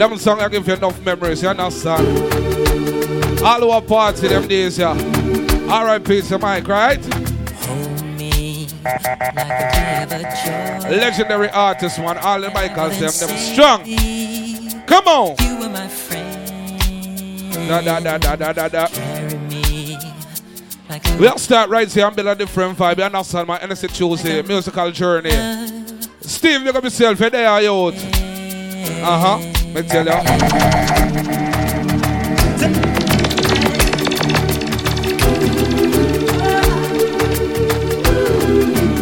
Them song I give you enough memories, you understand? All our party them days, yeah. R.I.P. to Mike, right? Legendary artist, one. All the Michaels, them, them strong. Come on. Da, da, da, da, da, da, da. We'll start right here and build a different vibe. You understand my Hennessy Tuesday musical journey. Steve, look at yourself. Hey, there are you. Uh huh. Me tell you.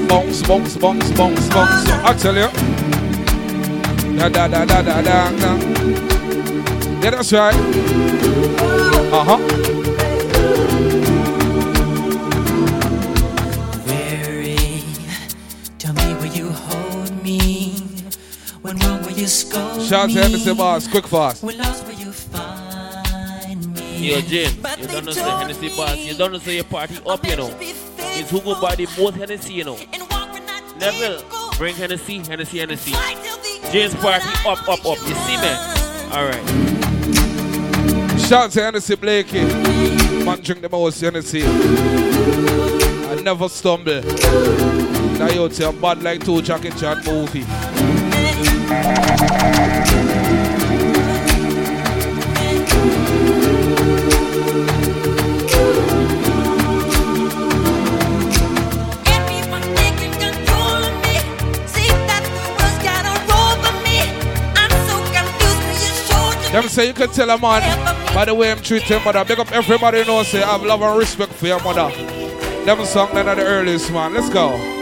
Bounce, bounce, bounce, bounce, bounce. Da da da da da da da. Yeah, that's right. Uh huh. Shout out to Hennessy Boss, quick fast. When lost will you find me? Yo, Jim, you don't know say Hennessy boss. You don't know say your party up, you know. It's who go buy the most Hennessy, you know. Neville, bring Hennessy, Hennessy, Hennessy. James party up, up, up. You see, man? All right. Shout out to Hennessy Blakey. Man drink the most Hennessy. I never stumble. Now you tell bad like two Jackie Chan movie. Them say you can tell a man by the way I'm treating mother. Big up everybody knows say I have love and respect for your mother. Them song none of the earliest man. Let's go.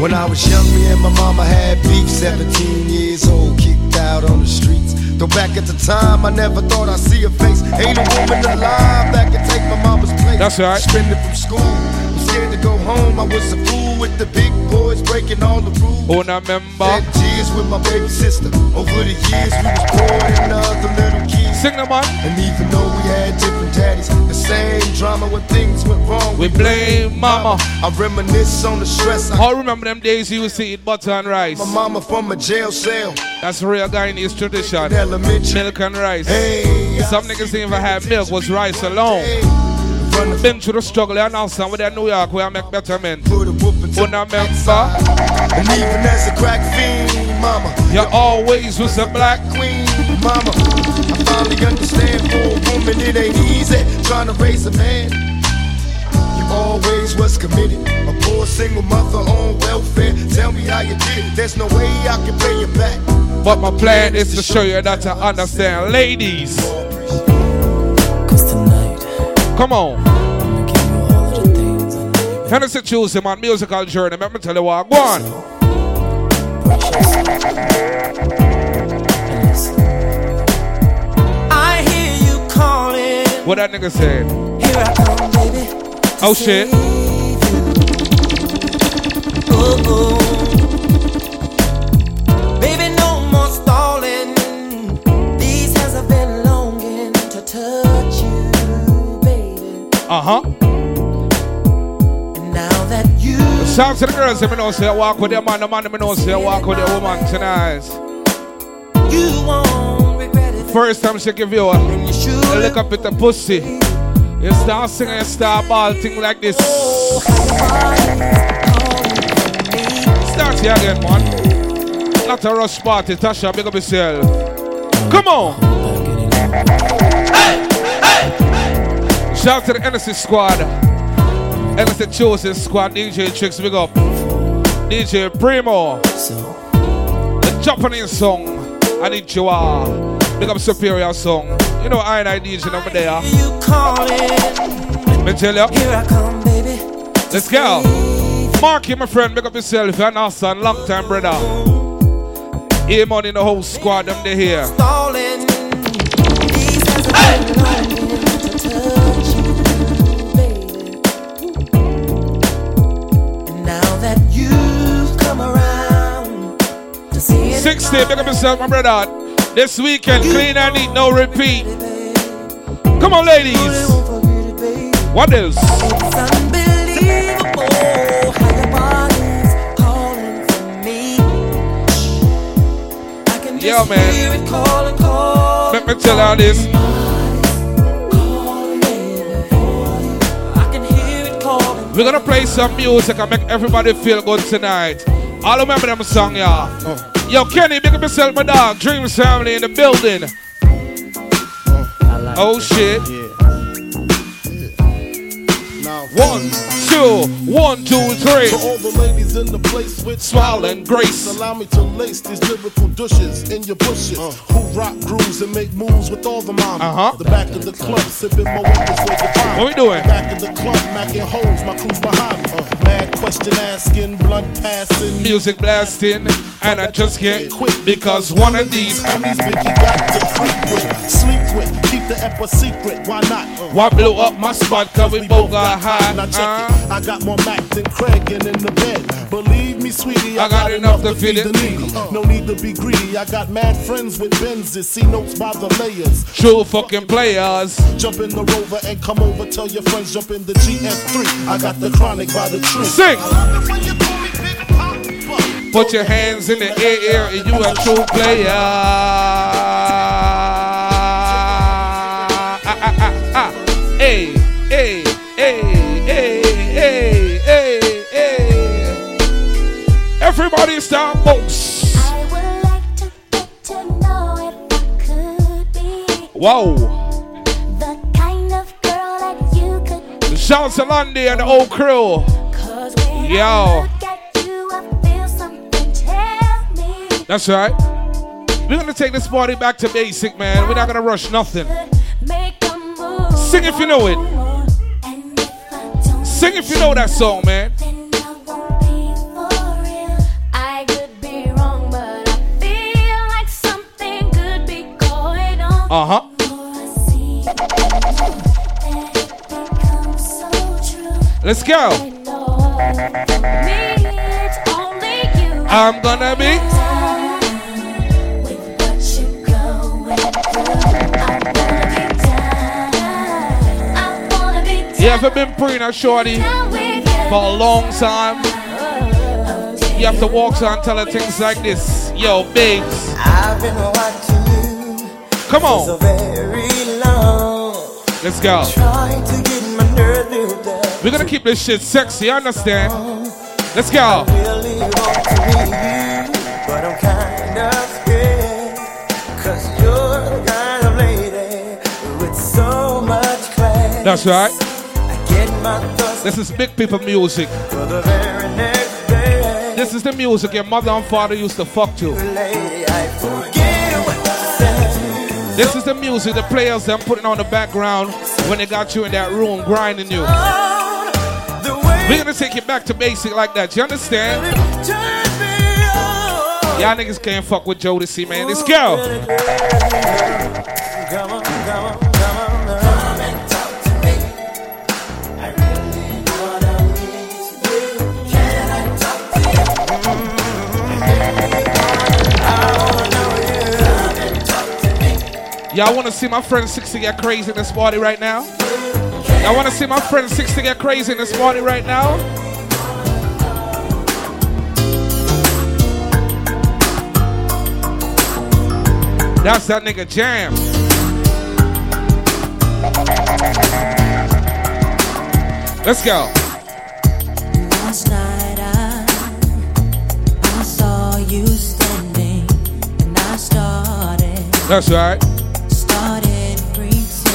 When I was young, me and my mama had beef. 17 years old, kicked out on the streets. Though back at the time, I never thought I'd see a face. Ain't a woman alive that can take my mama's place. That's right. Suspended from school. I'm scared to go home. I was a fool with the big boys breaking all the rules. Oh, Who not member? Had tears with my baby sister. Over the years, we was poor than other little kids. Sing the man. And even though we had different daddies, the same drama when things went wrong. We blame mama. I reminisce on the stress I I remember them days you used to eat butter and rice. my mama from a jail cell. That's a real Guyanese tradition. Milk and rice. Hey, Some niggas didn't even had milk, was rice alone. Run the Been through the struggle and now some with that New York where I make better men. put a whooping to Who not? And even as a crack fiend, mama, You always was a black queen, mama. I finally understand for a woman it ain't easy trying to raise a man. You always was committed. A poor single mother on welfare. Tell me how you did it. There's no way I can pay you back. But my plan is to show you that I understand. Ladies, come on. Hennessy Tuesday, man, musical journey. Let me tell you what. Go on. I hear you calling. What that nigga said. Here I come, baby. Oh shit. Oh, oh. Uh huh. Now that you Shout to the girls, let me know say walk with your man. The man, let me know say walk with your woman tonight. you won't regret it. First time she give you a, And you should a lick up with the pussy. You start singing, you start ball thing like this. Start here again, man. Not a rush party. Tasha, big up yourself. Come on. Shout to the Hennessy squad. Hennessy Chosen squad. DJ Tricks, big up. DJ Primo. The Japanese song. I need you all. Big up Superior Sound. You know I and I DJ over there. you calling. Me tell you. Here I come, baby. Let's go. Mark you, my friend. Big up yourself. You're an awesome, long time brother. A money in the whole squad. Them they here. Stalling. 60, big up yourself, my brother. This weekend, clean and neat, no repeat. Come on, ladies. What else? Yeah, man. Let me tell you this. We're gonna play some music and make everybody feel good tonight. All remember them song, y'all. Uh. Yo, Kenny, big up yourself, my dog. Dreams family in the building. Like oh, shit. Yeah. One two, one, two, three. To all the ladies in the place with smile and grace. Allow me to lace these lyrical douches in your bushes. Uh. Who rock grooves and make moves with all the mamas. Uh-huh. The back of the club, sipping my more for the time. What we doing? The back of the club, macking holes, my crew's behind me. Uh. Mad question asking, blunt passing. Music blasting, and I just can't quit because one of these homies Biggie got to creep with, sleep with, keep the ep a secret. Why not? Uh. Why blow up my spot? Cause we both got high. Now check uh. it. I got more Mac than Craig and in the bed. Believe me, sweetie, I, I got, got, enough, enough to feed the needy. No need to be greedy. I got mad friends with Benzes. See notes by the layers. True fucking players. Jump in the rover and come over. Tell your friends jump in the GF3. I got the chronic by the tree. Sing. Put your hands in the air and you a true player. Start bounce. Whoa. The kind of girl that you could Shouts to Landy and the old crew. Yo. That's right. We're gonna take this party back to basic, man. We're not gonna rush nothing. Sing if you know it. Sing if you know that song, man. Uh huh. Let's go. I'm gonna be. You ever been praying a shorty for a long time? You have to walk on and tell her things like this. Yo, babes. I've been watching Come on. Let's go. We're gonna keep this shit sexy, understand? Let's go. That's right. This is big people music. This is the music your mother and father used to fuck to. This is the music the players them putting on the background when they got you in that room grinding you. We're gonna take it back to basic like that. You understand? Y'all niggas can't fuck with Jodeci, man. Let's go. Y'all want to see my friend 60 get crazy in this party right now? Y'all want to see my friend 60 get crazy in this party right now? That's that nigga Jam. Let's go. Last night I, I saw you standing and I started. That's right.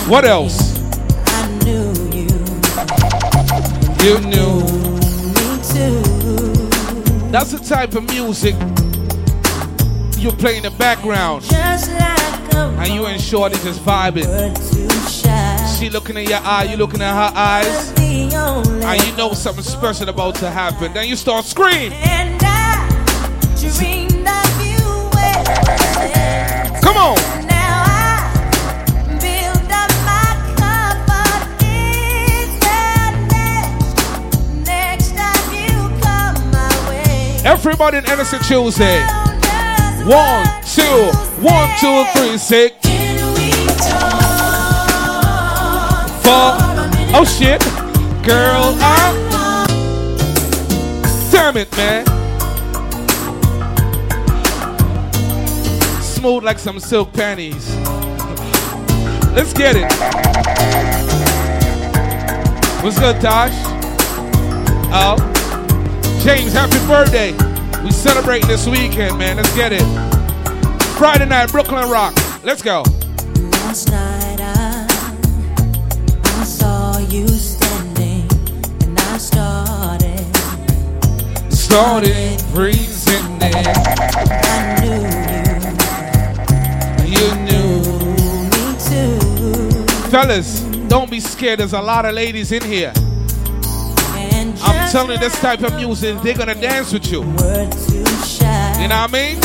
What else? I knew you. You knew. Me too. That's the type of music you play in the background. Like and you and Shorty just vibing. She looking in your eye, you looking at her eyes. And you know something special about to happen. Then you start screaming. Come on. Everybody in Hennessy Tuesday. One, two, one, two, three, six. Four. Oh shit. Girl, I. Damn it, man. smooth like some silk panties. Let's get it. What's good, Tosh? Oh, James, happy birthday. We celebrating this weekend, man. Let's get it. Friday night, Brooklyn Rock. Let's go. Last night I, I saw you standing and I started. Started in. I knew You knew. me too. Fellas, don't be scared. There's a lot of ladies in here. I'm telling you, this type of music, they're gonna dance with you. word to shy. You know what I mean?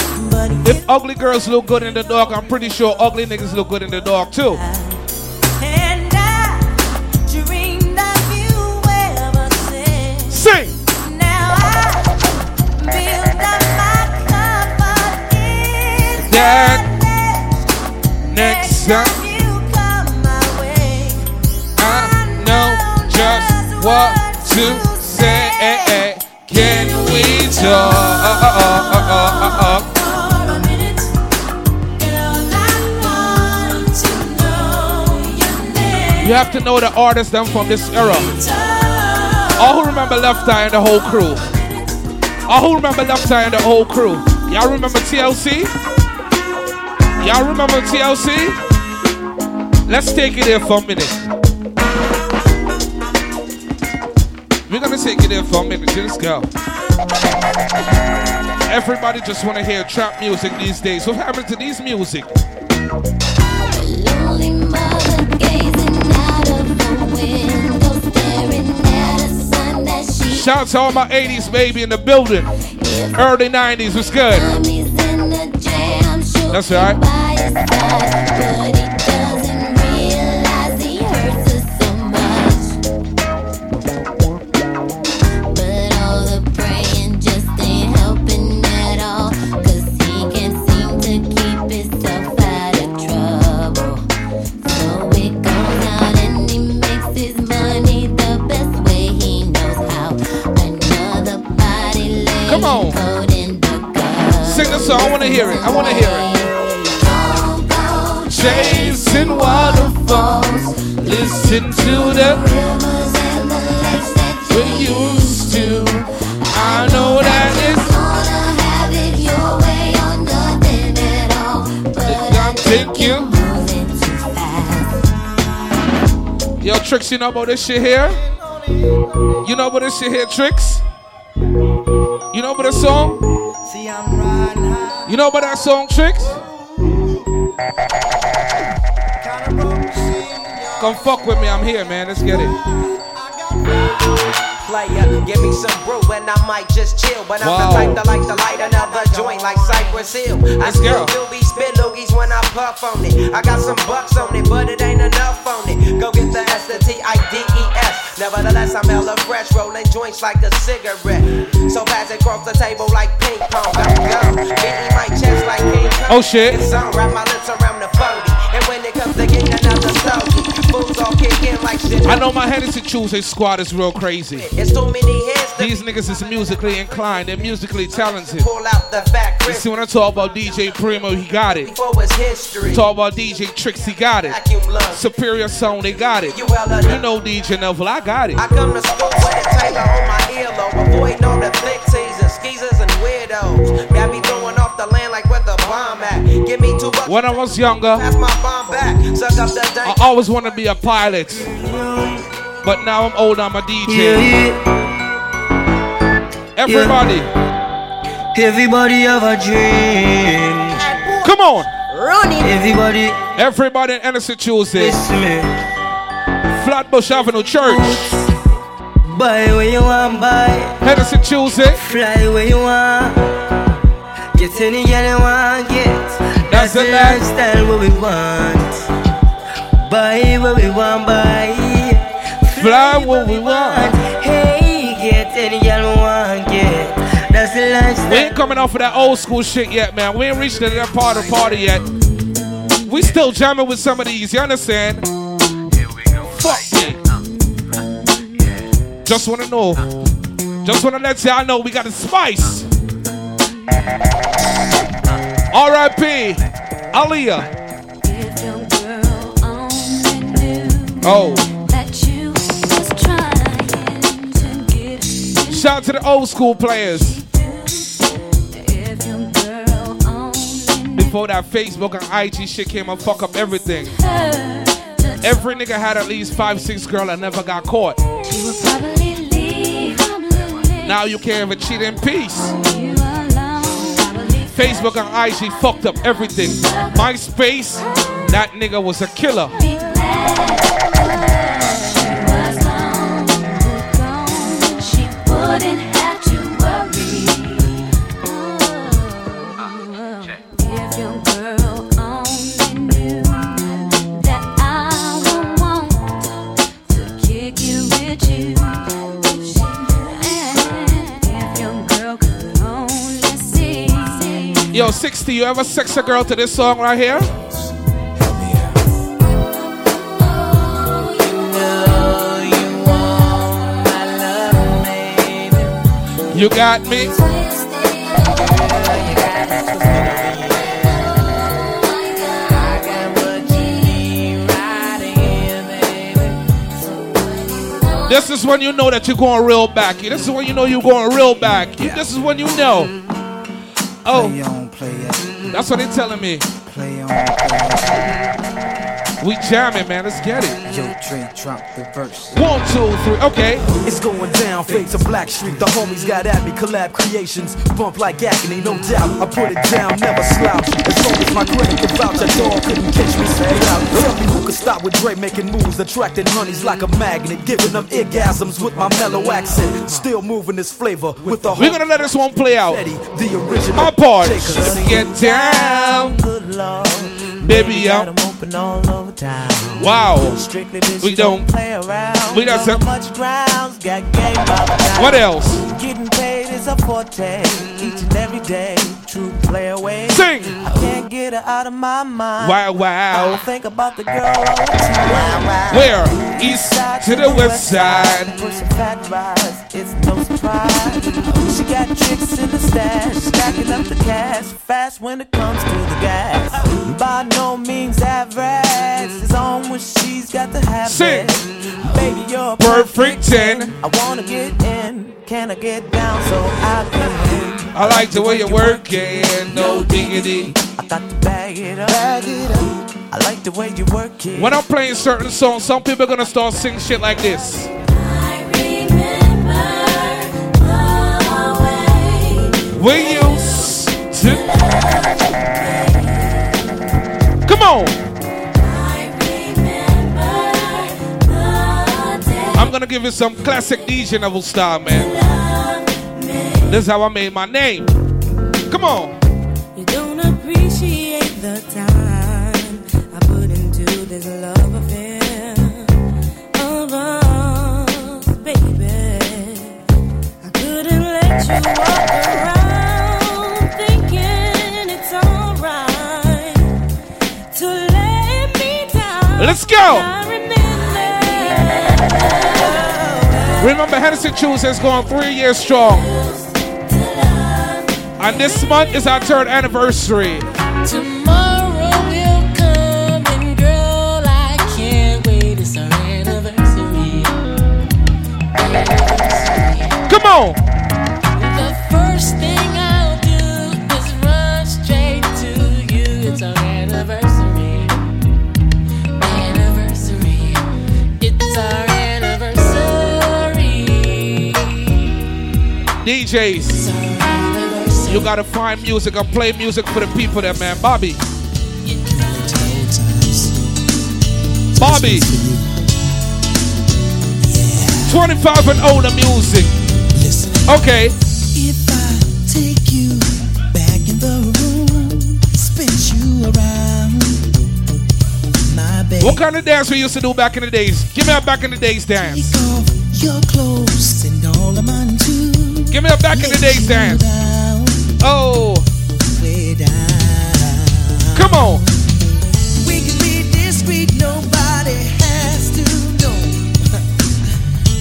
If ugly girls look good in the dark, I'm pretty sure ugly niggas look good in the dark too. And I dreamed of you ever since. Sing! Now I build up my confidence That next next time you come my way. I know just what to to know. Uh, uh, uh, you have to know the artists them from this era. All who remember Left Eye and the whole crew. All who remember Left Eye and the whole crew. Y'all remember TLC? Y'all remember TLC? Let's take it there for a minute. We're gonna take it there for a minute. Let's go. Everybody just wanna hear trap music these days. What happened to these music? Shout out to all my 80s baby in the building. Early 90s was good. That's right. Hear it. I wanna hear it. Don't Chasing waterfalls. Listen to the rivers and the lakes that you we used to. I know that it's wanna have it your way or nothing at all. But I think you. moving too fast. Yo, Tricks, you know about this shit here? You know about this shit here, Tricks? You know about this song? See, I'm riding high. You know about that song, Tricks? Come fuck with me, I'm here, man. Let's get it. Player, give me some brew and I might just chill. But I'm Wow. the type to like to light another joint like Cypress Hill. I Let's still go. do be spit loogies when I puff on it. I got some bucks on it, but it ain't enough on it. Go get the S, the T, I, D, E, S. Nevertheless, I'm hella fresh, rolling joints like a cigarette. So pass it across the table like ping pong. Go, go. Beating my chest like King Kong. Oh, shit. It's on, wrap my lips around the 40. And when it comes to getting another stogie, fools all kick like shit. I know my Hennessy Tuesday squad is real crazy. It's too many heads These niggas is musically inclined, they're musically talented. pull out the fat You see, when I talk about DJ Primo, he got it. before history. Talk about DJ Tricks, he got it. Superior Sound, they got it. You You know DJ Neville, I got it. I come to school with a Taylor on my earlobe, avoiding all the flick teasers, When I was younger, pass my bomb back. Suck up the I always wanted to be a pilot. But now I'm old, I'm a DJ. Everybody, Everybody have a dream. come on. Everybody Everybody in Hennessy Tuesday, listen me. Flatbush Avenue Church, Buy where you want, buy. Hennessy Tuesday. Fly where you want. Get any girl you want, get. That's That's, the the life. lifestyle what we want. Buy what we want, buy. Fly what we want. Hey, get any girl want, get. That's the lifestyle. We ain't coming off of that old school shit yet, man. We ain't reached that part of the party yet. We still jamming with some of these, you understand? Fuck me. Just wanna know. Just wanna let y'all know we got the spice. R.I.P. Aaliyah. Oh. Shout out to the old school players. Before that Facebook and IG shit came and fuck up everything. Every nigga had at least five, six girl that never got caught. Now you can't even cheat in peace. Facebook and IG fucked up everything. MySpace, that nigga was a killer. Yo, 60, you ever sex a girl to this song right here? You got me. This is when you know that you're going real back. This is when you know you're going real back. This is when you know. Oh, that's what they're telling me. We jamming, man. Let's get it. Yo, Trey, drop the verse. One, two, three. Okay. It's going down, fade to Blackstreet. The homies got at me, collab creations. Bump like agony, no doubt. I put it down, never slouch. As long as my credit can vouch, that dog couldn't catch me. Say out. Tell me who could stop with Dre making moves, attracting honeys like a magnet, giving them orgasms with my mellow accent. Still moving this flavor with the We're gonna let this one play out. The original. My part. Let's get down. Baby, I'm open all over town. Wow. Strictly We don't play around. We got some- much grounds, got game by the time. What else? Getting paid is a forte, each and every day. True play away. Sing. I can't get her out of my mind. Wow, wow. I think about the girl all the time. Where? East side to the west side. Pushing fat rise, it's no surprise. She got tricks in the stash, stacking up the cash fast when it comes to the gas. By no means average, it's on when she's got to have Sing. Baby, you're a Perfect 10. I wanna get in, can I get down so I can? I like the way you're working. No diggity. I got to bag it up. Bag it up. I like the way you work it. When I'm playing certain songs, some people are gonna start singing shit like this. We used to. On. I'm gonna give you some classic DJ level style, man. This is how I made my name. Come on. You don't appreciate the time I put into this love affair of us, baby. I couldn't let you walk around Let's go. Remember, Hennessy Choose has gone three years strong. And this month is our third anniversary. Come and DJs, you gotta find music and play music for the people there, man. Bobby. Bobby. 25 and older music. Okay. If I take you back in the room, spin you around, my baby. What kind of dance we used to do back in the days? Give me a back in the days dance. Give me a back in the day dance. Oh. Come on. We can be discreet, nobody has to know.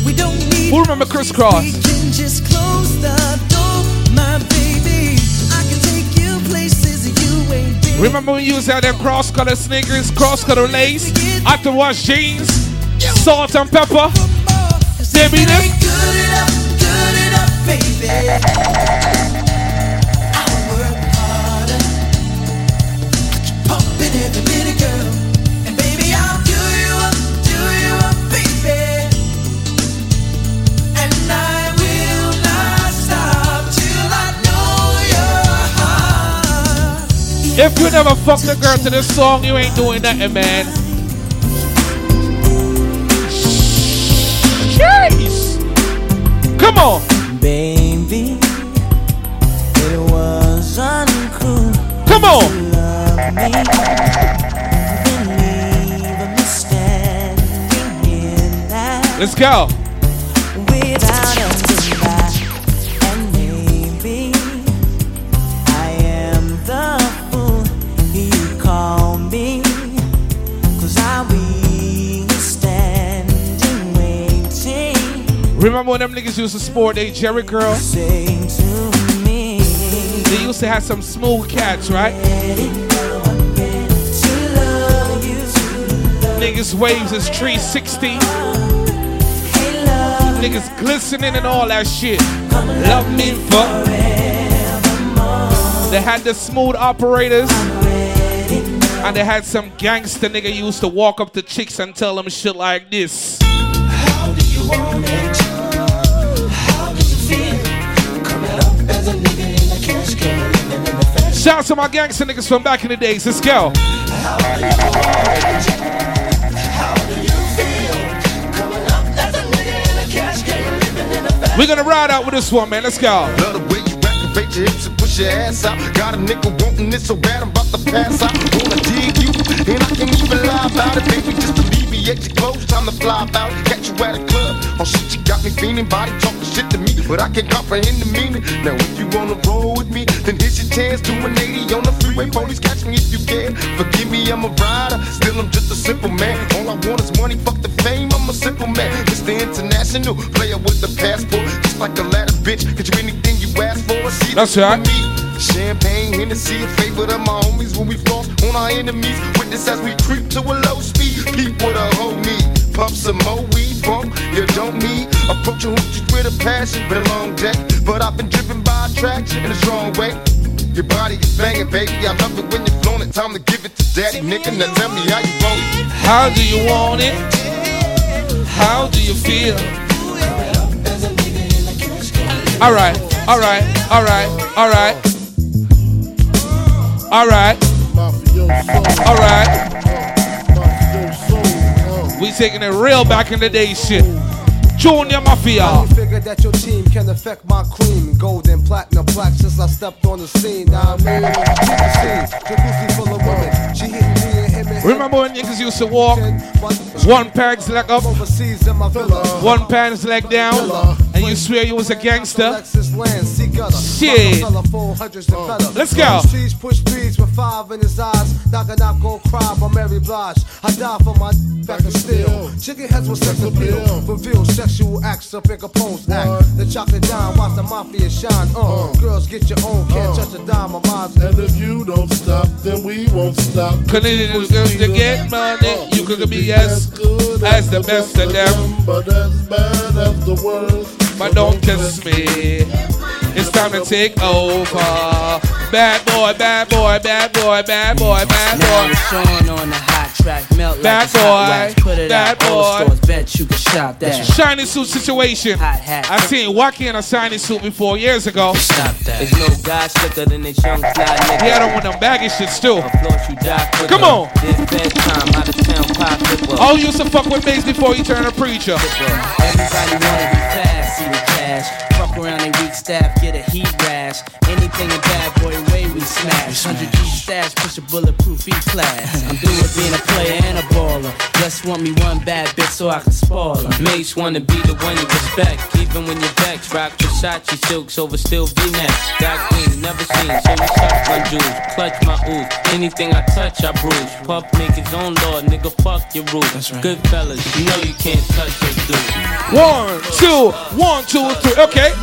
we don't need Who remember Kris Kross? can just close the door, my baby. I can take you places you Remember we used to have them cross color sneakers, cross color lace, after wash jeans, salt and pepper. They be them. If you never fuck the girl to this song, you ain't doing nothing, man. Jeez. Come on. Baby, it was uncool. Come on. to love Remember when them niggas used to sport they Jerry me, They used to have some smooth cats, right? Niggas waves is 360. Niggas glistening and all that shit. Love me for. They had the smooth operators. And they had some gangster nigga used to walk up to chicks and tell them shit like this. Shout out to my gangster niggas from back in the days. Let's go. We're gonna ride out with this one, man. Let's go. Love the way you activate your hips and push your ass out. Got a wanting it so bad I'm about to pass out. Wanna dig you, and I can't even lie about it, baby. Just alleviate your clothes, time to fly out. Catch you at a club. Oh shit, you got me feeling, body talking shit to me, but I can't comprehend the meaning. Now if you wanna roll with me, then here's your chance to an 80 on the freeway. Police catch me if you can. Forgive me, I'm a rider. Still, I'm just a simple man. All I want is money, fuck the fame. I'm a simple man. Mr. International, player with the passport, just like a ladder, bitch. Get you anything you ask for. See That's right. Champagne, Hennessy, a favorite of my homies when we floss on our enemies. Witness as we creep to a low speed. Peep with a need. Pump some more weed, bump. You don't need. Approaching hoochies with a passion. Been a long day, but I've been driven by attraction in a strong way. Your body is banging, baby. I love it when you're it. Time to give it to daddy, nigga. Now tell me how you want it. How do you want it? How do you feel? Alright, alright, All right, all right, all right, all right, all right, all right. We taking it real back in the day shit. Junior Mafia. I figure that your team can affect my cream. Gold and platinum plaque since I stepped on the scene. Now I mean, keep the scene. Jacuzzi full of women. She hitting me and him and him. Remember when niggas used to walk one pants leg up, Overseas in my villa. one pants leg down, and you swear you was a gangster? Lexus land, see gutter. Shit. Rockefeller, four hundreds and better. Let's go. Streets push threes with five in his eyes. Knock a knock, go cry by Mary Blige. I die for my back and steel. Chicken heads with sex appeal. Reveal sexual acts, a bigger pose act. The chocolate dime, watch the mafia shine. Uh, girls get your own, can't touch a dime of mine. And if you don't stop, then we won't stop. Canadian girls to get money, you could be as good as the best of them. But as bad as the worst. But don't kiss me. It's time to take over. Bad boy, bad boy, bad boy, bad boy, bad boy. Now it's Sean on the hot track, melt like Bad boy, wax. Put it bad out, all boy. the stores, bet you can shop that. Shiny suit situation. hat. I seen Wacky in a shiny suit before years ago. Stop that. There's no guy slicker than this young fly nigga. Yeah, I on one of them baggy shits too. Floss you die quicker. Come on. This bedtime, out of town pop flipper. Oh, you used to fuck with Mase before he turned a preacher. Everybody wanna be fast, see the cash. Fuck around they weak staff, get a heat rash. Anything a bad boy way we smash. 100 G stash, push a bulletproof E-class. I'm through with being a player and a baller. Just want me one bad bitch so I can spoil her. Mates wanna be the one you respect, even when your backs rock Versace silks over still V-neck. Dark green, never seen, so we suck my jewels, clutch my ooze. Anything I touch, I bruise. Puff make his own law, nigga, fuck your rules. Good fellas, you know you can't touch your dude. One, two, one, two, three. Okay.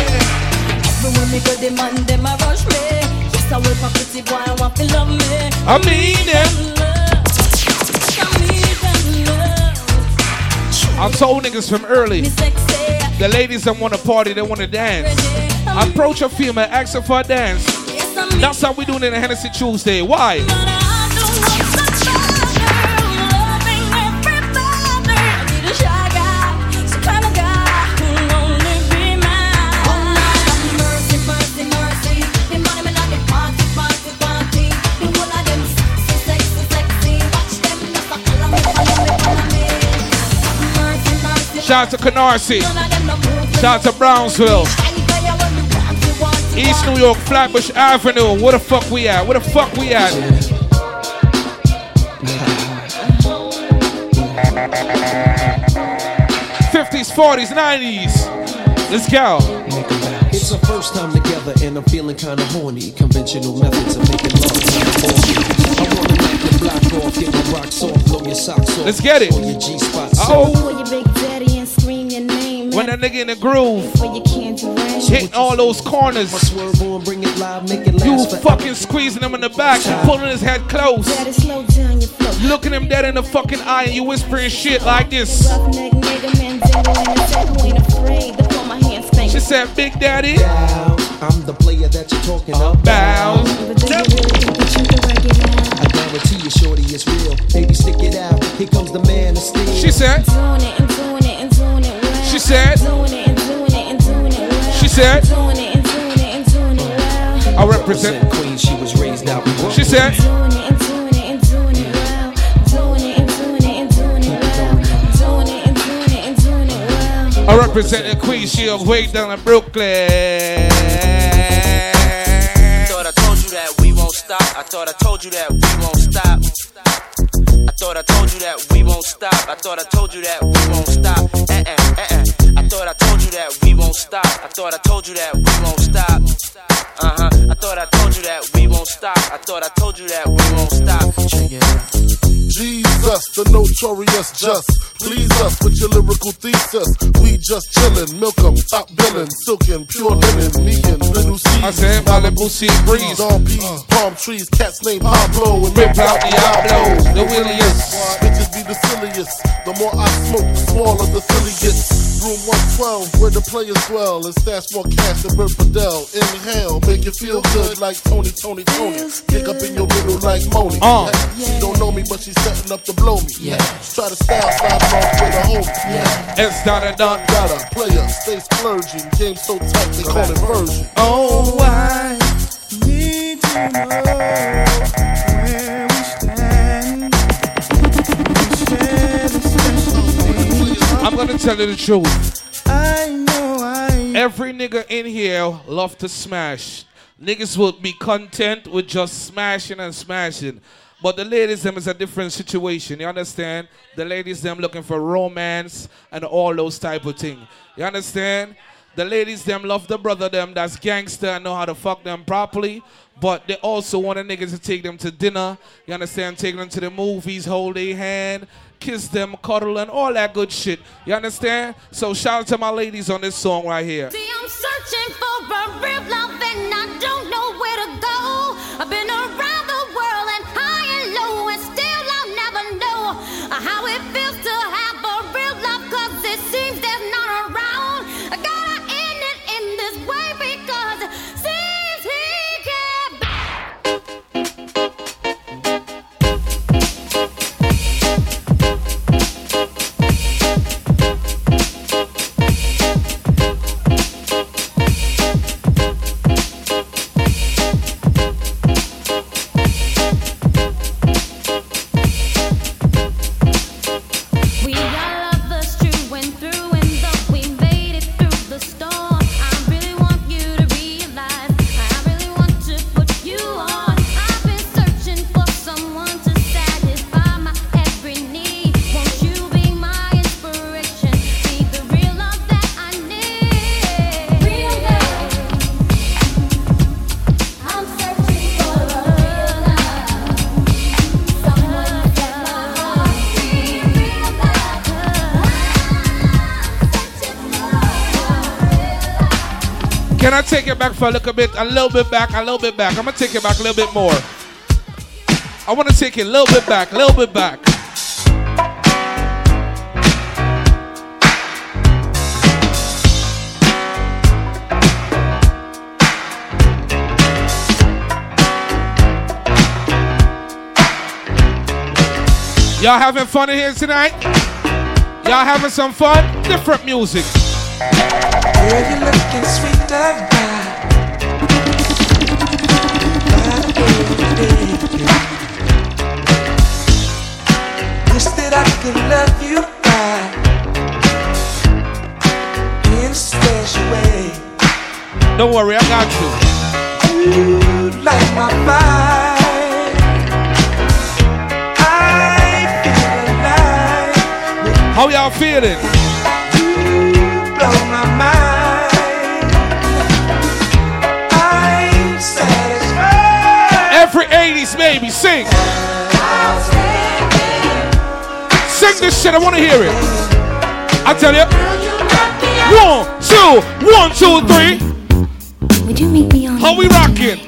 When me go the man, them a rush me. Yes, I will for pretty boy, I want to love me. I mean it. I told niggas from early. The ladies don't want to party, they want to dance. Approach a female, ask her for a dance. That's how we doing it in Hennessy Tuesday. Why? Shout out to Canarsie. Shout out to Brownsville. East New York, Flatbush Avenue. Where the fuck we at? Where the fuck we at? Fifties, forties, nineties. Let's go. It's our first time together and I'm feeling kinda horny. Conventional methods of making love kinda boring. I wanna knock the block off, get my rocks off, blow your socks off. Let's get it. Your G spot. Oh. When that nigga in the groove, For your candy rain. hitting all those corners. Swerve on, bring it live, make it You fucking squeezing him in the back, pulling his head close. Daddy, slow down your flow. Looking him dead in the fucking eye and you whispering shit like this. Roughneck nigga, Mandingo, and I said who ain't afraid to pull my hand spank. She said, Big Daddy. I'm the player that you're talking about. Bow. But do you really think that you can work it out? I guarantee you, shorty, it's real. Baby, stick it out. Here comes the man of steel. She said, She said, Doing it and doing it and doing it well. She said, Doing it and doing it and doing it well. I represent. Queen, she was raised out. in She said. I represent the Queen. She was way down in Brooklyn. Thought I told you that we won't stop. I thought I told you that we won't stop. I thought I told you that we won't stop. I thought I told you that we won't stop. Eh eh eh eh. I thought I told you that we won't stop. I thought I told you that we won't stop. Uh huh. I thought I told you that we won't stop. I thought I told you that we won't stop. Check it out. Jesus, the notorious just. Please us with your lyrical thesis. We just chillin', milk 'em, top billin', silkin', pure linen, me and little C. I said Malibu Sea Breeze. Dawn peas, palm trees, cats named Pablo and Rip out Diablo, the williest. Bitches be the silliest. The more I smoke, the smaller the silly gets. Room 112, where the players dwell, and stash more cash than Bert Fidel. Inhale, make you feel good like Tony, Tony, Tony. Kick up in your middle like Moni. Uh. She don't know me, but she's setting up to blow me. Yeah. Try to style slide off with a homie. Yeah. It's done and done. Got a player, stay splurging. Game so tight, they call it version. Oh, I need to know gonna tell you the truth. I know I Every nigga in here love to smash. Niggas would be content with just smashing and smashing. But the ladies them is a different situation. You understand? The ladies them looking for romance and all those type of thing. You understand? The ladies them love the brother them that's gangster and know how to fuck them properly. But they also want a nigga to take them to dinner. You understand? Take them to the movies, hold their hand, kiss them, cuddle, and all that good shit. You understand? So shout out to my ladies on this song right here. See, Can I take it back for a little bit, a little bit back, a little bit back? I'm gonna take it back a little bit more. I want to take it a little bit back, a little bit back. Y'all having fun in here tonight? Y'all having some fun? Different music. Girl, you looking sweeter by Wish that I could love you right in a special way. Don't worry, I got you. You light my fire. I feel alive. How y'all feeling? Every 80s baby, sing. Sing this shit, I wanna hear it. I tell you. One, two, one, two, three. Would you meet me on How we rocking?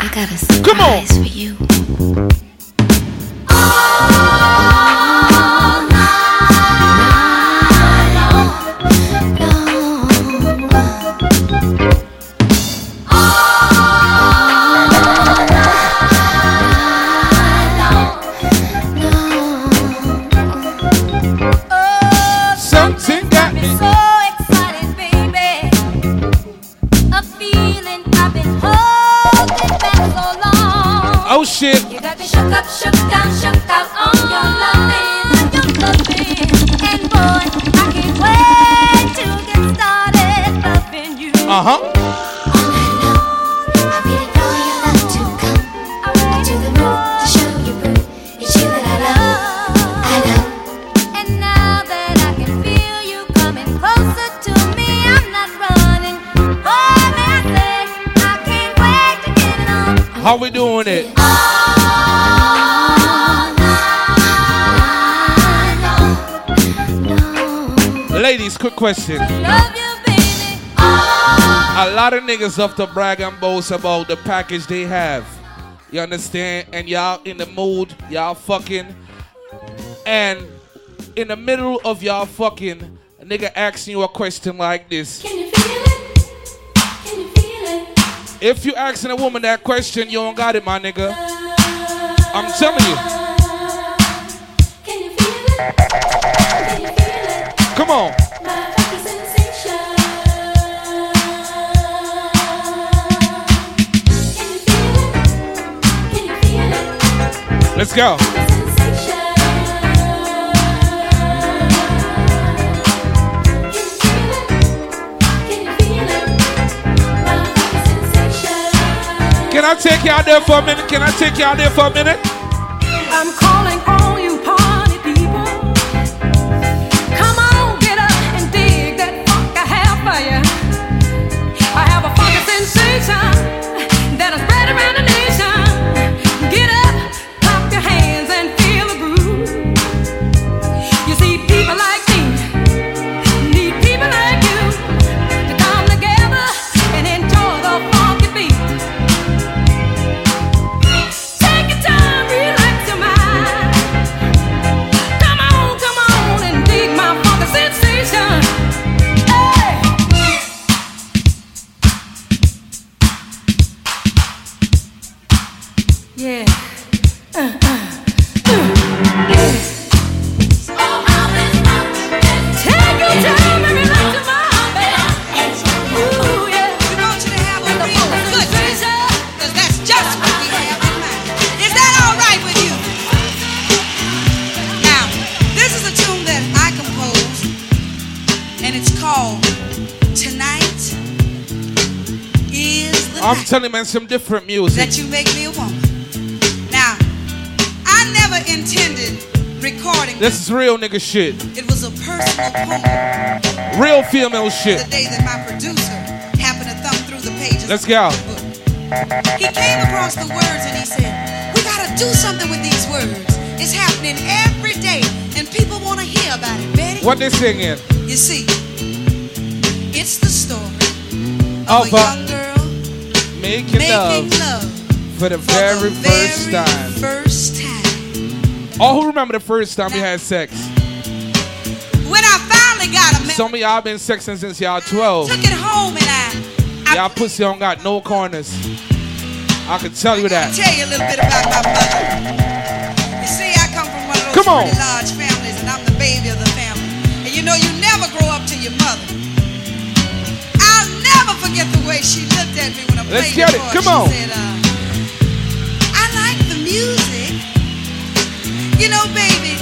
I got a surprise Come on. for you. Niggas love to brag and boast about the package they have. You understand? And y'all in the mood, y'all fucking. And in the middle of y'all fucking, a nigga asking you a question like this. Can you feel it? Can you feel it? If you asking a woman that question, you don't got it, my nigga. I'm telling you. Can you feel it? Can you feel it? Come on. Let's go. Can I take you out there for a minute? Can I take you out there for a minute? I'm night telling you, man, some different music. that you make me a woman. Now, I never intended recording This is real nigga shit. It was a personal poem Real female shit. the day that my producer happened to thumb through the pages. Let's go. He came across the words and he said, We gotta do something with these words. It's happening every day and people wanna hear about it, Betty. What they singing? You see, it's the story of, Of a a- Making, making love, love for the very first time. first time. All who remember the first time you had sex? When I finally got him, Some of y'all been sexing since y'all 12. took it home and I Y'all pussy don't got no corners. I can tell you that. tell you a little bit about my mother. You see, I come from one of those Come on. pretty large families, and I'm the baby of the family. And you know, you never grow up to your mother. I'll never forget the way she looked at me Let's get it. Come on. Said, uh, I like the music. You know, baby.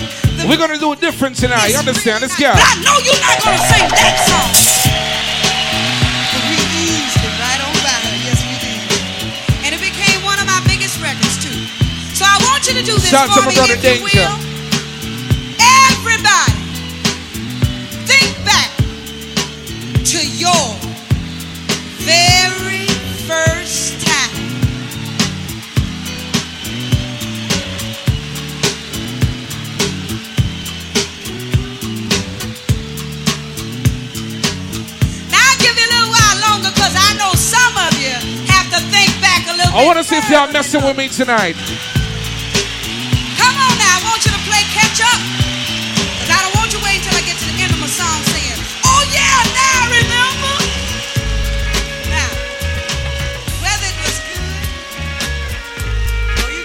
We're gonna do a different tonight. You understand? Let's go. But I know you're not gonna sing that song. But we eased it right on by her. Yes, we did. And it became one of my biggest records too. So I want you to do this Shout out for to my me, brother if you Danger. will. I wanna see if y'all messing with me tonight. Come on now, I want you to play catch up. Cause I don't want you waiting till I get to the end of my song saying, oh yeah, now I remember. Now, whether it was good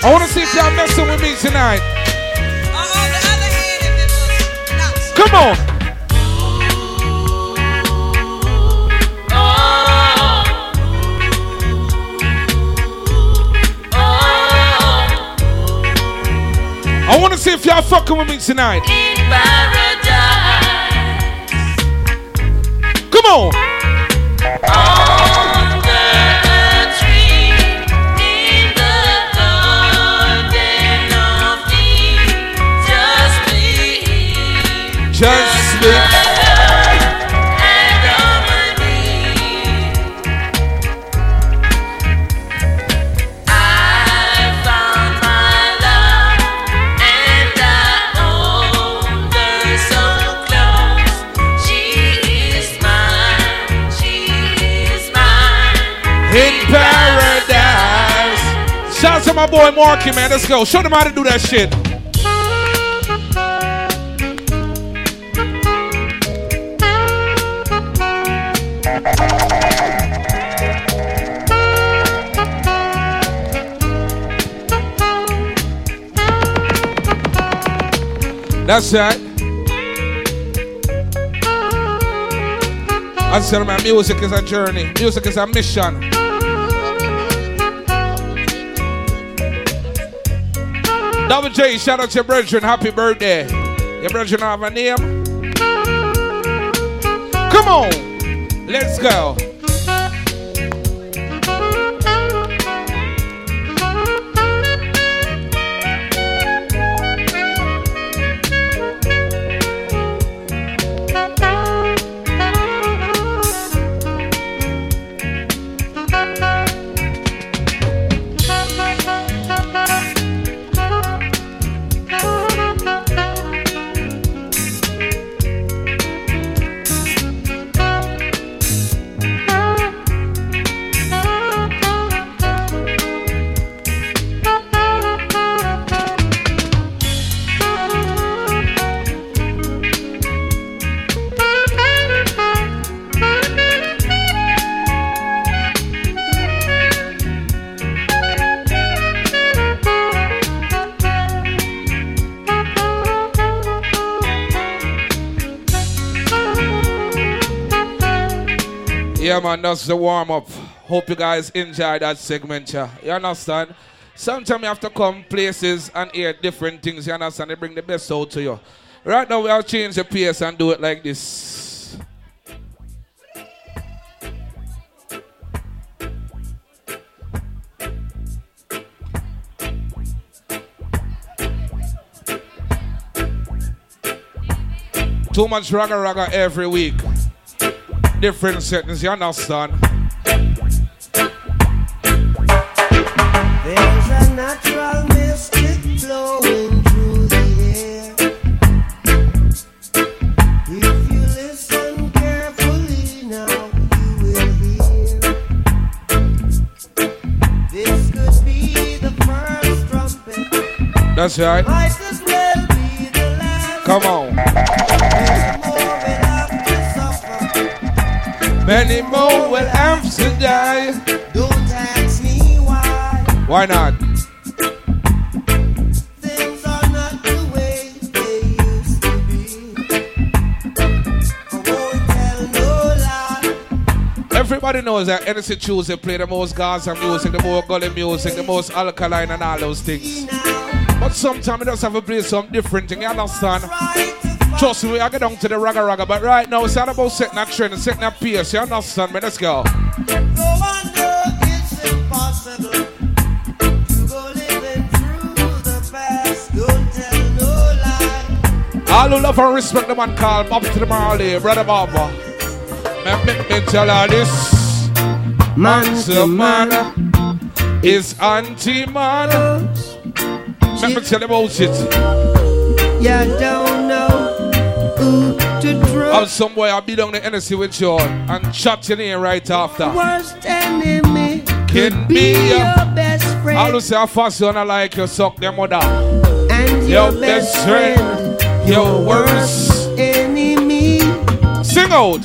I wanna see if y'all messing with me tonight. or on the other hand, if it was not Come on. See if y'all fucking with me tonight. Come on. Just boy Marky, man. Let's go. Show them how to do that shit. That's right. I said, my music is a journey. Music is a mission. Double J, shout out to your brethren. Happy birthday. Your brethren have a name? Come on. Let's go. Man, that's the warm up. Hope you guys enjoy that segment, yeah. You understand? Sometimes you have to come places and hear different things, you understand? They bring the best out to you. Right now, we'll change the pace and do it like this. Too much ragga ragga every week different settings, you understand? There's a natural mystic flowing through the air. If you listen carefully now, you will hear. This could be the first trumpet. That's right. Might as well be the last. Come on. Many more will have to die. Don't ask me why. Why not? Things are not the way they used to be. I won't tell no lie. Everybody knows that Hennessy Tuesday play the most Gaza music, the more gully music, the most alkaline and all those things. But sometimes it does have to play some different thing, you understand? Trust me, I get down to the ragga ragga, but right now it's all about setting that trend and setting that pace, you understand me? Let's go. No wonder it's impossible to go living through the past. Don't tell no. All who love and respect the man called Bob to the Marley, brother Bob. Me, me, me tell her this. Man to man is anti-man. Let me tell you about it. Yeah, don't know who to trust. I'm some boy I'll be down the NSC with you and chat your name right after. Worst enemy Can be be your your best friend. All who say how fast you wanna like you suck their mother. And Your your best best friend, your worst enemy. Sing out.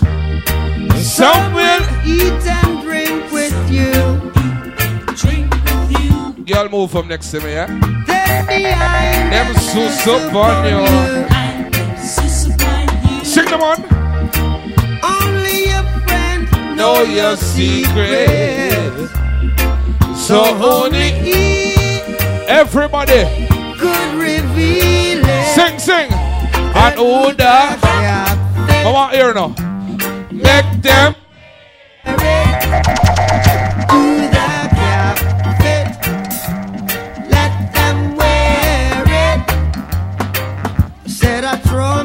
Some will eat and drink with you. Drink with you. Girl move from next to me, yeah? Then behind Them sus up on you. Sing them on. Only your friend Know your secret. So only he everybody could reveal it. sing, sing. And that? I want hear now. Make them. Let them wear it. Said I throw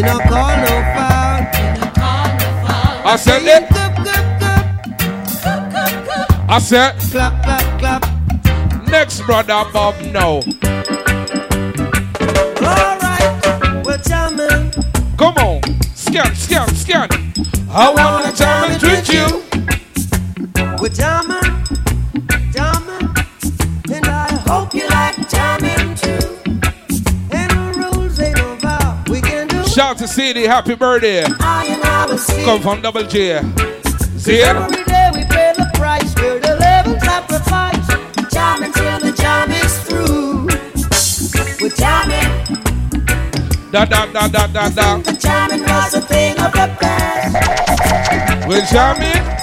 Me no call no foul. I said it. I said clap, clap, clap. Next brother Bob no. Alright, we're jamming. Come on. Scan, scan, scan. I wanna jam it with you. We're jamming, Shout to CD, happy birthday. I and I see. Come from Double J. See it? Every day we pay the price. We're the level sacrifice. Till the jam is through. We're jamming. Da da da da da da. The jamming was a thing of the past. We're jamming.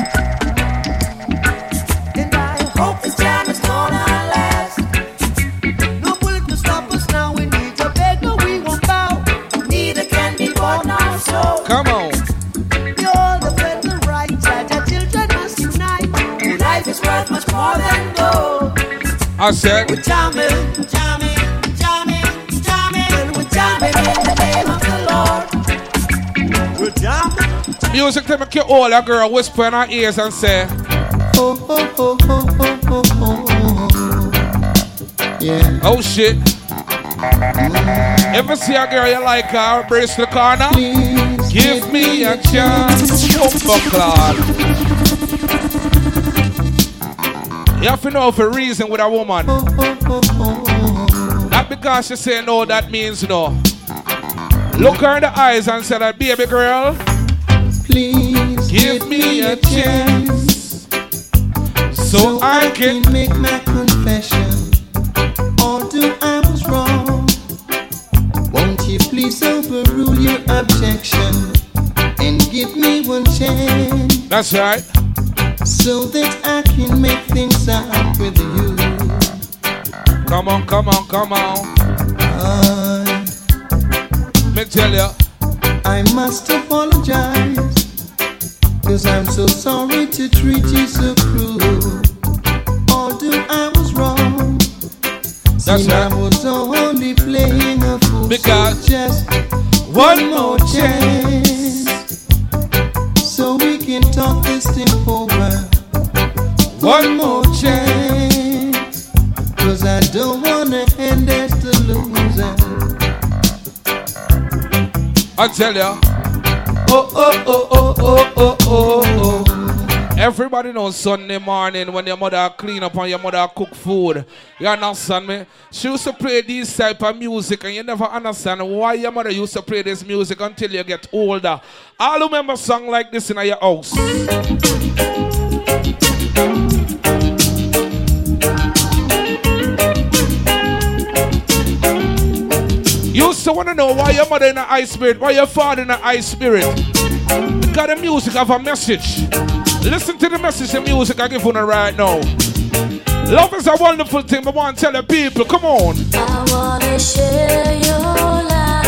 I said We're jamming, jamming, jamming, jamming. And we're jamming in the name of the Lord. We're jamming. music to make you all a girl whisper in her ears and say, Oh, oh, oh, oh, oh, oh, oh. Yeah. Oh shit. Ever see a girl you like her, brace the corner? Give me a chance, Claude. You have to know for a reason with a woman. Not because she say no, that means no. Look her in the eyes and say that, baby girl, Please give me a chance so I can make my confession. Although I was wrong, won't you please overrule your objection and give me one chance That's right. so that can make things out with you? Come on, come on, come on. I, Me tell you. I must apologize, cause I'm so sorry to treat you so cruel. Although I was wrong, That's see, I was only playing a fool. Because so just one more chance. I don't wanna end as the loser. I tell ya. Oh, oh, oh, oh, oh, oh, oh, oh. Everybody knows Sunday morning when your mother clean up and your mother cook food. You understand me? She used to play this type of music and you never understand why your mother used to play this music until you get older. I'll remember song like this in your house. Used want to know why your mother in a high spirit, why your father in a high spirit. Because the music have a message. Listen to the message the music I give you right now. Love is a wonderful thing, but I want to tell the people, come on. I wanna share your life.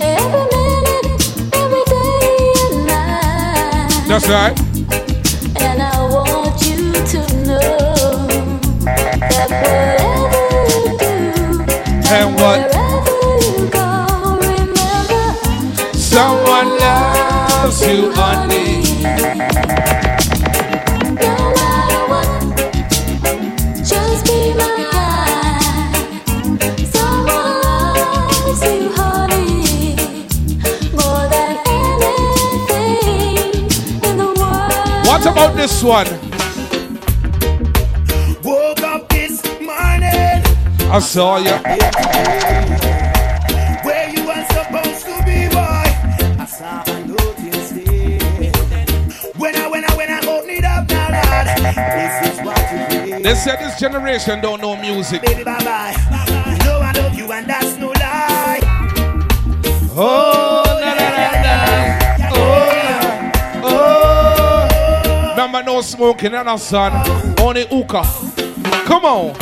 Every minute, every day and night. That's right. And I want anything in the world. What about this one? Woke up this morning. I saw you. They said this generation don't know music. Baby, bye bye. Know I love you, and that's no lie. Oh, na na na na. Oh, oh. Remember no smoking and a son, only hookah. Come on.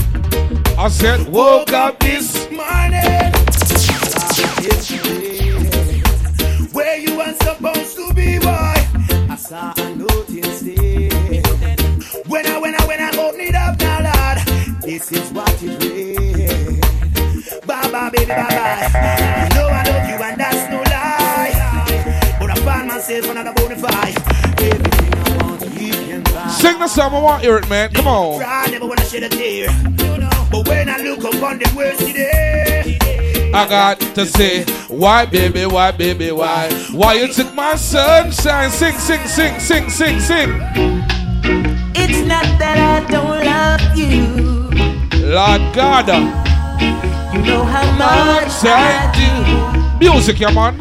I said, woke up this this is what it read. Bye bye, baby, bye bye. You know I love you, and that's no lie. But I find myself another bonafide. Everything I want, you can buy. Sing the song, I want to hear it, man. Come on. I never wanna shed a tear. But when I look upon the words today, I got to say, why, baby, why, baby, why? Why you took my sunshine? Sing, sing, sing, sing, sing, sing. It's not that I don't love you. Lord God, You know how much I do. Music, yeah, man.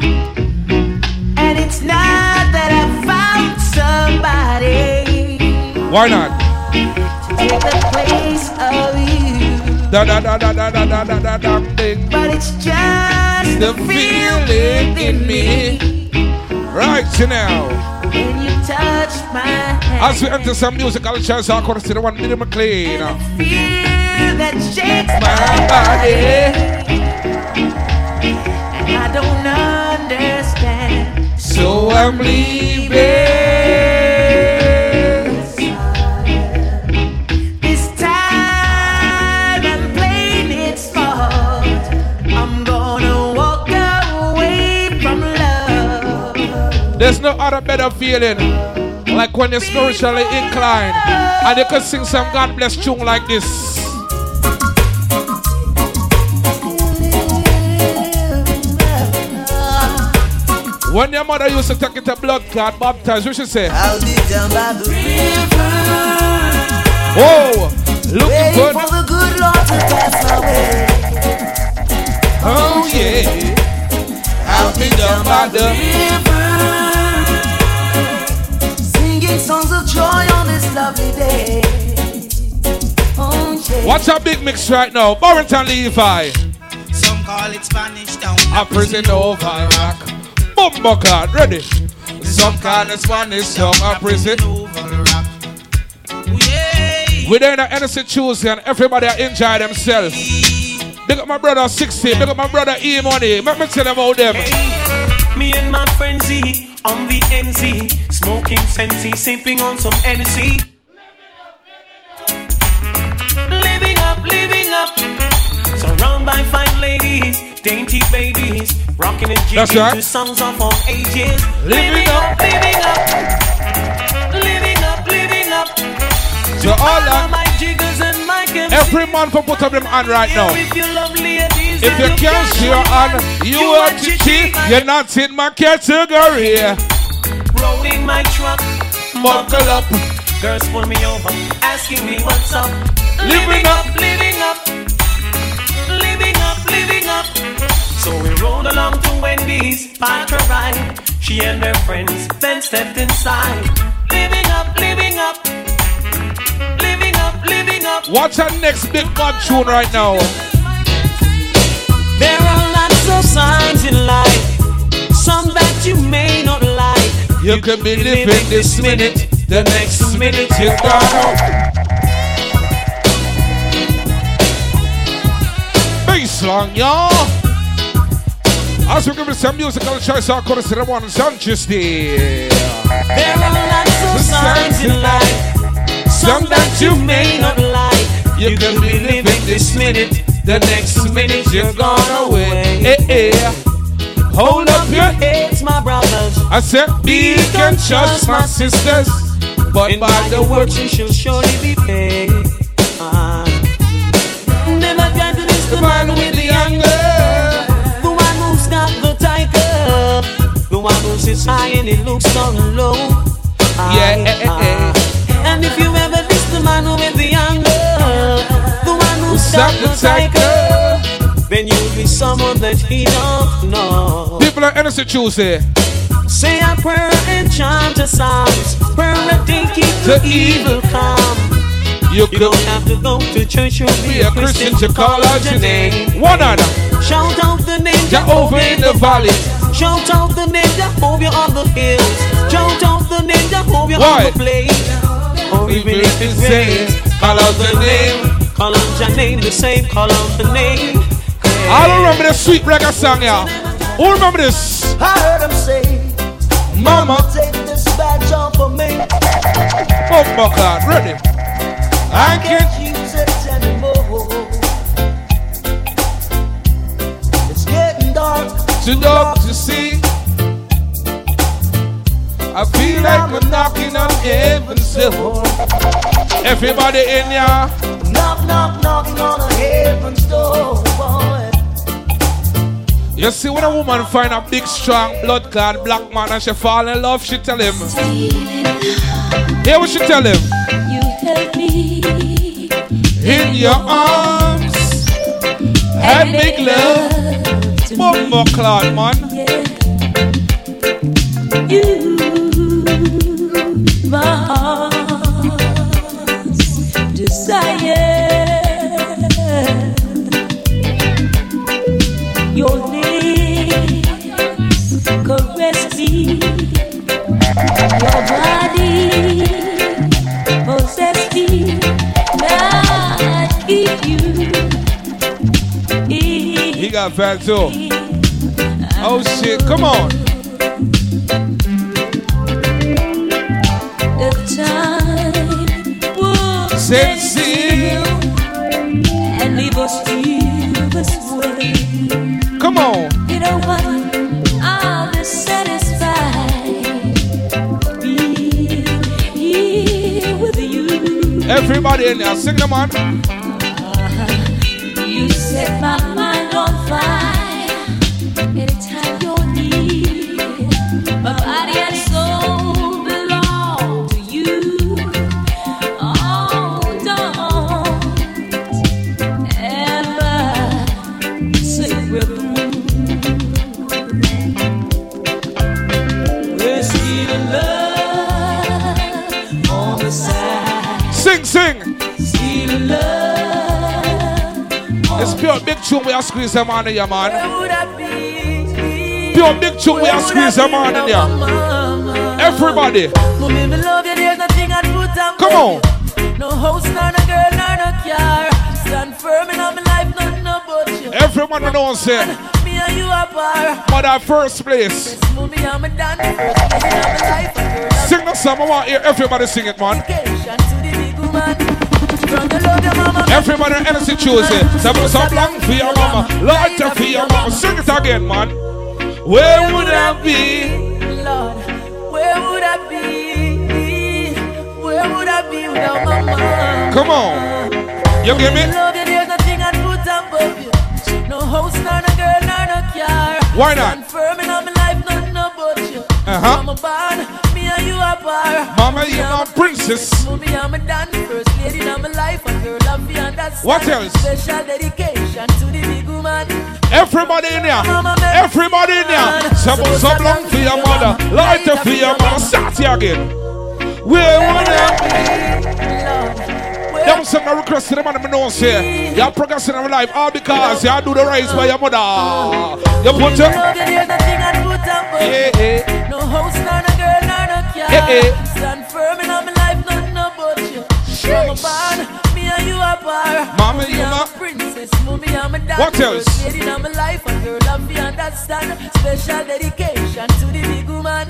And it's not that I found somebody Why not? to take the place of you. Da da da da da da da da da da ding. But it's just The feeling in me. Right you now. when you touch my hand. As we enter some musical chairs, I could see the one Billy McLean. That shakes My body. And I don't understand. So I'm leaving. This time I'm playing it smart. I'm gonna walk away from love. There's no other better feeling like when you're spiritually inclined and you can sing some God bless tune like this. When your mother used to take it to blood clot baptized, what she say? I'll be down by the river. Whoa, looking good. for the good Lord to pass my way. Oh yeah. I'll be down by the river. Singing songs of joy on this lovely day. Oh, yeah. What's a big mix right now? Barrington Levy. Some call it Spanish Town. A Prison Oval Rock. Bumbo card, ready? Some kind of Spanish song, a prison. We there in the Hennessy Tuesday and everybody enjoy themselves. Big up my brother 60, big up my brother E Money. Let me tell them about them. Me and my friend Z on the NZ, smoking Sensi, sipping on some NC. Living up, living up, surrounded by fine ladies, dainty babies, rocking and jigging right. to songs of all ages. Living up, living up, living up, living up. So all that, my jiggers and my every man for put up them hand right now. If you love ladies, If you can't see your hand, you are chichi. You're not in my category. rolling my truck. Buckle up. Girls pull me over, asking me what's up. Living up. living up, living living up. So we rolled along to Wendy's, parked her ride. She and her friends then stepped inside. Living up, living up, living up, living up. Watch our next big bad tune right now. There are lots of signs in life, some that you may not like. You could be living this minute, the next minute you're gone. Baseline, y'all. As we give it some musical choice, I'll call the one Sanchez there. There are lots of signs in life, some that you may not like. You can be living this minute, the next minute you're gone away. Hey, hey. Eh, eh. Hold up your heads, my brothers. I said, be can trust my sisters, but by the works you shall surely be paid. The man with the anger. The one who's got the tiger. The one who sits high and he looks so low. Ah, Yeah, eh, eh, ah. And if you ever diss the man with the anger, the one who's got the tiger, then you'll be someone that he don't know. People are Hennessy Tuesday. Say a prayer and chant a psalms. Prayer a day keep the evil calm. You, don't have to go to church, you'll be, Be a Christian to call out your name. One other. Shout out the name Jehovah in the valley. Shout out the name Jehovah on the hills. Shout out the name Jehovah Why? on the plain. Or even if it's says, rain, call out the name. Call out your name the same, call out the name. I don't remember the sweet reggae song, y'all. Who remember this? I heard him say, Mama, take this badge off of me. oh my God, ready? I can't. use it anymore. It's getting dark. Too dark to see. I feel like we're knocking on heaven's door. Everybody in ya. Knock, knock, knocking on a heaven's door, boy. You see, when a woman find a big, strong, blood clad black man and she fall in love, she tell him. Hear what she tell him. You held me In your arms and make love. Bumbo clad man. You, my heart's He got fat too. Oh shit, come on. The time Set seal. and leave us this way. Come on. You know what? I'll be satisfied being here with you. Everybody in there, sing them on. Tune we are squeeze them on in here, man. Where would I be? Pure big tune we are squeeze them on in here. Everybody. Mommy, me love you, there's nothing I'd put on Come on. No house, nor no girl, nor no car. Stand firm in my life, nothing about you. Everyone who knows it. Me and you are par. Mother first place. Mommy, I'm a done. First thing in life. Sing the song. I want to hear everybody sing it, man. Dedication to the big woman. From the love your mama. Everybody in the situation. Some some long for your mama. Lighter for your mama. Sing it again, man. Where would I be? Lord, where would I be? Where would I be without my mama? Come on. You get me? Love you, Mama, you my princess. Mommy, I'm a done first lady in my life, and girl, love me understand. What else? Special dedication to the big woman. Everybody in here. Everybody in here. Some some long for your mother. Lighter for your mother. Start here again. Where wanna Them some I request to the man me know say You're progressing in our life all because you do the race by your mother. Oh. You put You your know that there's nothing I'd put up Yeah, yeah. No nor no girl. Yeah, yeah. Eh, eh. Stand firm in my life, nothing about you. I'm a born, me and you are par. Mama, you I'm a princess, mommy, I'm a dance. What else? Lady in my life, and girl, love me understand. Special dedication to the big woman.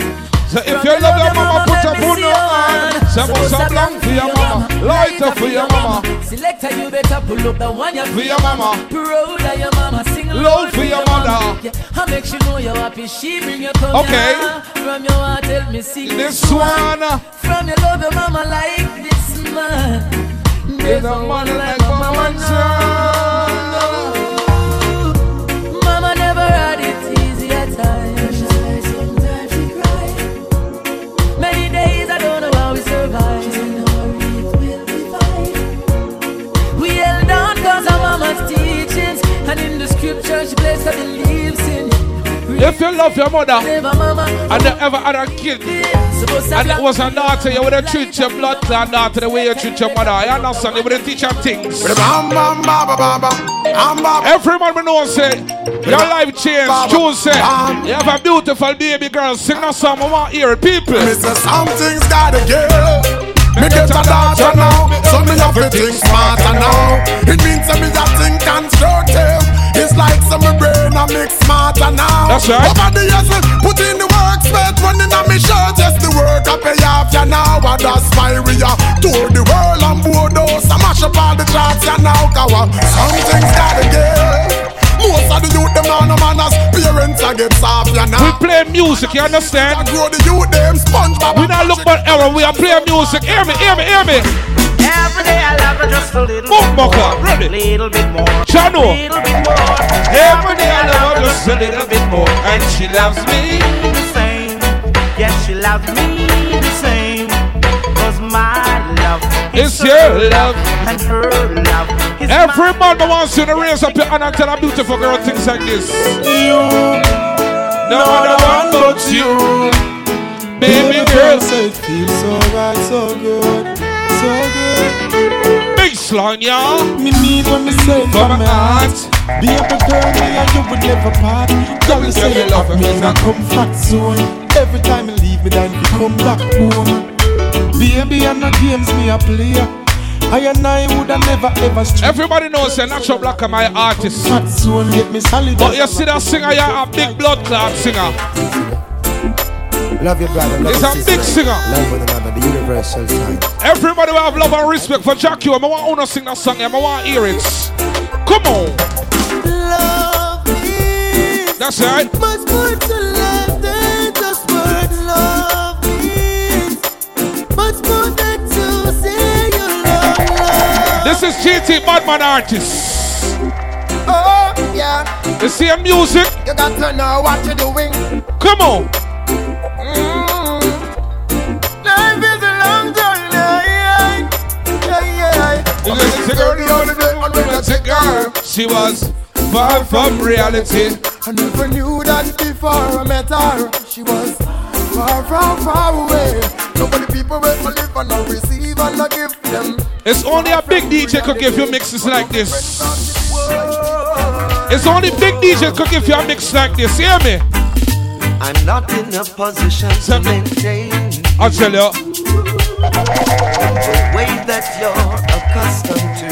So if you love your mama, put your up on. Some some long for your mama. Lighter for your mama. Selector, you better pull up the one you For your mama. Proud of your mama, sing Love for your mother. I make sure know you're happy. She bring you come Okay. From your heart, tell me sing This one. Uh, From your love your mama like this man. There's no one like my mama. The scripture she placed her beliefs in. If you love your mother Never and you ever had a kid and it was a daughter, you would have treat your blood clot daughter the way you treat your mother. You understand? You would have teach her things. Every man we know say your life changed. June say you have a beautiful baby girl. Sing a song. I want to hear it. People. Mr. Something's gotta give. Me get a daughter now, so me have to think smarter now. It means that me a think constructive. It's like some me brain a mix smarter now. That's right. Over the years, we put in the work, spent running on me shirt. Yes, the work I pay off ya now, and that's why we are tour the world and board those. I mash up all the charts ya now, cause something's gotta give. Most of the youth, them on no manners. Parents are get soft ya now. We play music, you understand? Grow the youth, them SpongeBob. We not look for error, we are playing music. Hear me, hear me, hear me. Every day I love her just a little Boom, bit more. buckler, ready. Little bit more. Chano. Little bit more. Every day I love her just a little bit more. And she loves me. the same. Yes, she loves me the same. Cause my love It's her your love. And her love is Every man that wants you to raise up your hand and tell a beautiful girl things like this. You. No other one but you. Baby girl. It feels so right, so good, so good. Baseline, y'all. Me need when me say it from my heart. Be a good girl, me and you would never part. Girl, you say you love me in a comfort zone. Every time you leave me, then you come back home. Baby, and the games me a play. I and I would have never ever stray. Everybody knows that Natural Black are my artist. Fat zone, get me solid. But you see that singer, you're a big blood clot singer. Love your brother, love He's your a sister. big singer. Love one another, the universal sign. Everybody will have love and respect for Jack you. I want to sing that song. I want to hear it. Come on. Love is That's right. much more to life than just words. Love is much more This is GT Badman Artist. Oh, yeah. You see a music? You got to know what you're doing. Come on. Mm. Life is a long journey. Yeah, yeah, yeah. You just take her the other day, and when I take her, she was far from reality. I never knew that before I met her. She was far from far away. Nobody people will live and not receive and not give them. It's only a big DJ could give you mixes like this. It's only big DJ could give you a mix like this. Hear me? I'm not in a position to maintain I'll tell you. the way that you're accustomed to.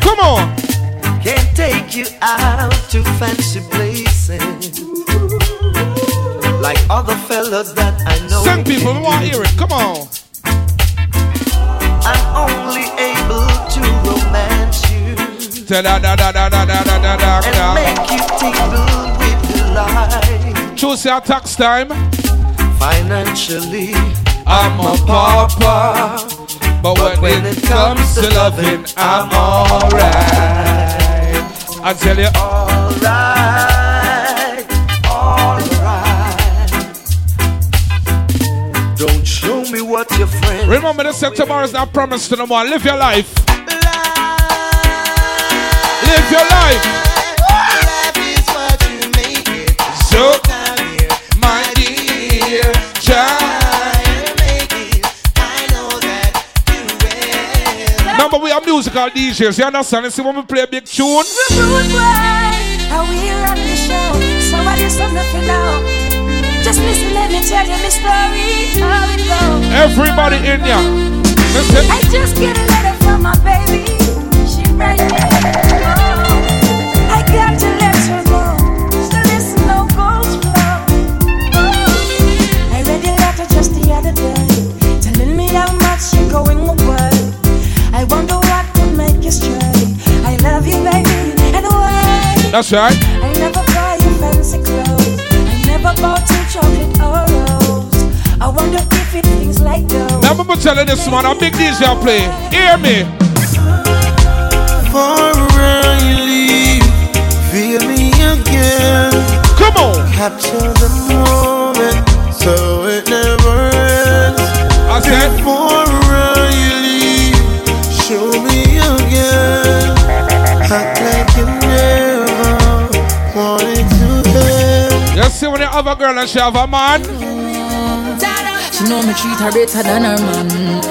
Come on. Can't take you out to fancy places like other fellas that I know. Some people want to hear it. Come on. I'm only able to romance you and make you tingle with delight. Choose your tax time. Financially, I'm, a pauper, but, but when, when, it comes to loving, I'm alright. I tell you, alright. Remember, the set tomorrow is not promised to no more. Live your life. Live your life. So, here, my dear, Remember, we are musical DJs. You understand? You see when we play a big tune? Rude way, how we run the show. Somebody something for now. Just listen, let me tell you my story. How it goes. Everybody in here. Listen. I just get a letter from my baby. She right there. I got to let her know. So listen, no goes flow. I read your letter just the other day, telling me how much you're going away. I wonder what would make you stray. I love you, baby, and. That's right. I never buy you fancy clothes. I never bought I wonder if it feels like those. Now, I'm telling this man, a big DJ play. Hear me. For you leave, feel me again. Come on. Capture the moment so it never ends. I said, Before you leave, show me again. Act like you never wanted to end. You see when you have a girl and she have a man? She know me treat her better than her man.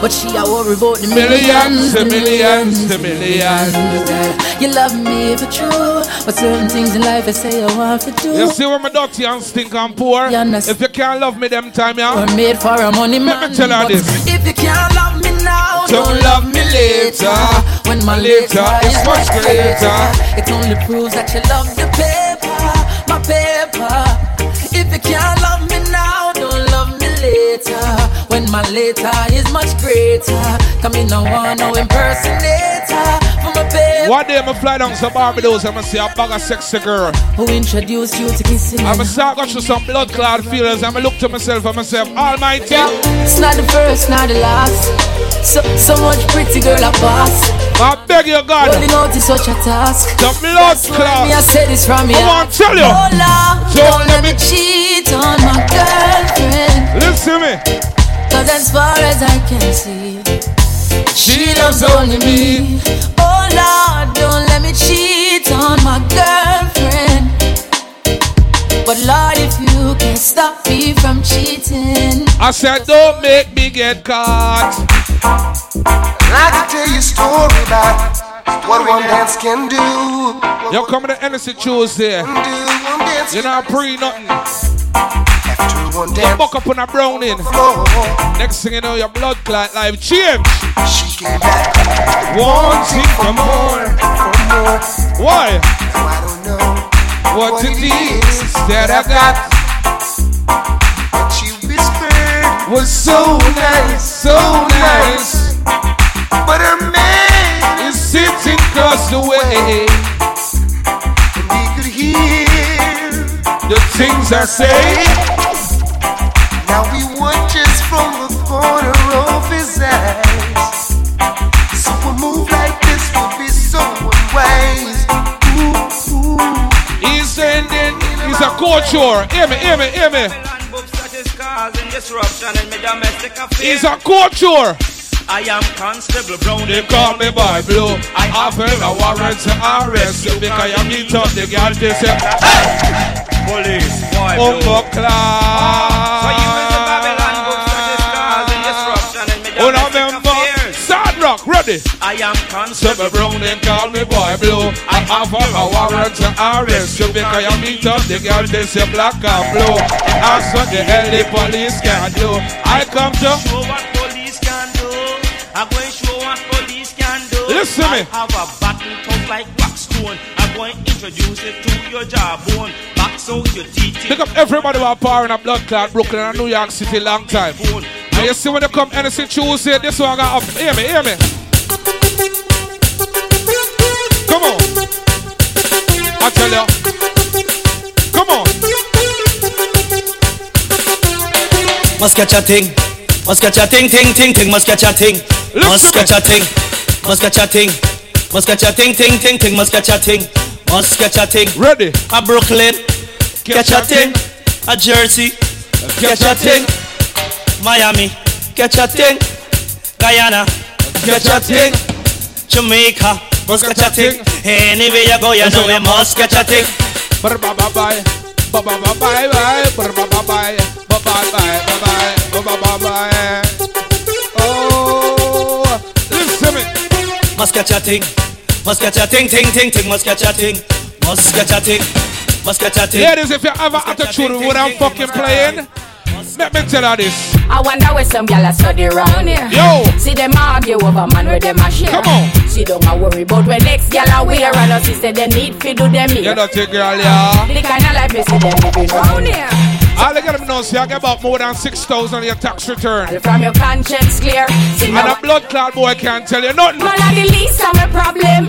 But she a worry about the Millions, millions, the millions, the millions. You love me for true, but certain things in life I say I want to do. You see when me dirty and stink and poor? If you can't love me them time, yeah? We're made for a money man. Let me tell her this. If you can't love me now, Don't love me later. When my Later later is much greater. It only proves that you love the paper, my paper. If you can't my later is much greater. Come in, no one, no impersonator for my paper. One day I'm gonna fly down to Barbados and I see a bag of sexy girl. Who introduced you to kissing? I'm gonna start going through some blood clot feelings and I look to myself and myself, Almighty. It's not the first, not the last. So, so much pretty girl a boss. I beg your God. Holding out is such a task. The blood clot. Me, I say this from me. I want to tell you. Oh, Lord, Don't don't let me cheat on my girlfriend. Listen to me. Cause as far as I can see, she loves only me. Oh Lord, don't let me cheat on my girlfriend. But Lord, if you can stop me from cheating, I said, don't make me get caught. I can tell you a story about what one dance can do. You're coming to Energy Tuesday. You're not pre nothing. You buck up on a browning. Next thing you know, your blood clot life change. She came back Wanting for more. Why? I don't know What it is that I got what she whispered. was so nice, so nice. But her Is sitting across the way. and he could hear. The things I say. Now he watches from the corner of his eyes. So a move like this would be so unwise. Ooh, ooh. He's sending, he's a culture. Hear me, hear me, hear me. He's a culture. I am Constable Brown. They call me Boy Blue. I offer a warrant to arrest you because you meet up the girl. They say, hey, Police, boy, Umbo Oh, now member, Sad Rock, ready? I am Constable Brown, they call me Boy Blue. I offer a warrant to arrest you because you meet up the girl. They say black and blue. Ask what the hell the police can do. I come to Listen to me. I have a battle tough like wax stone. I'm going to introduce it to your jawbone. Box out your teeth. Pick up everybody who are powering a blood clot Brooklyn and New York City long time. And you see when they come NSC Tuesday, this one got up. Hear me, hear me. Come on. I tell you. Come on. Must catch a thing. Must catch a thing, thing, thing, thing. Must catch a thing. Must catch a thing. Must catch a thing. Must catch a thing, thing, thing, thing. Must catch a thing. Must catch a thing. Ready. A Brooklyn. Catch a thing. A Jersey. Catch a thing. Miami. get a thing. Guyana, get a thing. Jamaica, must your thing. Anywhere you go, you know you must get your thing. Bye bye bye bye. Bye bye bye bye bye. Bye bye bye bye. Bye bye bye bye bye. Bye Must get your thing. Must get your thing, ting, ting, ting. Must get your thing. Must get your thing. Must get your thing. Ladies, if you have an attitude with what I'm fucking playing, let me tell you this. I wonder where some gyal a study round here. Yo. See them argue over man where them a share. Come on. She don't a worry about when next gyal a wear and us say they need fi do them here. You know, take girl, yeah. The kind of life me see them living round here. All I gotta know is you get about more than 6,000 on your tax return. From your conscience clear. See And a blood clot boy can't tell you nothing. Man a the least of my problem.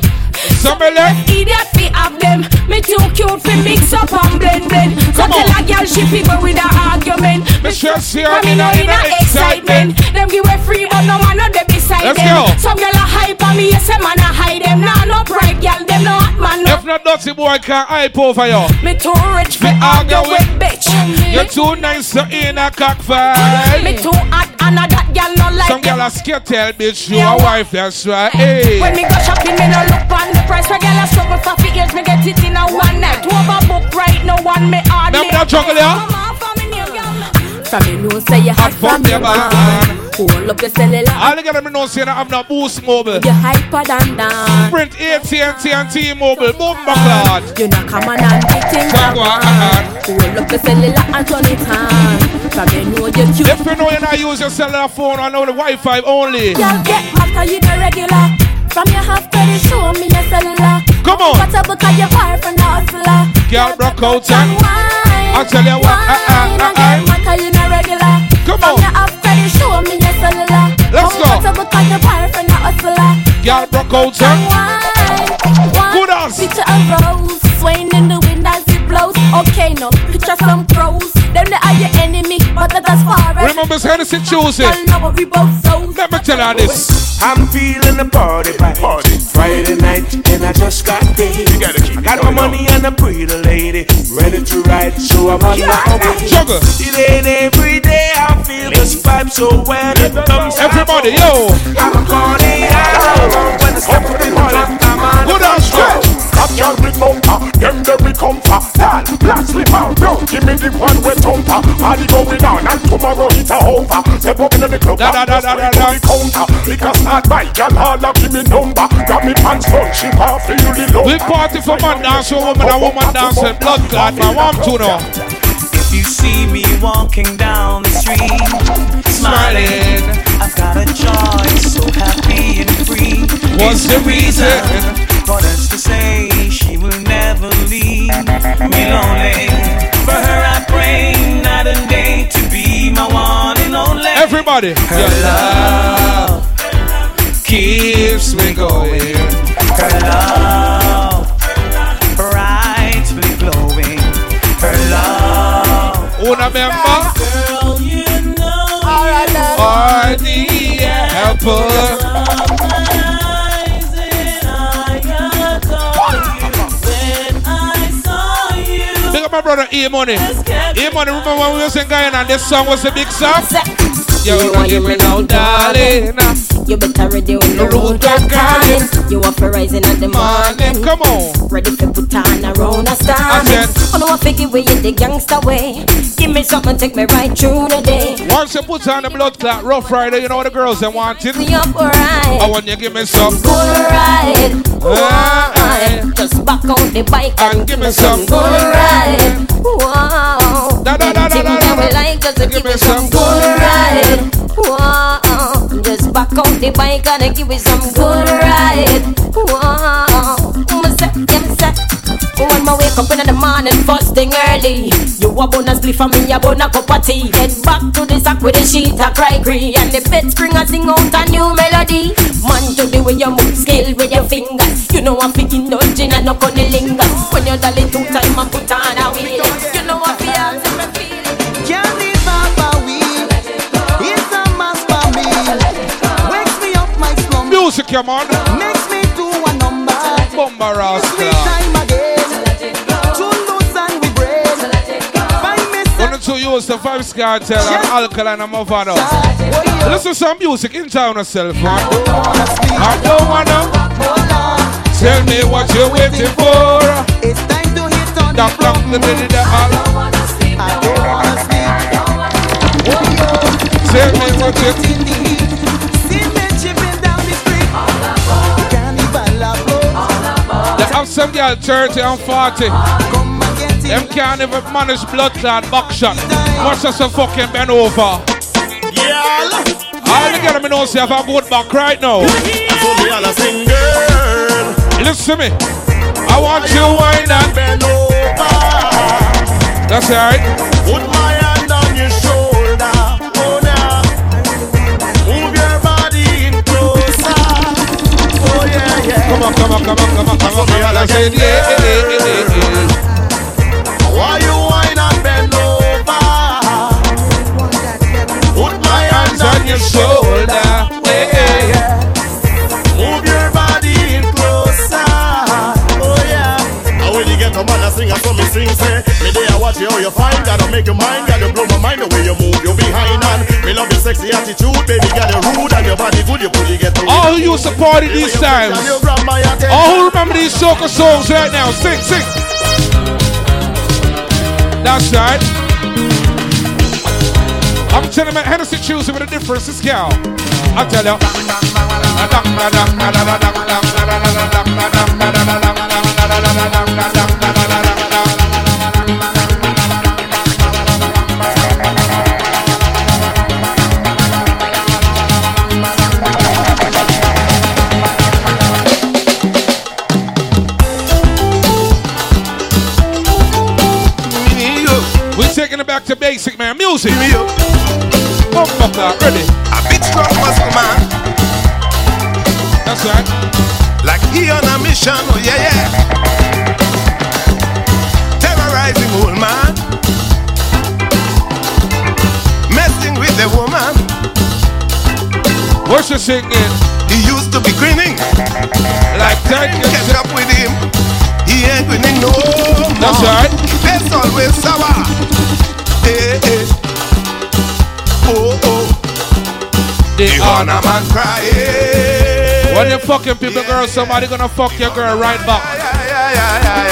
Somebody Idiot fi have them. Me too cute fi mix up and blend blend. So Come tell on. a girl she fi go with a argument. Me stress here in no, a in a excitement. Them give away free, but no man not there beside Let's them. go. Some girl a hype on me, yes, a man a hide them. Nah, no pride, girl, them no hot man. No. If not dirty boy can hype over you. Me too rich fi Me argue with bitch. You're too nice to in a cockfight. Me too hot and a that girl no like Some girl a scared tell bitch you a wife, that's right. When me go shopping, me no look on price. Where girl a struggle for fi years, me get it in a one night. Overbook right now, one me hardly. Remember that jungle, yeah? From me know say you hot from your man. Hold up your cellular. All you gotta know say that I'm not boost mobile. You hyper than that. Sprint AT&T and T-Mobile, bomba clot. You know come on and get in Go on. Hold up your cellular and turn it on. From me know you cute. If you know you not use your cellular phone, I know the Wi-Fi only. Girl get mad 'cause you the regular. From your half the show me your cellular. Come on. What's up because your boyfriend a hustler. Girl, out and I tell you what, uh, uh, uh, uh. Mad 'cause you the regular. Come From your half the show me your cellular. Let's go. What's up because your boyfriend a hustler. Girl, out and Good ass. Picture a rose swaying in the wind as blows. Okay, no, picture some crows. Them they are your enemy, but that's as far as. Remember, it's Hennessy Tuesday. Y'all we both so. Let me tell you this. I'm feeling the party party. Friday night and I just got paid. You gotta keep I got my money and a pretty lady ready to ride, so I'm on my way. Juggle. It ain't every day I feel this vibe, so when it comes, Everybody, yo. I'm a cardiac. When I step up in the club, I'm on Good the ass, control. Top girl with bumper, them there we come uh, the one with thumper. Party going on and tomorrow it's a over. Step up in the club, Da, da, da, da, da, da. the counter. Because start by, girl, all up, give me number. Got me pants front, she off, feel the low. We party for man dance, for woman and woman dance, and blood clot, man. One, to now. If you see me walking down the street, smiling, I've got a joy, so happy and free. What's the reason? For us to say she will never leave me lonely. For her I pray night and day to be my one and only. Everybody. Her love keeps me going. Her love brightly glowing. Her love. Una member. Girl, you know Are the up my brother E Money. E Money, remember when we was in Guyana and this song was a big song? Yo, you give me no darling. You better ready when the road get calling. You up for rising in the morning. Come on. Ready for put on a round of storming. I know I figure we in the gangster way. Give me something, take me right through the day. Once you put on the blood clot, Rough Rider, you know what the girls they want it. We up alright. I want you to give me some. Good ride. Why? Eh, eh. Just back on the bike and, give me some good ride. Wow. Da, da, da, da, da, da. we like, just give me some good ride. Wow. Back on the bike and give it some good ride. Wow. Yeah, me say. When I wake up in the morning, first thing early, you a bonus split for me, a bonus cup of tea. Head back to the sack with the sheet, a cry cree, and the bed spring a sing out a new melody. Man, to the way you move, skill with your fingers. You know I'm picking indulging and no cunnilingus. When you're dolly two time, I put on a wheel. You know I Music, come on. Makes me do a number. Bomba Rasta. time again. Tune loose and we break. Me Wanna to use the Vybz Kartel and alkaline and move on. Listen to some music, enjoy yourself, man. I don't wanna. Tell me what you're waiting for. It's time to hit on Down, down, the minute that I don't wanna sleep. Tell me what you have some girl 30 and 40. Them can't even manage blood clot buckshot. Watch us a fucking bend over. Yeah. All the girl me know say have a good back right now. So me all a sing, girl. Listen to me. I want you wine and bend over. That's right. Come on, come on, come on, come on, come on, come on. I said, yeah, yeah, yeah, yeah. Why you whine and bend over? Put my hands on your shoulder. I when you get a man a sing, I saw me sing say. Me there watch you how you find, gotta make your mind, gotta blow my mind the way you move, you behind and me love your sexy attitude, baby, got you rude and your body good, you fully get to All who used to party these times. You. All who remember these soca songs right now. Sing, sing. That's right. I'm telling you, Hennessy choosing with a difference is cow. I tell you. Taking it back to basic, man. Music. Fuck that. Ready? A big strong muscle man. That's right. Like he on a mission, oh yeah, yeah. Terrorizing old man. Messing with the woman. What's you singing? He used to be grinning. Like that. Catch up with him. He ain't grinning no more. That's right. Face always sour. Hey, hey. Oh, oh. The honor man crying. When you fucking people, girl, somebody gonna fuck your girl right back. Yeah, yeah, yeah, yeah,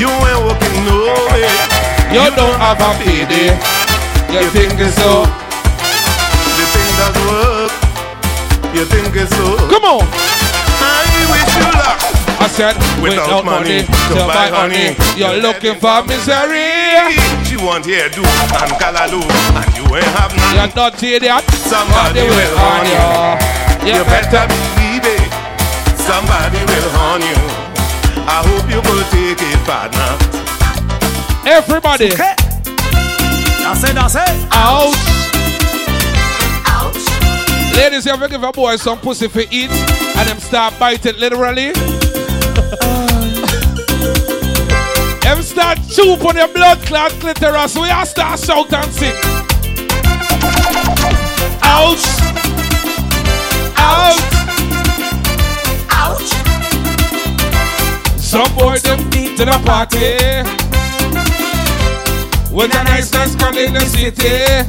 You ain't working no way. You don't have a payday. You think it's so. You think that work? You think it's so? Come on. I wish you luck. I said, without, money, to buy honey, you're looking for misery. She want hairdo and callaloo, and you ain't have none. You're not idiot. Somebody will harm you. You better believe it. Somebody will harm you. I hope you will take it, partner. Everybody. That's it, that's it. Out. Ladies, you ever give a boy some pussy for eat and them start biting literally? Them start chew on your blood clot clitoris, we all start shout and sing. Ouch! Ouch! Ouch! Some boy them beat to the party a nice nice girl in the city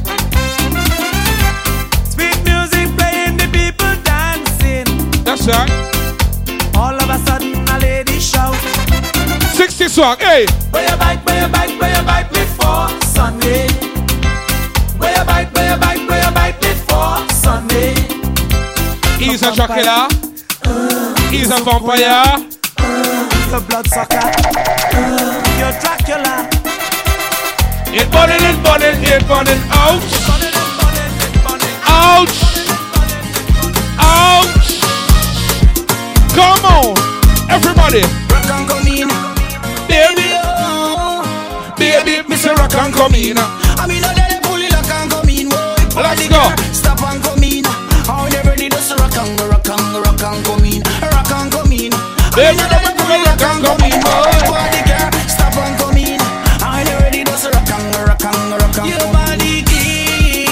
Sweet music playing, the people dancing. That's right All of a ladies shout. 60 swag, hey. Where you bike, where you bike, where you bike before Sunday? Where you bike, where you bike, where you bike before Sunday? He's a Dracula. He's a vampire. Your blood sucker. You're Dracula. It burning, it burning, it burning. Ouch. Ouch. Ouch. Come on. Everybody. Rock and come in. Baby. Baby, Mr. Rock and come in. I mean, I let it pull it, rock and come in. Let's go. Stop and come in. How never did us rock and go, rock and go, rock and come in. Rock and come in. Baby, and come in, rock and come in. Whoa, body girl, stop and come in. Never did us rock and rock and rock and. Your body clean.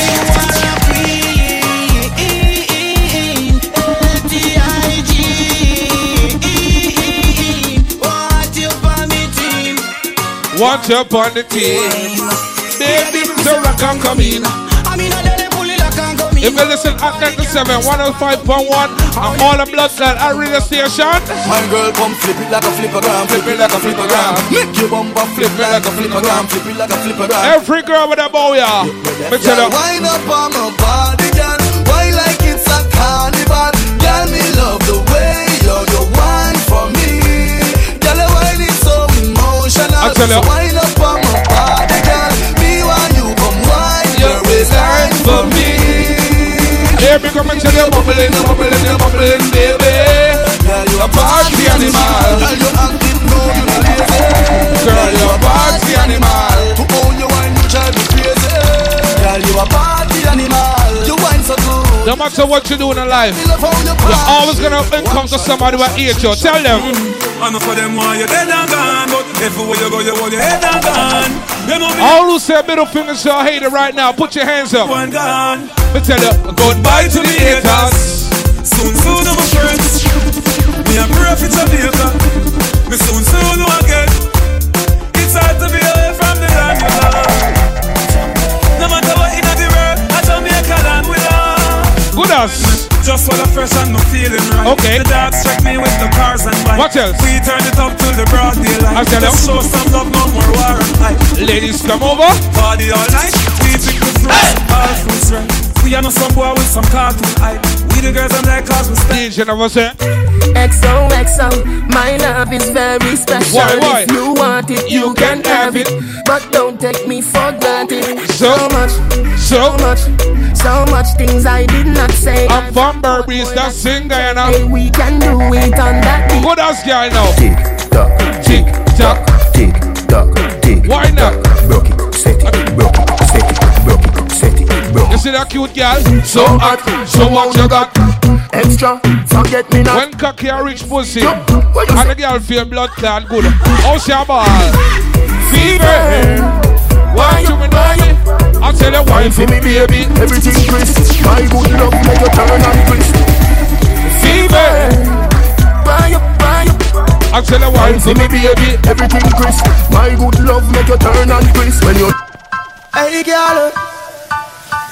You are queen. L-T-I-G. What you for me team? Want you upon the team. Baby, Mr. Rock and come in. I mean, I If you listen at 97, 105.1, and all the blood cell at radio station. My girl, come flip it like a flippergram, flip it like a flippergram. Make your bumper flip it like a flippergram, flip it like a flippergram. Every girl with a bow, yeah. Tell Girl, you. wind up on my body, girl. Why like it's a carnival? Girl, me love the way you're the one for me. Girl, the wine is so emotional. I tell you. So wind up on my body, girl. Me want you come wine your waistline for me. Here me come and tell you bubbling, bubbling, you're bubbling, baby. Girl, you a party animal. Girl, you acting no, you not lazy. Girl, you a party animal. To own your wine, you drive me crazy. Girl, you a party animal. You wine so good. No matter what you do in life, you're always gonna encounter somebody who hate you. Tell them. Mm. I know for them why you're dead and gone, but everywhere you go, you hold your head and gone. You know me. All who say middle fingers to a hater right now, put your hands up. One gone. Me tell you, goodbye to the haters. Soon, soon, my friends. Me a pray for Jamaica. Me soon, soon, no again. It's hard to be away from the land you love. No matter what in the world, a Jamaica land we love. Good as. Just for the fresh and no feeling right. Okay. The dogs check me with the cars and bikes. What else? We turn it up till the broad daylight. I tell Just show some love, no more war and fight. Ladies, come over. Party all night. We pick the fruits, all fruits right. We are not some boy with some cartoon hype. We the girls and their cars we spend. DJ never say. XOXO, my love is very special. Why, why? If you want it, you, can have it. But don't take me for granted. So, much, so much, so much things I did not say. I'm from Burberry's, that singer, you know. Hey, we can do it on that beat. Good as girl now. Tick tock, Tick tock. tick tock, tick. Why not? Broke it, set it, broke it, You see that cute girl? So hot, so what you got? Extra, forget me not. When cocky a rich pussy, and the girl feel blood clot good. How's your ball? Fever. Why you me know me? I tell you wine for me, baby. Everything crisp. My good love make you turn and crisp. Fever. Buy up, buy up. I tell you wine for me, baby. Everything crisp. My good love make you turn and crisp. When you Hey, girl.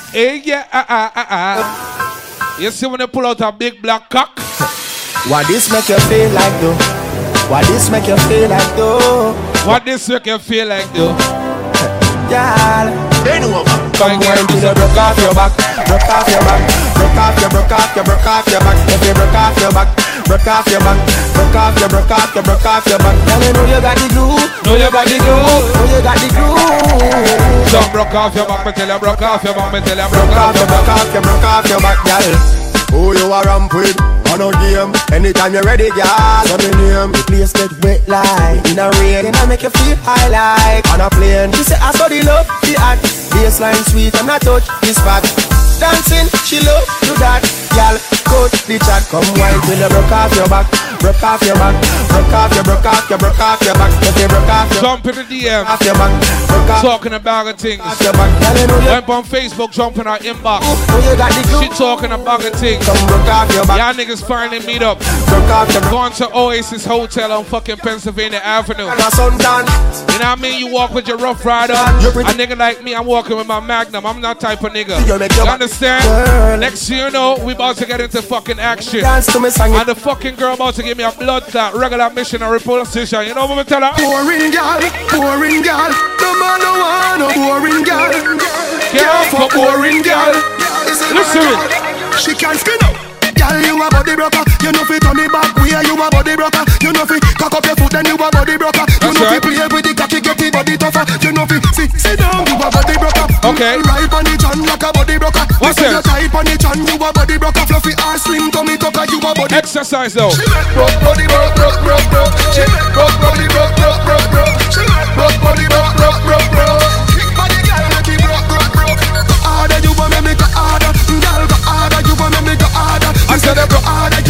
Hey, yeah, ah, ah, ah, ah. You see when they pull out a big black cock? What this make you feel like though? What this make you feel like though? What this make you feel like though? Girl, they know Come wine till you broke off your back, broke off your back, broke off your, broke off your, broke off your back. If you broke off your back, broke off your back, broke off your, broke off your, broke off your back. Girl, you know you got the glue, Know you got the glue. know you got the glue. So broke off your back, me tell you broke off your back, me tell you Broke off your, broke off your, broke off your back, girl. Who you a ramp with? On a game, anytime you're ready, girl. What me name? The place get wet like in a rain, and I make you feel high like on a plane. She say I saw the love, the act, baseline sweet, and I touch the spot. Dancing, she love do that, girl. Coach the chat, come wine till you broke off your back, broke off your back, broke off your, broke off your, broke off your back. If you broke off your, Jump in the DM, off your back, broke off talking about the things. your back, Went on Facebook, jumping our inbox. know you got the She glue. talking about the things. Come broke off your back, Y'all niggas finally meet up. broke off your. Going to Oasis Hotel on fucking Pennsylvania Avenue. And a suntan. You know what I mean? You walk with your rough rider. A nigga like me, I'm walking with my Magnum. I'm that type of nigga. You your- understand? Girl. Next thing you know, we about to get into fucking action. And the fucking girl about to give me a blood clot, regular missionary position. You know what I'm tell her? Boring girl, boring girl. No man no want no boring girl. Girl for boring girl. Listen. She can't spin up. Girl, you a body broker. You know fi turn it back way. You a body broker. You know fi cock up your foot, then you a body broker. You know fi play with the cocky, get the body tougher. You know fi sit, sit down. You a body broker. Okay. Right on the chan like a body broker. What's that? You tight on the john, you a body broker. Fluffy ass, slim tummy tucker, you a body. Exercise though. She make broke body broke broke broke broke. She make broke body broke broke broke broke. She make broke body broke broke broke broke.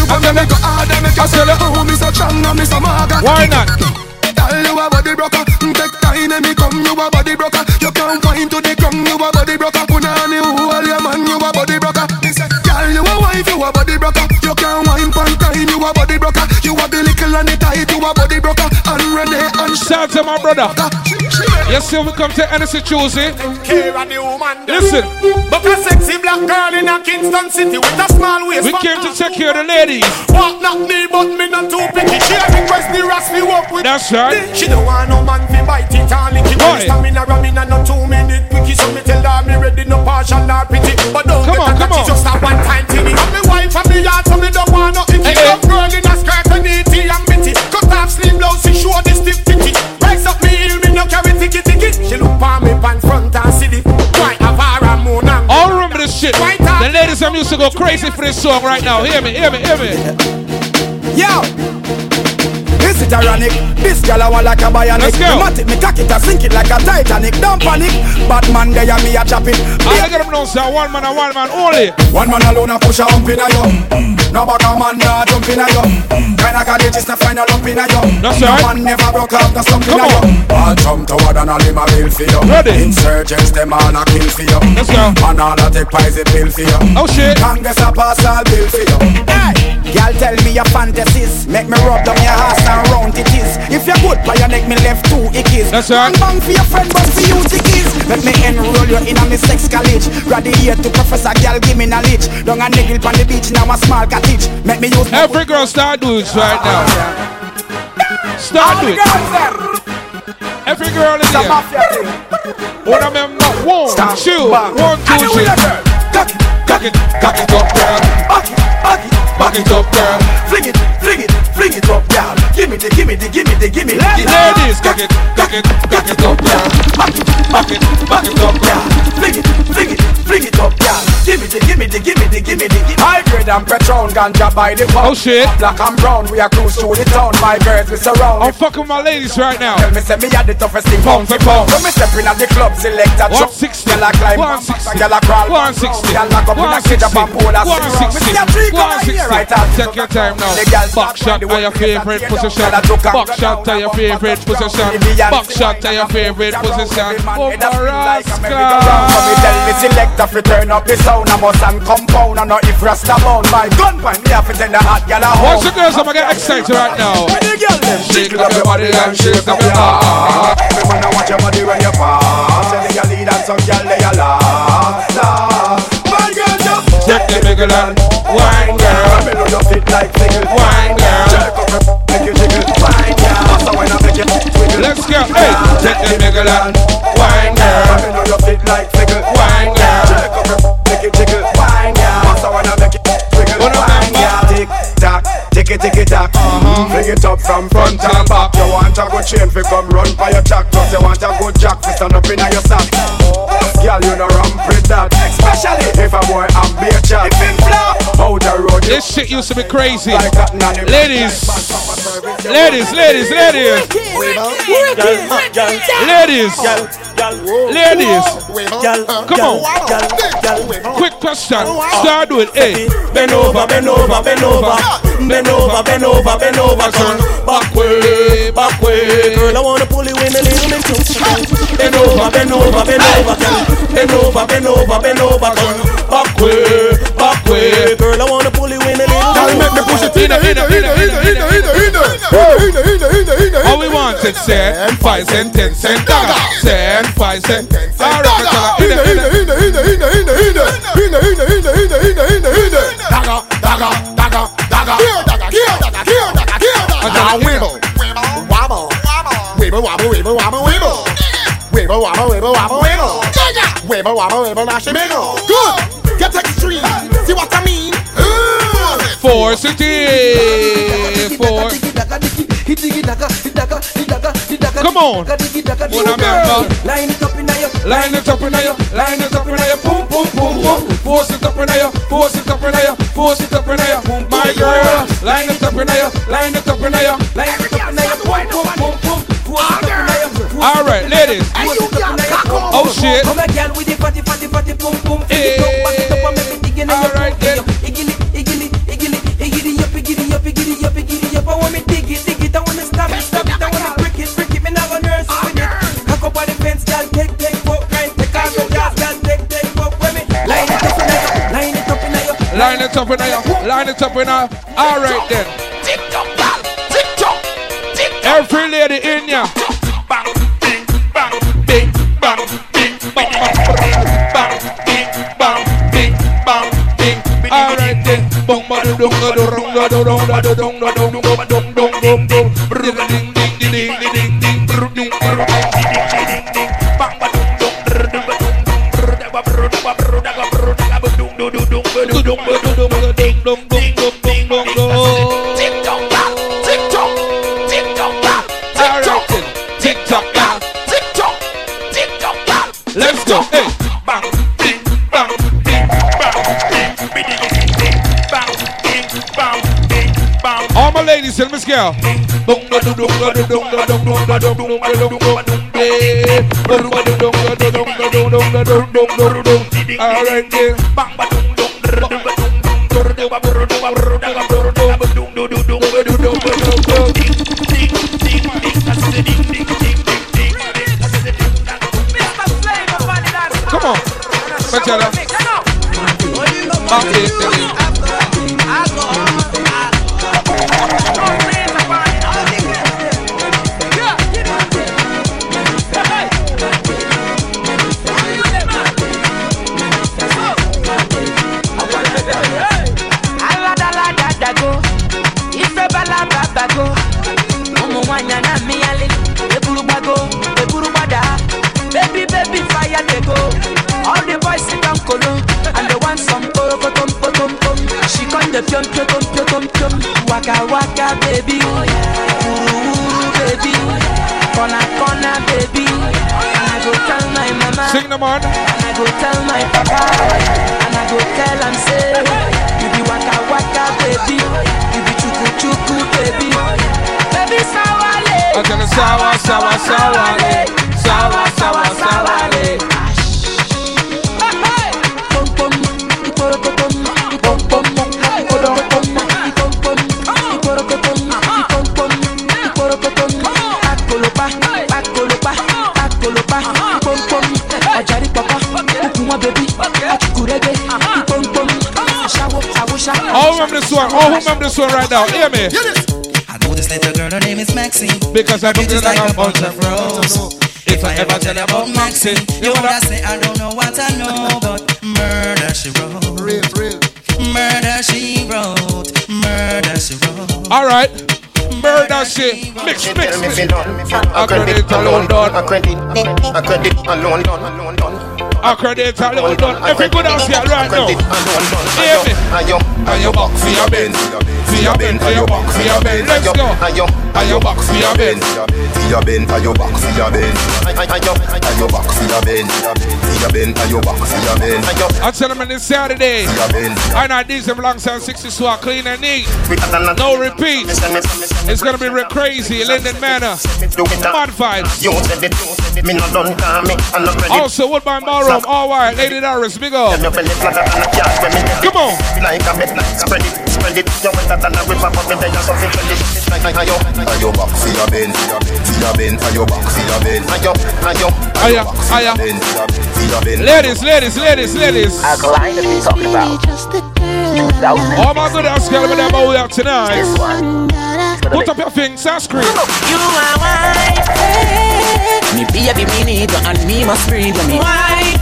You want me make it harder. Make you say oh so strong and so maga. Why not? Girl you a body broker. Take time and me come you a body broker. You can't find to the come you a body broker. Punani hold your man you a body broker. Girl you a wife you a body broker. You can't wine pan time you a body broker. You a the little and the tight you a body broker. And Renee and Shout to my brother. Yes, sir, we come to Hennessy Tuesday. Listen. But a sexy black girl in a Kingston City with a small waist. We came to take care of the ladies. Walk not me, but me not too picky. She a request the ras we walk with. That's right. She don't want no man fi bite it and lick it. Why? Stamina ramina no two minute quickie. So me tell her me ready no partial nor pity. But don't Come get on, a come catchy, on. just a one time tinny. And me wife and me yard so me don't want no icky. Hey, hey. Love girl in a shit. The ladies are used to go crazy for this song right now. Hear me, hear me, hear me. Yo! Is ironic? This girl I want like a bionic. Let's go. Me it, me cock it, I sink it like a Titanic. Don't panic. Batman there, me a chop it. I get them know, sir. One man and one man only. One man alone a push a hump in a yo. No back a man nah jump in a yo. Kinda college is to find a lump in a yo. That's no man never broke out the stump in Come a yo. on. All jump toward and all him a bill for you. Ready. Insurgents them all a kill for you. Let's go. And all a take poison pill for you. Oh shit. Congress a pass all bill for you. Hey. Girl tell me your fantasies Make me rub down your ass and round it is If you're good by your neck me left two ickies That's right. Bang bang for your friend but for you tickies Let me enroll you in a me sex college Graduate to professor girl give me knowledge Down a niggle on the beach now a small cottage Make me use Every girl start doing it right now. Start doing it. Every girl in here. mafia thing One of them, not one, Stop. two, Bang. one, I two, know three. your girl Cock it, Cock it, cock it up, girl. back it, back it Back it up, girl. Fling it, fling it, fling it up, girl Give me the, give me the, give me the, give me the give me the. Ladies, cock it, cock it, cock it up, girl. Back it, Back it, back it up, girl. Fling it, fling it, fling it up, girl. Give me the, give me the, give me the, give me the. give me- High grade and Patron ganja by the pound. Oh, shit. Black and brown, we are cruise through the town. My girls we surround. I'm fucking my ladies right now. Tell me say me had the toughest thing Pound for for pound. When me step in at the club, select a truck. 160, Gyal a climb, 160, gyal a crawl, 160, gyal lock up in a kid up and pull a zero. Me see a tree come here, right out. Take your time now. Back shot to your favorite position. Gyal a took and Back shot to your favorite position. Back shot to your favorite position. So me tell me selector fi turn up the sound. I must and compound and not if rasta bound. My gun point me have to send a hot gyal a home. Watch the girls, I'm gonna get excited right now. When the girl them Shake up your body and shake up your heart. Me wanna watch your body when you pass. Say the girl lead and some girl they a laugh, laugh. My girl just Take the bigger and wine, girl. Me know you fit like fickle. Wine, girl. Jerk up your make you jiggle. Wine, girl. So when I make you wiggle. Let's go. Hey, take the and wine, girl. Me know you fit like fickle. Wine, girl. Tock, tick it, tick it uh, uh-huh. tock. Fling it up from front and back. You want a good chain fi come run by your jack. Plus you want a good jack fi stand up inna your sock. Girl, you know ramp with that. Especially if a boy am be a chat. If him flop, out the road. This shit used to be crazy. like cotton on him. Ladies, ladies, ladies, ladies, ladies, ladies. Come on. Quick question. Start with A. Bend over, bend over, bend over, bend over, bend over, bend over, son. Back way, back way. Girl, I wanna pull you in a little bit too. Bend over, bend over, bend over. Bend over, bend over, bend over. Back way, All we want is send five cent, ten cent dollar. Send five cent, ten cent dollar. Dagger, dagger, dagger, dagger, kill, dagger, kill, dagger, kill, dagger. Dagger, wibble, wobble, wibble, wobble, wibble, wobble, wibble, wibble, wobble, wibble, wobble, wibble, dagger, wibble, wobble, wibble, now she mingle. Good. Four city. Four. Come on. Wanna member? Line it up in your Line it up in your, line it up in your, boom, boom, boom, boom. Force it up in your, force it up in your, force it up in your, my girl. Line it up in your, line it up in your, line it up in your, boom, boom, boom, boom. Force it up in your. All right, ladies. Oh shit. Come a girl with the fatty, fatty, fatty, boom, boom. Line it up in your, line it up in your. All right then. Every lady in ya. Bang, bing, bang, All right then. This one right now. Hear me. I know this little girl, her name is Maxine. Because I Pretty look like like a bunch of roses. If I ever tell you about Maxine, you wanna say I don't know what I know, but murder she wrote. Real, real. Murder she wrote. Murder she wrote. All right. Murder shit. Mix, mix, mix. Accredit alone done. Accredit alone done. Accredit alone done. Every good house here right now. Hear me. And your box for your Benz. For your Benz. For your box for your Benz. Let's go. And your box for your Benz. For your Ben, for your box, for your Ben. For your box, for your Ben. For your Ben, for your box, for your Ben. I tell them this Saturday. I know these them alongside 60 swat clean and neat. No repeat. It's gonna be real crazy. Linden Manor. Mad vibes. Me not done call me, I'm not ready. Also, Woodbine Ballroom. All right. Lady Doris, big up. Come on. Like a bed, spread it, spread it. You're better than a river, but me there you're something to it. Like a yo, For your box, for your Ben. For your Ben, for your box, for your Ben. a yo, a yo. Aya, aya. For your Ben. Ladies, ladies, ladies, ladies. Alkaline that we talking about. 2000. All my good ass girl, whatever we have tonight. Put up your things, and scream. You are wife. Me baby, me need you and me must breathe when me wife.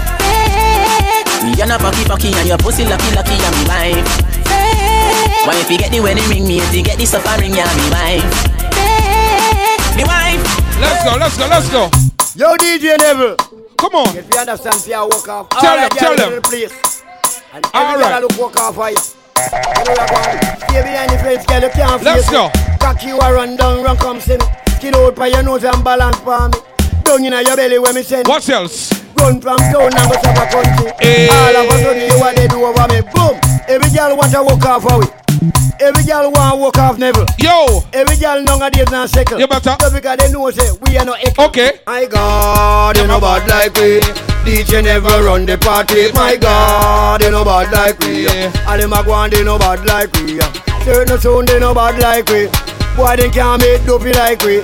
Me and a pocky pocky and your pussy lucky lucky and me wife. Why if you get the wedding ring, me if you get the suffering, yeah, me wife. Me wife. Let's go, let's go, let's go. Yo, DJ Neville. Come on. If you understand, see how walk off. Tell All right, them, tell them. to the place. And All every girl right. look walk off for you. You know you're going. Stay behind the fence, girl, you can't Let's go. it. Cock you a run down, run come see me. Skin out by your nose and balance for me. Down in your belly when me send. What else? Run from town and go to a country. Eh. All of a sudden you what they do over me. Boom. Every girl want to walk off we. Every girl want to walk off never. Yo. Every girl nowadays not second. You better. Just because they know say we are not echo. Okay. My God, you know bad like we. DJ never run the party. My God, you know bad like we. All them a go on, they know bad like we. Certain sound they know bad like we. Boy, they can't make dopey like we.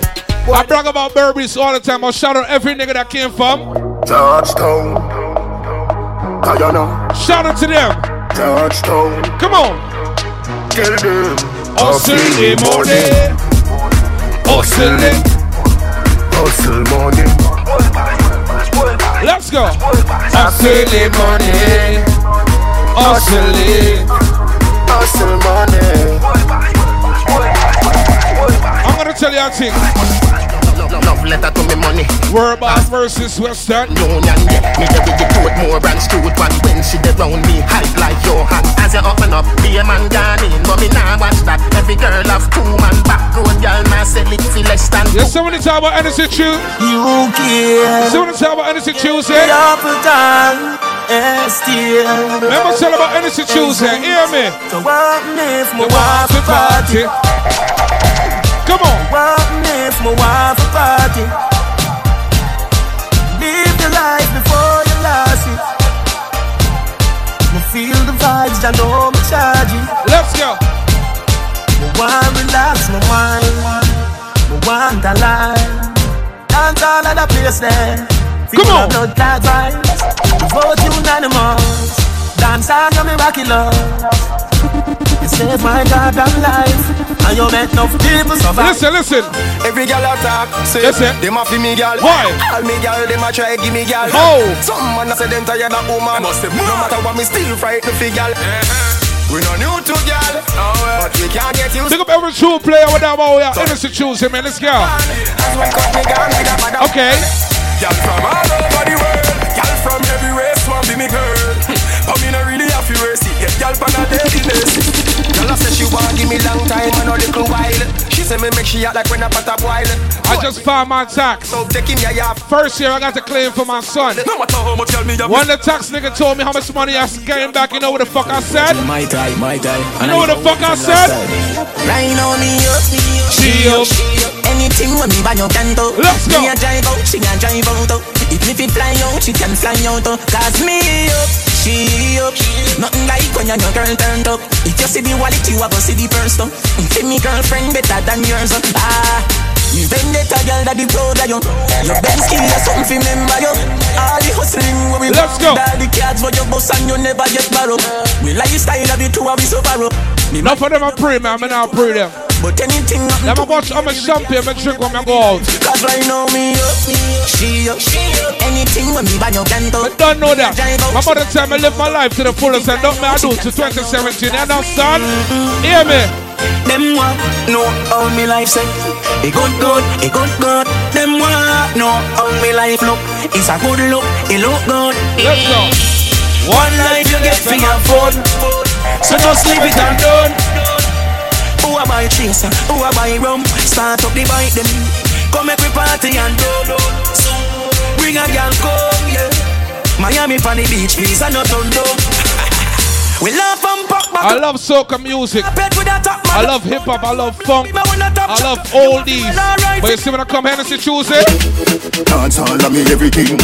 I brag about Burberry's all the time. I shout out every nigga that came from. Georgetown. Guyana. Shout out to them. Georgetown. Come on. Tell them. Hustle in the morning. Hustling. Hustle morning. Let's go. Hustling morning. Hustling. Hustle morning. I'm gonna tell you a thing. Love letter to me money. Verbal versus Western. Union, yeah. Me ready to put more brands to it one when she dey round me. Hype like your hand. As you open up, be a man gone in. But me nah watch that. Every girl have two man back road. Girl nah sell it for less than Yes, somebody talk about Energy True. You care. Somebody talk about Hennessy Tuesday. Apple time. Eh, still. Remember tell about Hennessy Tuesday. Hear me. So what if my The wife water a party? Come on. What if my wife a party? Live your life before you lost it. Me feel the vibes, I know me charge it. Let's go. Me want relax, me wine, me want a line. Dance all of the place there. Come on. blood clot vibes. Vote unanimous. Dance all of me back in love. You save my goddamn life, and you make enough people survive. Listen, listen. Every girl a talk, say Listen. them a fi me girl. Why? All me girl, them a try give me girl. How? Some man a say them tired of woman. I must say, no matter what me still fight the fi girl. Uh-huh. We no new to girl, but we can't get used. Pick up every true player with that boy. Hennessy Tuesday, man. Let's go. That's when cut me gone with a mother. Okay. Girl from all over the world, girl from every race want be me girl. But me no really have to race it. Get girl from a daily basis. Girl a say she want give me long time and a little while. She say me make she act like when I pot a boil. I just filed my tax. So take him yeah yeah. First year I got to claim for my son. No matter how much girl me. When the tax nigga told me how much money I was getting back, you know what the fuck I said? My die, my die. You know what the fuck I said? Right now me up, me up, She up. Anything when me buy your canto. Let's go. Me a drive out, she can drive out. If me fi fly out, she can fly out. Cause me up, she up. Nothing like when your girl turned up. You see the wallet, you a go see the purse. oh. Say me girlfriend better than yours. oh. Ah. You vendetta girl that the proud of you Your Benz kill you something fi remember you All the hustling when we Let's go. All the cards for your boss and you never get borrow We lifestyle of the two of we so borrow Enough of them I pray, man. I'm not pray them. But anything Let me watch I'm a champagne, I drink when I go out. Cause right now me up, she up, anything when me buy your canto. But don't know that. My mother tell me live my life to the fullest and don't me I do to 2017. You understand? Hear me? Them want know how me life set. A good good, a good good. Them want know how me life look. It's a good look, it look good. Let's go. One life you get for your phone, so just leave it and done. Who a buy chaser? Who a buy rum? Start up the bike them. Come make we party and do bring a girl come, yeah. Miami for the beach, please, and not on We laugh and pop. I love soca music. I love hip hop. I love funk. I love oldies. But you see when I come here and see Tuesday? Dance all of me everything.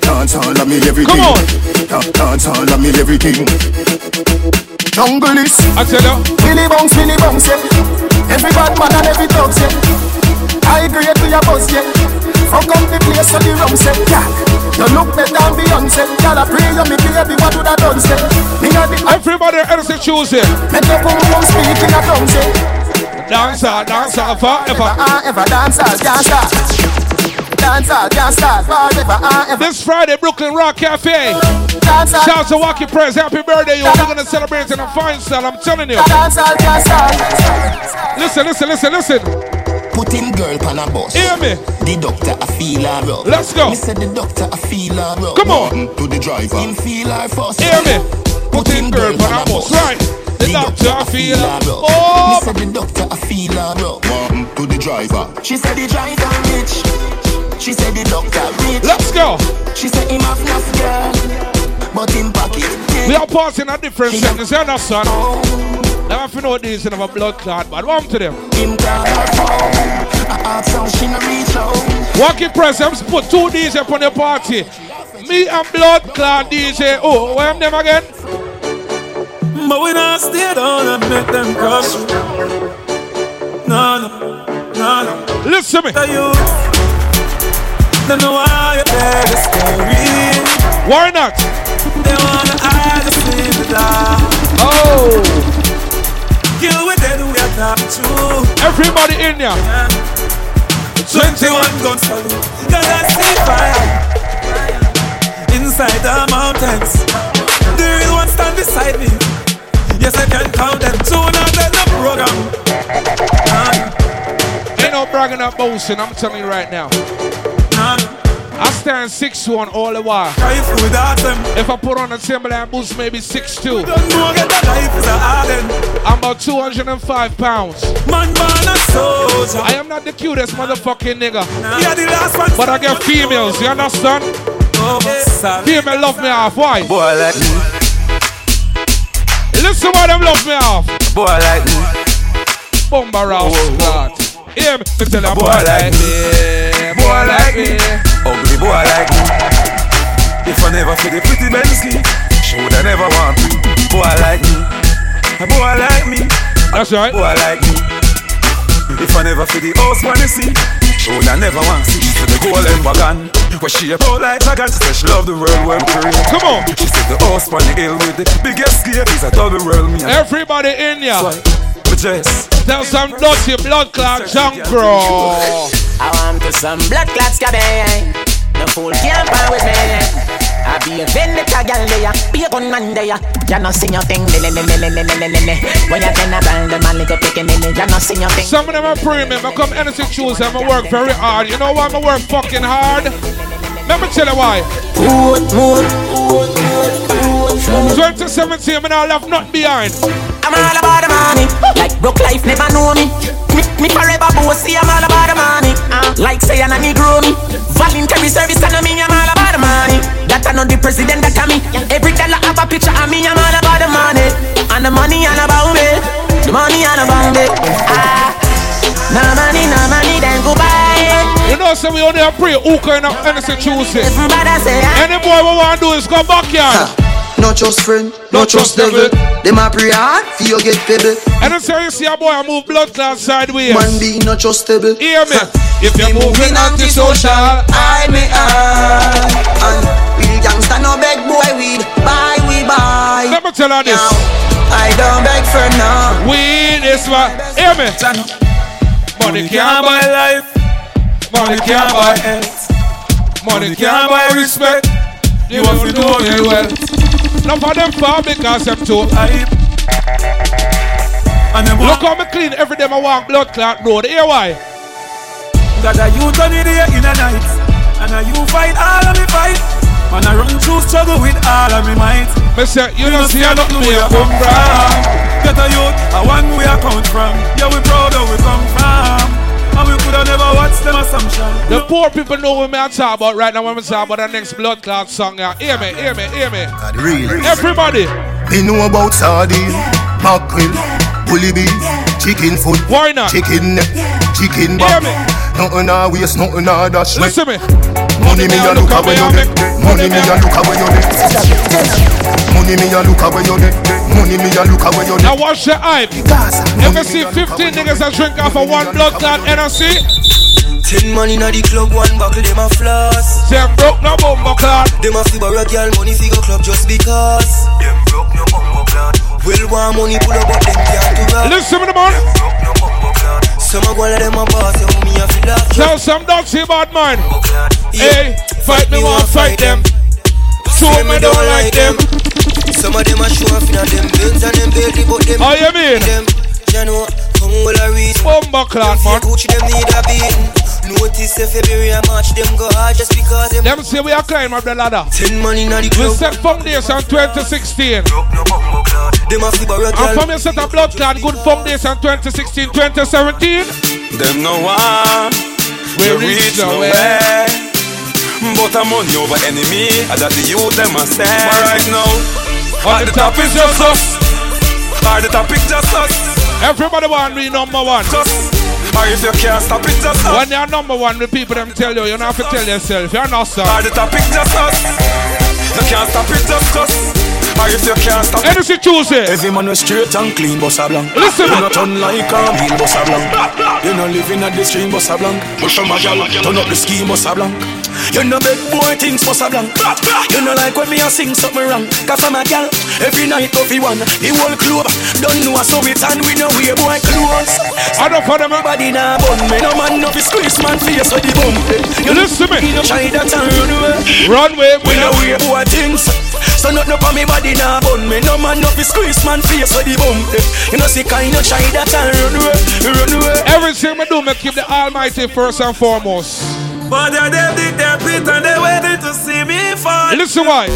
Dance all of me everything. Come on. Dance all of me everything. Jungle is. I tell you. Billy bounce, Billy bounce, yeah. Every bad man and every dog, yeah. I agree to your boss, yeah. Fuck up the place so the rum say, yeah. You look better than Beyonce. Y'all a pray you me baby, what would I done say? Me a the Everybody Hennessy Tuesday. Make your boom boom speak in a tongue, say. Dancer, dancer, forever. Ever dance, ah, dance, ah. Dance, ah, dance, ah, forever, ah, ever. This Friday, Brooklyn Rock Cafe. Ah. Shout out to Wacky Press. Happy birthday, you We're going to celebrate in a fine style. I'm telling you. Ah, ah. Listen, listen, listen, listen. Put him girl pan a bus. Hear me. The doctor I feel her rough. Let's go. Me said the doctor I feel her rough. Come on. To the driver. Him feel her first. Hear me. Put him girl on a bus. Right. The doctor I feel her. Oh. Me said the doctor I feel her rough. To the driver. She said the driver rich. She said the doctor rich. Let's go. She said him have enough girl, but him pocket. We are passing a different seconds, you understand? If you know this, you have a blood clot, but warm to them. Him call her phone. I ask how she no reach out. Walking presents, put two DJ up on your party. Me and blood clot DJ. Oh, where am them again? But we don't stay down and make them cross. No, no, no, no. Listen to me. The they know why you tell the story. Why not? They wanna hide the. Oh. Kill with them, we are top two. Everybody in here. 21 gun salute. Cause I see fire inside the mountains. The real one stand beside me. Yes, I can count them. Two now there's no program. Ain't no bragging up boasting, I'm telling you right now. I stand 6'1 all the while. If I put on a Timberland boots, maybe 6'2. I'm about 205 pounds. Man, man, soldier. I am not the cutest motherfucking nigga. Yeah, the last one. But I get females, you understand? Oh, Female love me off. Why? Boy like me. Listen why them love me off. Boy like me. Bomba Rouse God. Hear me? Me tell a Boy boy like like me. Boy like me. Ugly boy like me. If I never see the pretty Bensley, should I never want me. Boy like me. A boy like me. That's right. Boy like me. If I never see the house money see, should I never want see. To the golden wagon, where she a boy like dragon. She said she love the world when free. Come on. She said the house on the hill with the biggest scale is a double world me. and- Everybody in here. But just Tell some dirty blood clot junk bro. I want to some blood clots cabin. No fool can't buy with me. I be a vendetta gal there, be a gunman there. You no sing your thing, le le le le le. When you turn around, the man little picking in. You no sing your thing. Some of them are premium. I come anything choose them. I work very hard. You know why I work fucking hard? Let me tell you why. 2017, I now left nothing behind. I'm all about the money. Like broke life never know me. Me, me forever bossy. I'm all about the money. Uh, like say I'm a Negro me. Voluntary service and me. I'm all about the money. That I know the president that I me. Every dollar have a picture of me. I'm all about the money. And the money all about me. The money all about me. Ah, no money, no money, then goodbye. You know, so we only have pray who can have anything choose it. Any boy we want to do is go backyard. No trust friend, no trust devil. Them a pray hard, for you get pebble. And then say you see a boy I move blood clot sideways. Man be no trustable. Hear me? If you're moving antisocial, I me I. And real gangsta no beg boy weed, buy we buy. Let me tell you this. I don't beg for now. Weed is what. Hear me? Money can't buy life. Money can't buy health. Money can't buy respect. You have to know very well. None of them fall because them too hype. Look how me clean every day I walk blood clot road. Hear why? Got a youth on the day in the night. And a you fight all of me fight. Man, I run through struggle with all of me might. Me say, you don't see a nothing where you come from. Get a youth, a one we a come from. Yeah, we proud of we come from. And we coulda never watched them assumption. The poor people know what me I talk about right now when we talk about the next blood clot song. Yeah. Hear me, hear me, hear me. Real. Everybody. Me know about sardine, mackerel, bully beef, chicken foot. Why not? Chicken neck, chicken back. Nothing a waste, nothing a dash. Listen me. Money me a look at where you make. Money me a look at where you make. Money me a look at where you make. Money me a look at where you Now watch your hype. Ever see 15 niggas that drink off of one blood clot NRC? Ten money na the club, one buckle them a floss. Them broke no bumbo clot. Them a fi borrow girl money fi go club just because. Them broke no bumbo clot. Well, want money pull up but them can't do that. Listen to the man. Some a go let them a boss, you me a. Tell some dirty bad man. Oh, hey, fight me, want fight them. Show me don't like them. Some of them a show off in them Benz and them Bentley, but them How you mean? Them, you know, tongue will a read. Bomba clock, man. Them need a beating. Notice if February and March them go hard just because them. Them say we are climb up the ladder. Ten money in the We club. set foundation 2016. Them a flip a rock, And from you set a blood clot, good foundation 2016, 2017. Them no one We we reach reach nowhere. nowhere. But I'm on over enemy, I that the youth them a stand. But right now, On at the the top is just us. At the top is just us. Everybody want to be number one. Just, or if you can't stop it, just us. When you're number one, the people them tell you, you don't have to tell yourself. You're not sir. At the top is just us. You can't stop it, just us. Or if you can't stop it. Anything choose it. Every man was straight and clean, boss a blanc. Listen. You not turn like a wheel, boss a blanc. You not living at the stream, boss a blanc. But from a gal, turn up the scheme, boss a blanc. You know big boy things, a blanc. You know like when me a sing something wrong. Cause from a gal, every night coffee one. The whole club don't know so it and we know we boy close. I don't for them. Nobody nah bun me, no man no fi squeeze man face so the bump. You Listen me. You know shy that and run away. Runway, We know we boy things. So not no for me body nah bun me No man no fi squeeze man face for the bump You know see kind of shy that and run away Run away Everything we do, me keep the Almighty first and foremost. But they dig their pit and they waiting to see me fall. Listen why.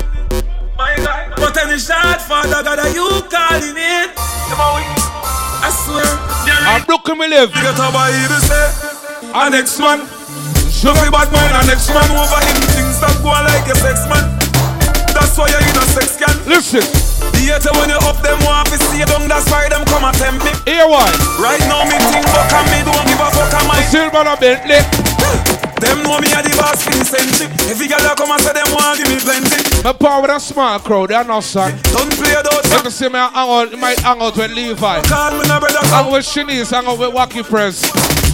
My God, but any shot, Father God, are you calling it? I swear, I'm looking me live. You get a boy even say, a next man. Show me bad man, a next man over him. Things that go like a sex man. That's why you're in a sex can. Listen. The hater when you up them want to see you down, that's why them come and tempt me. Here why? Right now me think fuck and me don't give a fuck and my Silver and Bentley. Them know me a the boss for century. Every girl that come and say them want give me plenty. My power with a small crowd, they're not son. Don't play those. You can see me hang out, might hang out with Levi. Call me no brother. Hang with Shanice, hang out with Wacky Press.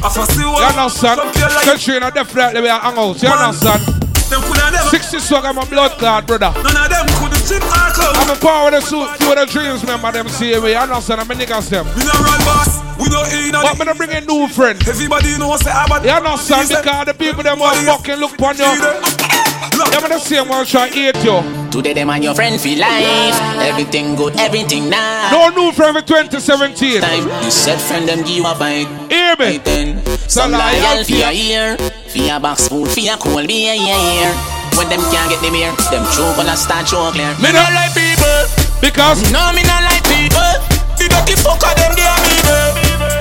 I for see You what. understand? Like Katrina definitely a hang out. You understand? Them coulda never. 60 swag, I'm a blood clot, brother. None of them could chip or club. I'm a power with a suit, few of the dreams, remember them see me. You understand? I'm a niggas them. We not run boss. We don't in a But me not bring a new friend. Everybody knows say about. You understand? Because the people them want fucking look upon you. Them the same one try hate you. Today them and your friend feel life. Everything good, everything nice. No new friend for 2017. Time you said friend them give you a fight. Hear me? Then some loyal for your ear, for your box food, for your cool beer, yeah, yeah. When them can't get the beer, them choke on a start choke clear. Me not like people because no me not like people. The dirty fucker them they are evil,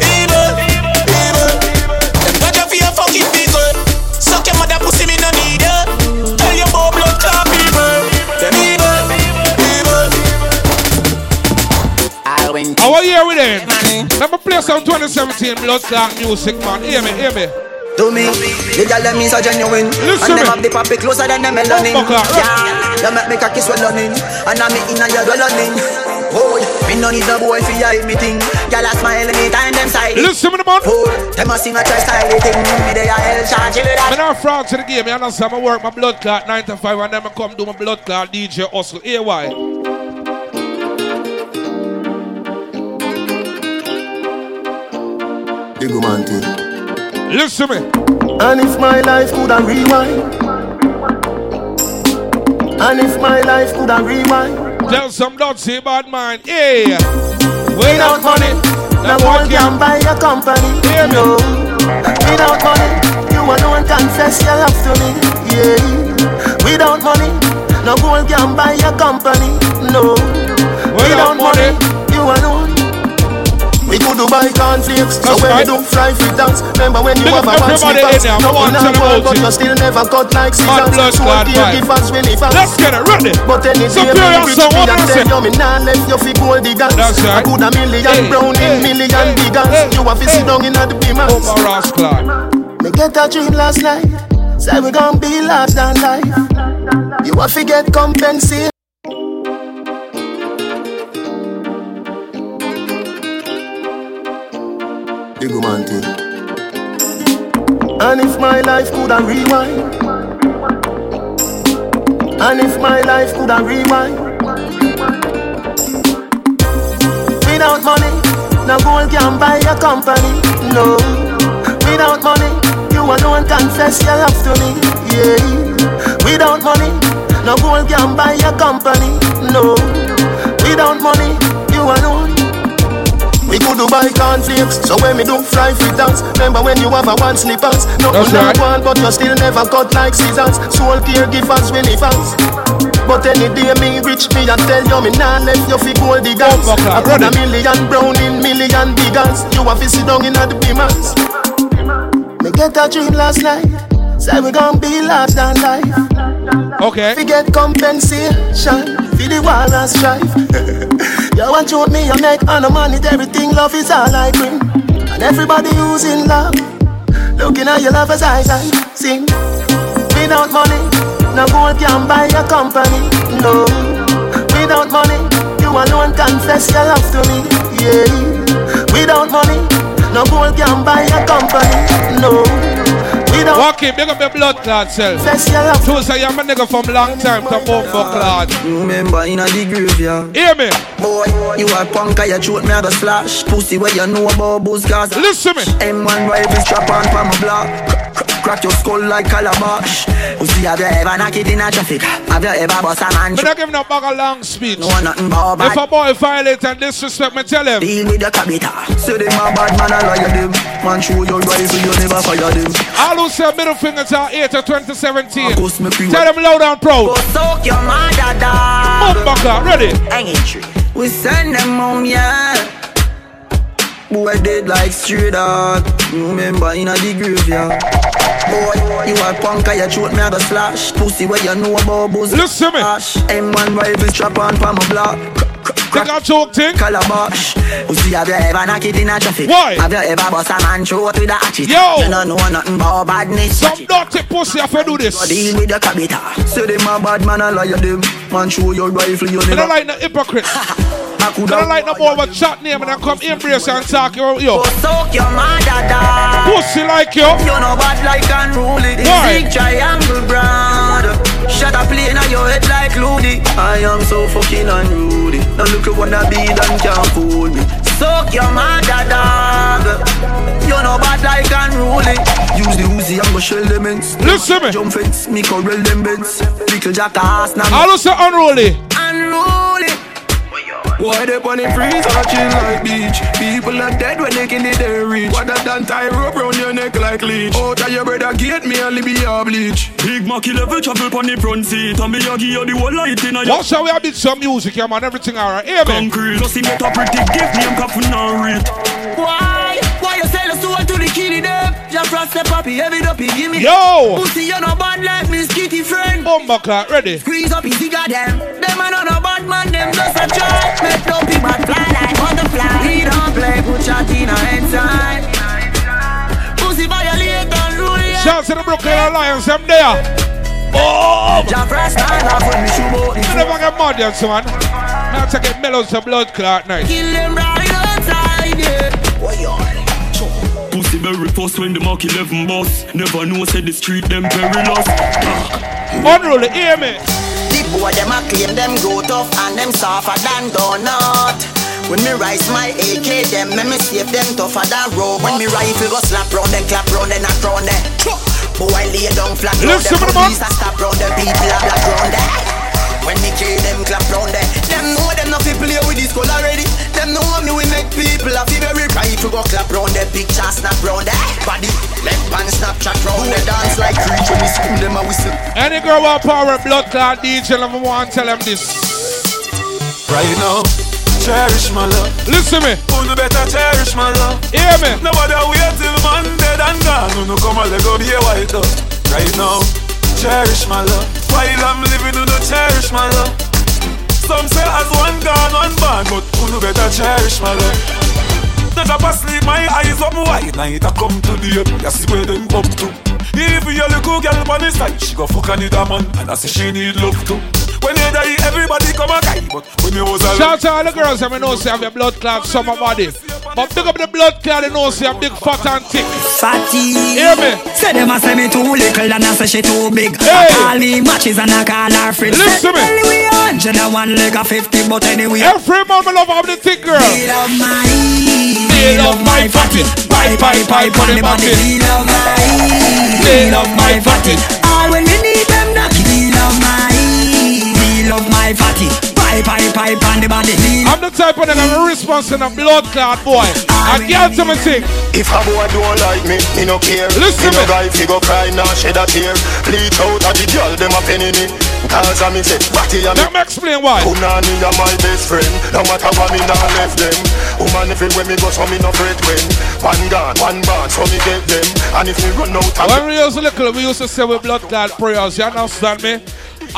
evil, evil. Them you for your fucking people. Suck your mother pussy me no need you. How are you with them? Let me play some 2017 Blood Clot music, man. Hear me, hear me. To me, the girl them is so genuine Listen And them have the puppy closer than them oh, melanin Bumper clap. Yeah, you make me cocky swell running And I'm in a your dwelling Oh, me no need no boy for hide me thing Girl a smile anytime them side Listen me, man. Oh, them a sing a try style thing Me they a hell charge you I'm not fraud to the game, you understand? I work my blood clot 9 to 5 and then I come do my blood clot DJ hustle. Here why? Big man thing. Listen me. And if my life could have rewind. And if my life could have rewind. Tell some don't say bad man. Hey. Without money No one can buy your company. No. Without money You alone confess your love to me. Yeah. Without money No gold can buy your company. No. Without money. You alone we could do buy cornflakes So when right. we do fry fritters Remember when you have a man slippers. No Come on, in a tell them world about But you still never cut like scissors So clot dear vibe. give us really fast Let's get it ready. But any day when you reach me what and say? you me nah left you fi gold diggers That's right. I could a million brown in million diggers You have to sit down in the beamers Over Ross Me get a dream last night Say we gon' be large than life You have to get compensated Man thing. And if my life could have rewind And if my life could have rewind Without money, no gold can buy your company No. Without money, you alone confess your love to me Yeah. Without money, no gold can buy your company No. Without money, you alone We could do buy cornflakes, so when we do fry fritters Remember when you have a one slippers Nothing right. one, but you still never cut like scissors. Soul caregivers, really fans But any day me rich, me I tell you Me nah left you fi gold diggers I put a million brown in million biggers You have to sit down in the beamers Me get a dream last night. Say we gon' be large than life Okay. We get compensation for the war and strife. you want to me, you make on the money, everything love is all I bring. And everybody who's in love, looking at your lover's eyes, I. Sing, without money, no gold can buy your company. No, without money, you alone confess your love to me. Yeah, without money, no gold can buy your company. No. Without Walkie, big up your blood clot self. So say you're my nigga from long time, come home for clot. Remember in a the graveyard. Hear me? Boy, you a punk, I throat me a go slash. Pussy where you know about booze gas. Listen me. M1 rifle strap on for my block. Crack- your skull like a calabash. Pussy, have you ever knocked it in a traffic? Have you ever bust a man? Me not give no bag a long speech. No nothing but If a boy violate and disrespect me, tell him. Deal with the cabita. Say them a bad man, I lie them. Man, show your rifle, you never fire them. All who say middle finger to 8 of 2017. course me pre- Tell them loud and proud. Go soak your mother. Boom, baka, ready? Hanging tree. We send them home, yeah. Boy dead like stray dog. Remember in a the graveyard. Boy, you a punk, I throat me a go slash. Pussy where you know about booze. Listen me. M1 rifle strap on for my block. Think I joke thing? Calabash. Pussy have you ever knocked it in a traffic? Why? Have you ever bust a man throat with a hatchet? Yo. You don't know nothing about badness. Some dirty pussy have to do this. Go deal with the cabita. Say them a bad man, I lie them. Man, show your rifle, you I never. don't like no hypocrite. I don't like no more of a chat name and then come embrace and talk yo. yo. Soak your mother dog. Pussy like you. You know bad like unruly. Why? big triangle brand. Shut up, play in your head like Ludi. I am so fucking unruly. Now look at what I be done can't fool me. Soak your mother dog. You know bad like unruly. Use the Uzi and go shell them ends. Listen me. Jump fence, me corral them bends. Little jackass now. I don't say unruly. Unruly. Why they on the freeze or chill like beach? People are dead when they can they their reach. What that done tie rope round your neck like leech? Out of your brother gate, me only be a bleach. Big Macky level travel pon the front seat And me a give you the whole light in a your Watch how we have bit some music, yeah man. Everything alright. Hear me? concrete Just see me top pretty give me a coffin and rate Why? Why you sell to the kitty them? Just frost the puppy, heavy dopey, give me Yo! Pussy, you no bad like me skitty friend Bomba clock, ready? Squeeze up his figure them Them a no bad man, them just a try Make dopey bad fly like butterfly We don't play, put shot in a inside Pussy violate and rule yeah Shout to the Brooklyn Alliance, them there. Boom! Just frost stand off when we shoot I never get mad yet, man. Now take it mellows to blood clot night. Kill them right Pussy berry first when the Mark 11 boss Never know said the street them perilous Unruly, ah. hear me? The boy them a claim them go tough and them softer than donut. When me rise my AK, them make me save them tougher than rope. When me rifle go slap round them, clap round them, knock round them. Boy lay down flat round Listen them, to the man. police a stop round them, people a black round them. When me kill them, clap round them. Them know them not fi play with this skull already. Them know me we make people a fi very rifle go clap round them, picture snap round them. Body left hand Snapchat round them, dance like creature. Me scream them a whistle. Any girl want power blood clot DJ, let me want tell them this. Right now, cherish my love. Listen me. Who no better cherish my love? Hear me? Nobody wait till man dead and gone. No, no, come on, let go be a white dog. Right now, cherish my love. While I'm living, you know, cherish my love. Some say as one gone, one born, but who no better cherish my love. Not up asleep, my eyes up wide. Night I come to the up, see where them come to. If you little girl on the side, she go fuck another man, and I say she need love too. When you die, everybody come a guy, but when you was alone. Shout out all the girls that me know say have your blood clot summer body. But pick up the blood clot, they know say I'm big fat and thick. Fatty. Hear me? Say them a say me too little and I say she too big. Hey. I call me matches and I call her friends. Listen me. Anyway, hundred and one leg of fifty, but anyway. Every man me love have the thick girl. Me love my, Me love my fatty. Pipe, pipe, pipe on the body. Me love my, Me love my fatty. All when me need them knock. Me love my, me love my fatty. Pipe, pipe, pipe on the body. I'm the type of nigga I'm responsible a blood clot boy. I get to me thing. If a boy don't like me, me no care. Listen me no me. guy fi go cry now shed a tear. Bleach out of the girl them a penny me. Cause I me say, Batty a me. Let me explain why. Punani a my best friend. No matter what me nah left them. Woman if it when me go so me no fret when. One gun, one band so me get them. And if me run out of When we was little, we used to say with blood clot prayers. You understand me?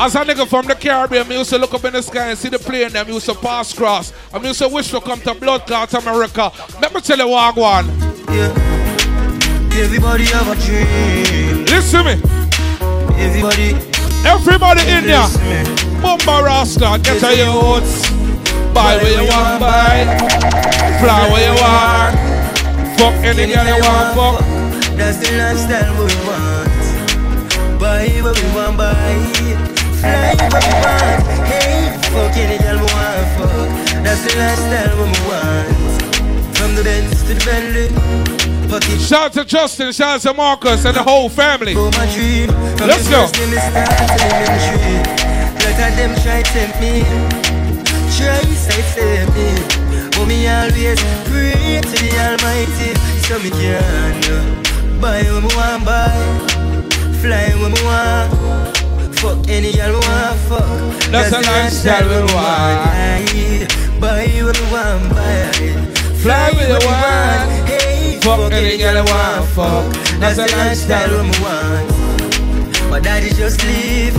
As a nigga from the Caribbean, we used to look up in the sky and see the plane them we used to pass cross. We used to wish to come to blood clot America. Let me tell you what one. Everybody have a dream. Listen me. Everybody. Everybody in there. Mumba Rasta, get a youths. Buy where you want, buy. Fly where you want. Fuck any girl you want, fuck. That's the lifestyle we want. Buy what we want, buy. Fly what we want. Hey, fuck any girl we want, fuck. That's the lifestyle we want. From the Benz to the Bentley. Pocket Shout out to Justin, shout out to Marcus and the whole family. for my dream. Let's go. first day me start elementary. Lot of them try tempt me. Try sidestep me. But me always pray to the Almighty. So me can uh, buy what me want buy. Fly what me want. Fuck any girl me want fuck. That's a lifestyle we want. Buy what me want buy. Fly with you want. Hey, Fuck any girl you want, fuck. That's the a lifestyle lifestyle. we want. My daddy just leave.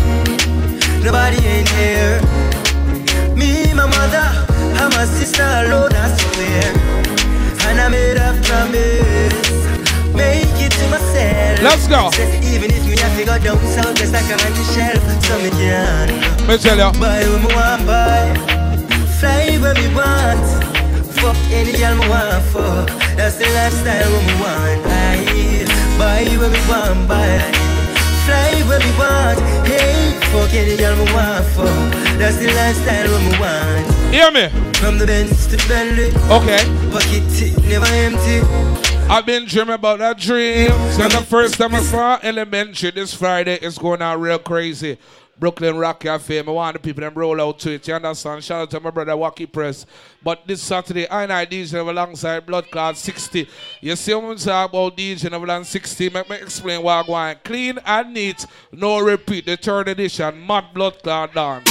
Nobody ain't here. Me, my mother, and my sister alone, I swear. And I made a promise. Make it to myself. Let's go. Said even if me have to go down just like I'm on the shelf, so me can. Me tell. Buy what me want, buy. Fly where me want. Fuck any girl me want, fuck. That's the lifestyle me want. Aye. Buy where me want, buy. Fly where me want. Hey, fuck any girl me want, fuck. That's the lifestyle me want. Hear me? From the Benz to Bentley. Okay. Pocket never empty. I've been dreaming about that dream. So the first time I saw Elementary this Friday, it's going out real crazy. Brooklyn Rock Cafe. I want the people them roll out to it. You understand? Shout out to my brother Wacky Press. But this Saturday, I and I DJ alongside Blood Clot 60. You see what I'm talk about DJ Neverland 60, make me explain what I want. Clean and neat, no repeat. The third edition, Mad Blood Clot Dance.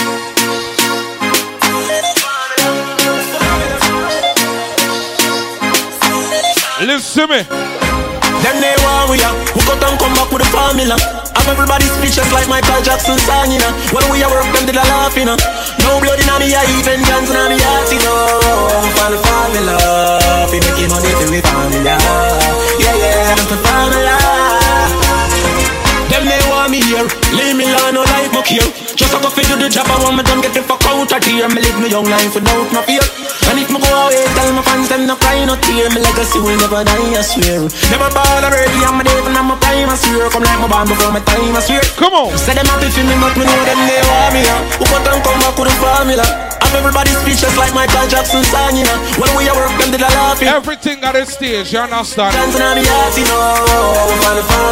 Listen me. Them they want we are. Who got and come back with the formula? Have everybody speechless like Michael Jackson song, you know. When we are work, them did a laugh, you know. No blood in me, I even guns in me heart, you know. For the formula, we making money to we formula. Yeah, yeah, that's the formula. Want me here, leave me alone, no life no care. Just a go fi do the job, I want me done get the fuck out of here. Me live me young life without no fear. And if me go away, tell my fans them no cry no tear. Me legacy will never die, I swear. Never ball already, I'm a when I'm a prime, I swear. Come like my band before my time, I swear. Come on. Say them happy for me, but me know them they want me. Yeah. Who got them come back with the formula? Have everybody speechless like Michael Jackson song, you know. When we are work, them did a laughing. Everything at the stage, you understand? Guns in me heart, you know.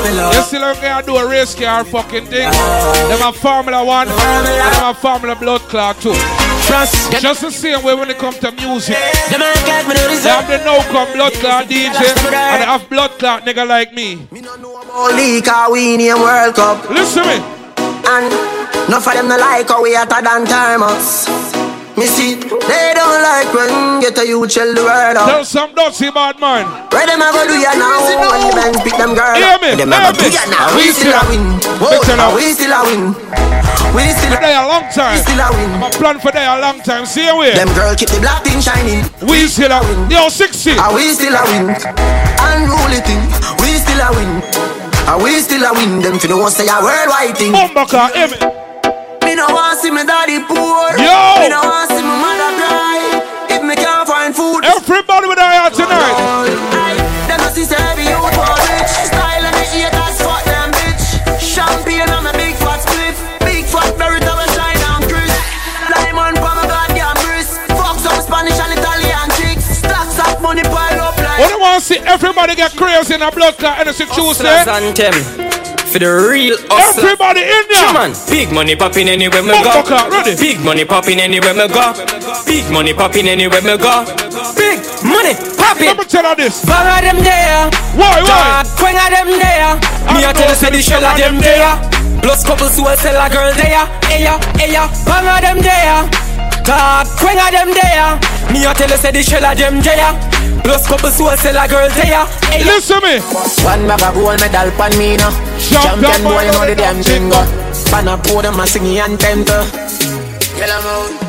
The. You still don't get to do a race car fucking thing. Them a Formula One and them a Formula Blood Clot too. Trust. Just the same way when it comes to music. Them act like me know this. They have the no come blood clot DJ and they have blood clot nigga like me. Only car we in World Cup. Listen to me. And no for them no like how we hotter than thermos. Me see, they don't like when get a you chill the word up. Tell some dirty bad man. Where them a go do ya now? When the men pick them girl Hear up. me, a hear do me. ya now. We still a win. We still a- Whoa, we still a win. We still there a long time. still a win. I'm a plan for there a long time. See you Them girl keep the black thing shining. We still a win. Yo, 60. Are we still a win? Unruly thing. We still a win. Are we still a win? Them to know say a worldwide thing. Bumbaka, hear me. No want see me daddy poor. Yo! Me no want see me mother everybody get crazy in a blood clout and it's a Tuesday. For the real hustler. Everybody in there. On, big money popping anywhere me go. ready. Big money popping anywhere me go. Big money popping anywhere me go. Big money popping. Let me tell you this. Bang of them there. Why, why? Quang of them there. Me a tell you say the shell of them there. Plus couple soul sell a girl there. Hey ya, hey ya, bang of them there. Dog, Quang of them there. Me a tell you say the shell of them there. Plus couple soul sell a girl there. Hey ya. Listen me. One bag of gold medal pan me no. Champion boy, you know the damn thing go. Pan a podium, a singing anthem to. Yellow moon.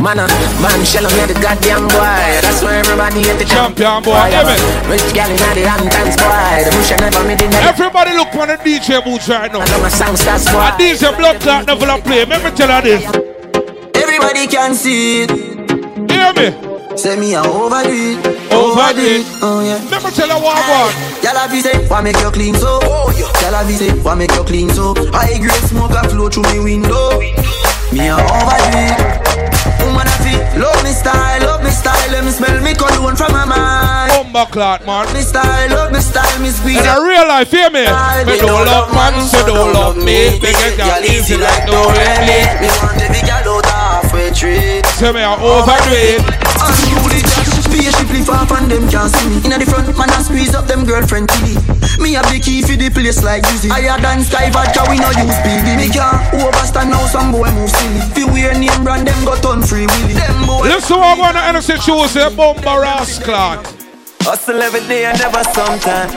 Man, uh, man, shell on the goddamn boy. That's why everybody hate the Champion boy, Why, yeah, man? Rich gal in the Hamptons boy. The bush never made in the Everybody look on the DJ boots right now. I'm a songsters boy. A DJ blood clot never play. Let me tell you this. Everybody can see it. Hear me? Say me a overdo it. Overdo it. Oh yeah. Let me tell you what I want. Y'all have say, why make you clean so? Oh yeah. Y'all have say, why make you clean so? High grade smoke a flow through me window. Me a overdo it. Woman a feel, love me style, love me style. Let me smell me cologne from my mind. Bumper clot, man. Me style, love me style, me squeeze. In a real life, hear me? Me don't love man, so don't love me. Make it girl easy like don't let me. Me want every girl out halfway tree. Tell me I overdo it. Unruly jack, spaceship far from them can't see me. Inna the front, man, I squeeze up them girlfriend TV. Me have the key for the place like Uzi. Higher than Sky Vodka, we no use PD. Me can't overstand now, some boy move silly. Fi wear name brand, them got on free willy. Them boy. Listen what I'm gonna innocent shows say Bumper Rasclot. Hustle every day and never sometime.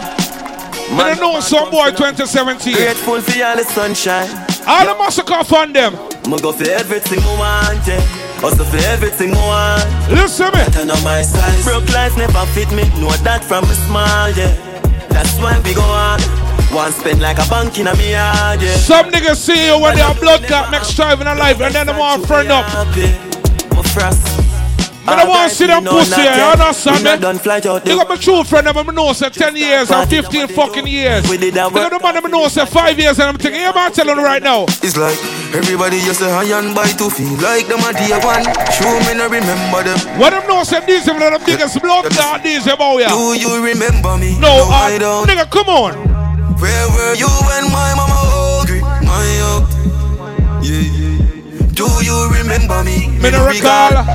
Man, I know some boy 2017. Grateful for all the sunshine. All the massacre fund them. I'ma go for everything I want, yeah. Hustle for everything I want. Listen me. Turn on my size. Broke life never fit me. Know that from a small, yeah. That's why we go on. One spend like a bank in a me yard, yeah. Some niggas see you when they are blood clot next striving a life and then they want friend up. My frost. But I want to see them pussy, not you yet. understand We me? not done flight out You got my true friend, them I know say 10 years and 15 fucking years. You got the man them I know say 5 years and I'm thinking, yeah man, tell you right now. It's like everybody just say high and buy to feel like them a day one. Sure me no remember them. What them know say these are the biggest blood clot these about ya. Do you remember me? No, I uh, don't. nigga, come on. Where were you when my mama hungry? My up. Yeah, yeah. Do you remember me? Me no recall.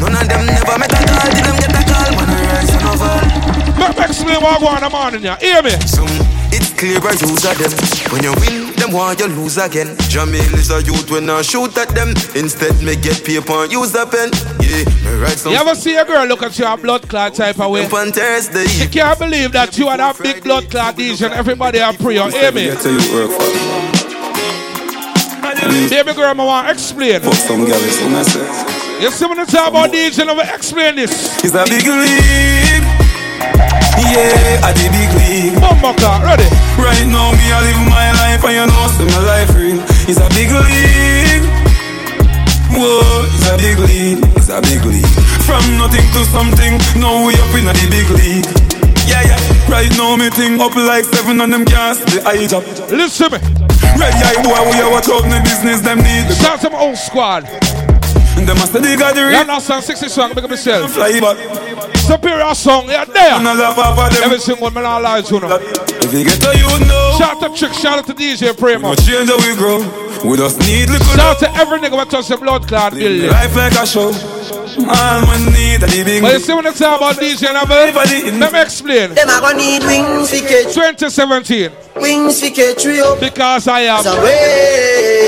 None of them never met a call. Did them get a call? Man, I rise and over. Make me explain what I go on the morning, yeah. Hear me? Some it's clear I use of them. When you win, them want you lose again. Jamil is a youth when I shoot at them. Instead, me get paper and use a pen. Yeah, me write some. You ever see a girl look at you a blood clot type of way? on Thursday. She can't believe that you are that big blood clot and everybody are pray. You hear me? That's how you work for. Baby girl, I want to explain. Fuck some girl, is what I say. You see when I talk about these and I explain this. It's a big league. Yeah, I the big league. Bumper clot, ready? Right now, me I live my life and you know, say my life real. It's a big league. Whoa, it's a big league. It's a big league. From nothing to something, now we up in the big league. Yeah, yeah. Right now, me thing up like seven on them cars. The eye job. Listen me. Red eye boy, we are watch out the business them need. Shout to my old squad. And them must dig at the Yeah, now song 60 song, make up yourself. Fly back. Superior Sound, yeah, there. And I love half of. Every single one, man, I lie you know. If you get to you know. Shout out to Trick, shout out to DJ Primo. No change how we grow. We just need little Shout out to every nigga that touch the blood clot building. Life like a show. All we need a big But you see when they talk about DJ and eh? let me explain. Them a gonna need wings 2017. Wings for catch up Because I am.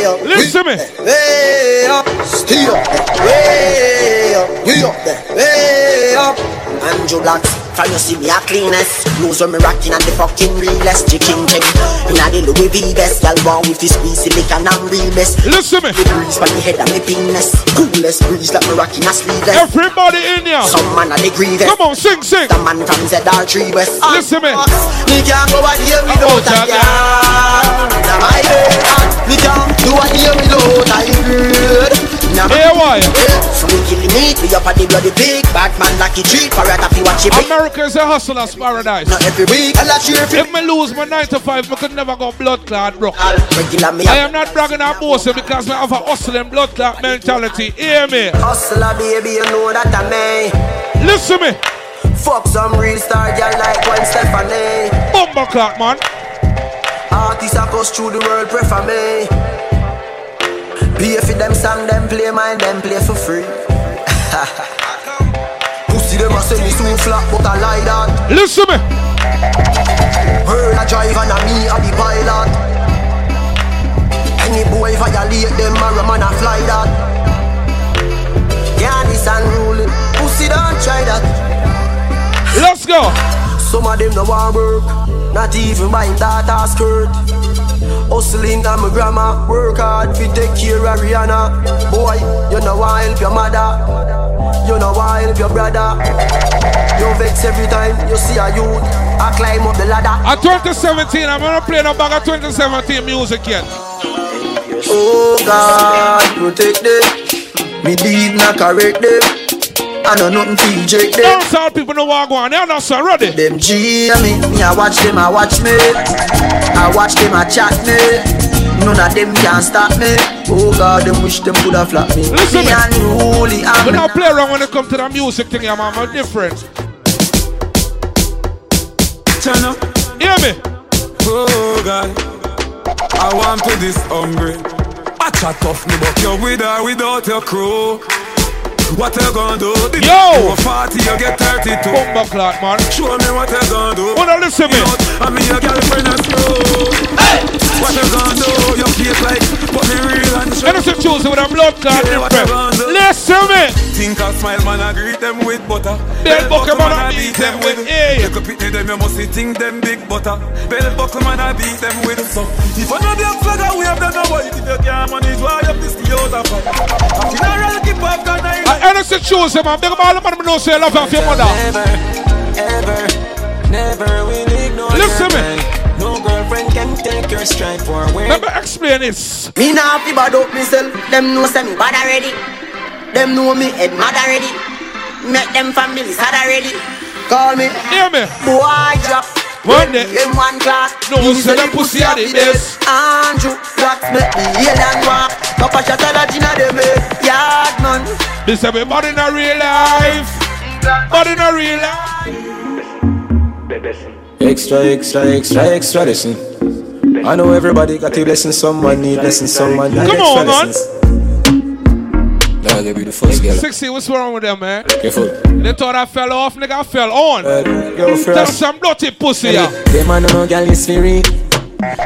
So way up Listen me. Way up Still up Way up We up there Way up Andrew Blacks from you see me a cleanest. Clothes when me rocking and the fucking realest Chicken king Inna the Louis V best Y'all want with the squeeze silicon and real best Listen me. The breeze from the head of me penis. Coolest breeze like me rocking a sleeveless Everybody in here. Some man a the grievous Come on, sing, sing. The man from ZR3 West Listen me. Me can't go a day without a girl. Now my head. Me can't do a day without a girl Now Hey, why? So we killing meat We up at the bloody pig Bad man lucky treat Parrot if you watch it America is a hustler's paradise. Not every week I let you If me lose my 9 to 5, I could never go blood clot, bro. I am not bragging or boasting because I have a hustling blood clot mentality. Hear me. Hustler baby you know that I may Listen me. Fuck some real star girl like Gwen Stefani Bumper clock, man. Artists a bust through the world, prefer me. Pay for them song, them play mine, them play for free. Pussy them a say me soon flat, but I lie that. Listen me. Her a drive and a me a the pilot. Any boy violate them, a man a fly that. Yeah, this unruly. Pussy don't try that. Let's go. Some of them no want work, not even buying Tata skirt. Hustling and my grandma work hard fi take care of Rihanna. Boy, you know why help your mother, you know why help your brother. You vex every time you see a youth. I climb up the ladder. At 2017, I'm gonna play no bag of 2017 music yet. Oh God, protect them. Me deed not correct them. I know nothing to eject them. Don't tell people no walk on. They're not so ready. Them G me, me I watch them, I watch me. I watch them, I chat me. None of them can stop me. Oh God, them wish them could have flat me. Listen me me. unruly, I'm We don't play around when it comes to the music thing, yeah, man. I'm different. Turn up. Hear me? Oh God, I want to this hungry. I chat tough me, but you with or without your crew. What you gonna do? Yo! You a 40, you get 32. Bumba clock, man. Show me what you gonna do. Wanna listen me? I mean your girlfriend and screw. Hey! What you gonna do? You feel like put me real and true. Innocent choosing with a blood clot Yeah, different. Listen me. Think I smile, man, I greet them with butter. Bell buckle, man, I beat them with A. Take a pity them, you must see think them big butter. Bell buckle, man, I beat them with so. If I know the flag, I wave them, no boy. If you can't manage, why you this the other fight? I feel I rather keep up, can I? Innocent choosing, man. Big up all the man who know say love of your mother. Never, ever, never will ignore Listen me. mind. No girlfriend can take your stride forward. Let me explain this. Me nah fi bad up myself. Them know say me bad already. Them know me head mad already. Make them family sad already. Call me. Hear me? Boy drop. One day. In one class. No, Me say the pussy are the best. Andrew, what make me heal and walk. Papa shot a lot inna them head. Yard man. This is me body in a real life. Body in a real life. Extra, extra, extra, extra lesson. I know everybody got a blessing, someone need blessing, someone need Come extra on, man. Now they be the first girl. 60, what's wrong with them, man? Careful. They thought I fell off, nigga, I fell on. Yo, Tell some dirty pussy, yeah. Them man no girl is free.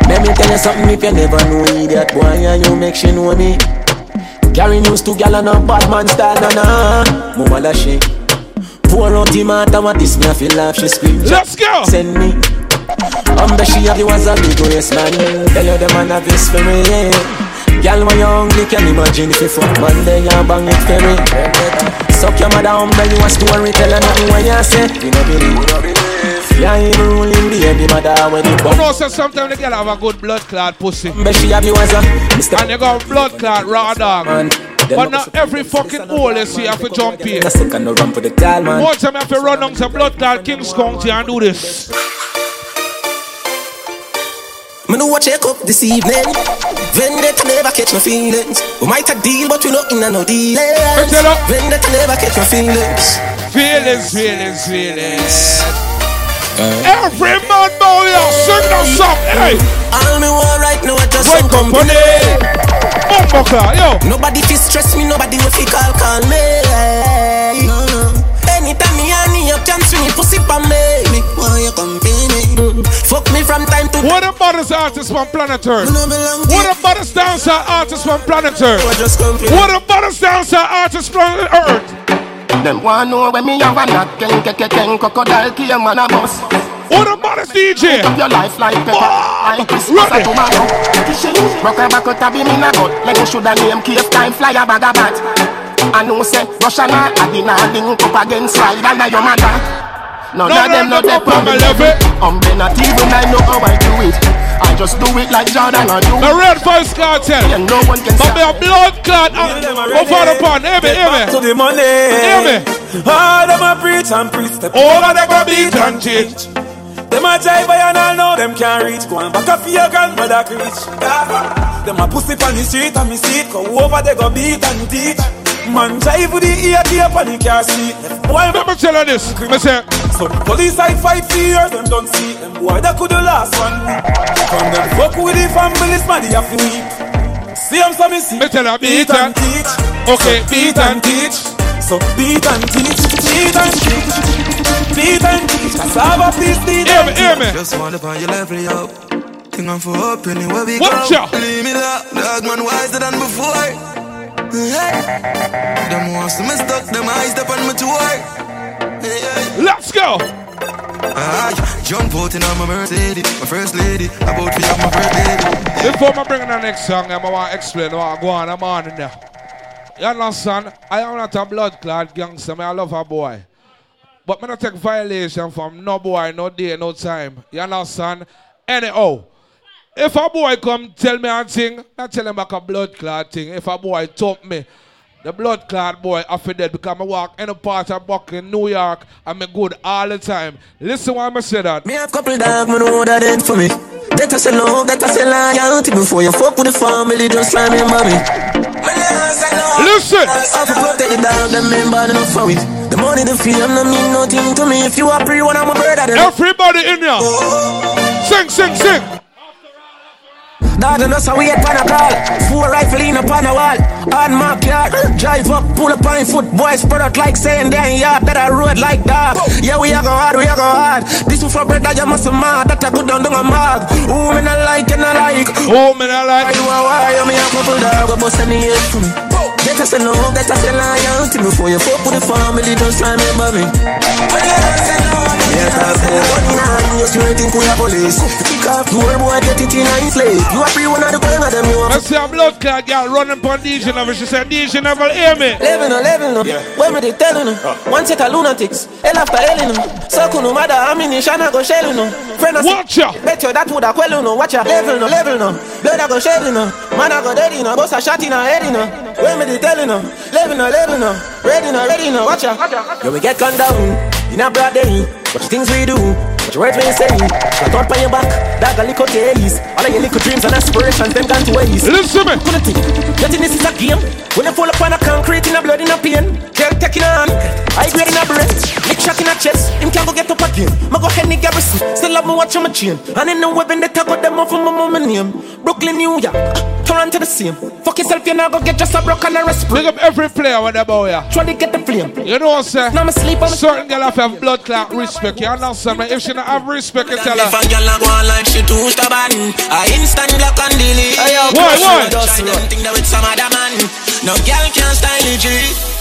Let me tell you something if you never know idiot boy and you make she know me. Carry news to gal and a bad man style, na na. Mama la she. Pour out the matter what this me I feel laugh she scream. Let's go. Send me. Um, but she have you as a big waist man. Tell you the man have this for me. Yeah. Girl, when you're hungry, can imagine if you fuck man, then you bang it me. Suck your mother home, then you a story, tell her nothing when you say. You know believe. Yeah, you ruling the heavy mother when you You bum. know, so sometimes the girl have a good blood clot pussy. But she have you as a Mr. And you got blood clot raw dog. Man, But not every fucking hole you see have to jump in. I still can no run for the girl, man. One time I have to run down to blood clot Kings County and do this. Me know what check up this evening. Vendetta never catch my feelings. We might a deal, but we not in a no dealings. Vendetta never catch my feelings. Feelings, feelings, feelings. Every man bow here, sing that song, hey. All me want right now, I just Right some company. Bumbo clock, yo. Nobody fi stress me, nobody will fi call call me. No, no. Anytime me honey up, can swing it pussy pa me. Me why you come pay me? Fuck me from time to What about this artist from planet Earth? What about this dancer artist from planet Earth? What about this dancer artist from Earth? Them want know when me have a knock, ken ken ken ken crocodile came man a bus. What about this DJ? Up your life like pepper, ah, like Christmas a tomato. Rock a back out a beam in a gut, like you shoulda name cave time fly a bag a bat. I know say Russia na a dinner link up against ride and your mother. None No, of them no, no no, dey no, from no, me no, level. Um, they not even I know how I do it. I just do it like Jordan I do. The Red Voice Cartel. And no one can But me a blood clot over the pond. Hear me, hear me. to the money. Hear me. All them a preach and preach. Step Over the go beat and cheat. Them a jive and all know them can't reach. Go and back up for your grandmother preach. Them a pussy on the street and me see it. Go over they go beat and teach. Man jive with the ear tape and the car seat. Why Let me tell you this. Me say, So police I fight for years, them don't see them. Boy, that could the last one week. From them fuck with the families, man, they have to weep. See them, so me see. Me tell her, beat beat and and- teach. Okay, So beat and teach. So beat and teach, beat and teach, beat and teach. Cassava, please beat and teach. Just want to find your level, yo. Think I'm for up anywhere we Watch go. out. Leave me low, dog man wiser than before. Them wants to me stuck, them eyes up on my tour. Hey. Let's go. Ah, jump out in my Mercedes, my first lady. About to have my birthday. Before I bring in the next song, I'm want to explain what I go on. I'm on in there. You understand? I am not a blood clot gangster. Me, I love a boy. But me not take violation from no boy, no day, no time. You understand? Anyhow, if a boy come tell me a thing, I tell him like a blood clot thing. If a boy top me, the blood clot boy I feel dead because I walk any part of Brooklyn, New York, and me good all the time. Listen why I say that. Me have couple dog, me know that ain't for me. That I say love, that I say loyalty before you fuck with the family, just remember me. Listen. I protect the dog, them men bad enough for it. The money, the fame, no mean nothing to me. If you are pre one, I'm a brother. Everybody in here. Oh. Sing, sing, sing. Dog and us we get pan a call. Four rifle in upon a wall. On my car Drive up, pull up on foot. Boys spread out like saying they ain't yard. That I road like dog. Yeah, we a go hard, we a go hard. This one for bread that you must mad That a good down down a mag Who me not like and I like. Who me not like. You a why, you me a couple dog. But bust any head for me. Get us a love, get us a loyalty. Before you fuck with the family Just remember me. Yes, I said One in a hand, you straight in pull a police Kick off door, boy, get it in a slave You a free one of the gang of them, you a I see a blood clot girl running upon DJ Never. She said DJ never hear me. Living no, living no. When me they telling no. One set of lunatics. Hell after hell no. Circle no matter how many shana go shell no. Friend Watch ya. Bet you that woulda quell no. Watch ya. Level no, level no. Blood a go shed no. Man a go dead no. Boss a shot in a head no. When me they telling no. Living no, living no. Ready no, ready no. Watch ya. Yo we get gunned down. In a broad day. The things we do. The words we say. Shut up on your back. Dog a little taste. All of your little dreams and aspirations them gone to waste. Listen me. Couldn't think. Getting this is a game. When you fall upon a concrete in a blood in a pain. Girl taking on. I grade in a brain. Nick shot in a chest. Him can't go get up again. Ma go Henny Garrison. Still have me watch on my chain. And in the web in the tag got them off of my mama name. Brooklyn, New York. Toronto the same. Fuck yourself, you now go get just a broken and a rest. Big up every player with the boy. Yeah. Try to get the flame. You know what I'm saying? Now I'm asleep on Certain girl have to have blood clot respect. You understand me? If she not have respect, you tell If a girl a go on like she too stubborn I instant block and delete Why, why? Try them think that with some other man No girl can style it G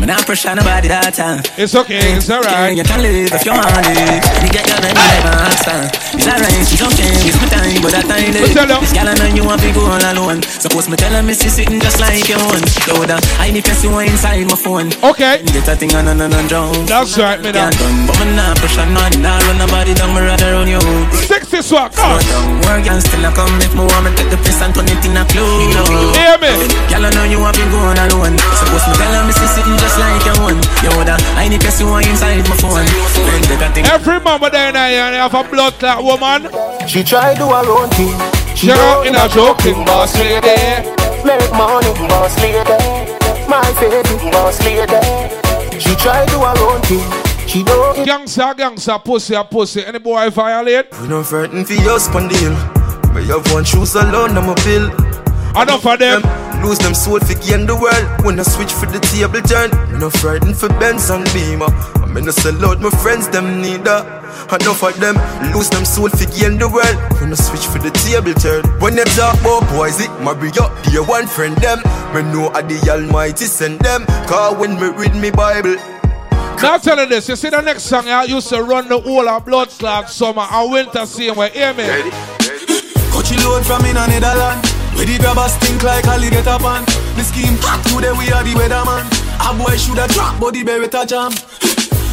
Me not pressure nobody that time It's okay, it's alright. You can live if you want live You get your name never answer It's alright, it's okay It's my time, but that time you. This girl I know you want to go all alone. Suppose me tell her me see sitting just like you want Louder, I need to see what inside my phone. Okay. Get a thing on and on and drown That's right, now. Can't done, but me not pressure none. Nah run nobody down, me rather run you. 60 swag, Slow down, work and still I come. If me want me take the piss and turn it in a clue. Hear me? Girl, I know you have been going alone. Suppose me tell her me see sitting just like you want You woulda, I need to see what inside my phone Then take a thing Every mama there in here and have a blood clot woman. She try do her own thing. She out in a joking boss lady. Make money, boss lady. My baby, boss lady. She try do her own thing. She don't. Gangster, gangster, pussy, a pussy. Any boy violate? We no frightened for your on the hill. But you have one shoes alone, I'm a bill. Enough for them. Lose them soul for gain the world. When I switch for the table turn, we no frightened for Benz and Beamer. I'm in a sell out my friends, them neither. Enough of them, lose them soul for gain the world. When I switch for the table turn. When they talk about boys, it marry up, dear one friend them. Me know I the Almighty send them. Cause when me read me Bible, Now tell you this, you see the next song I used to run the whole of blood clot summer and winter same way. Hear me? Coachy load from in a Netherland. Where the grabbers think like alligator pan. The scheme hot today we are the weatherman. A boy shoulda drop, but the beretta jam.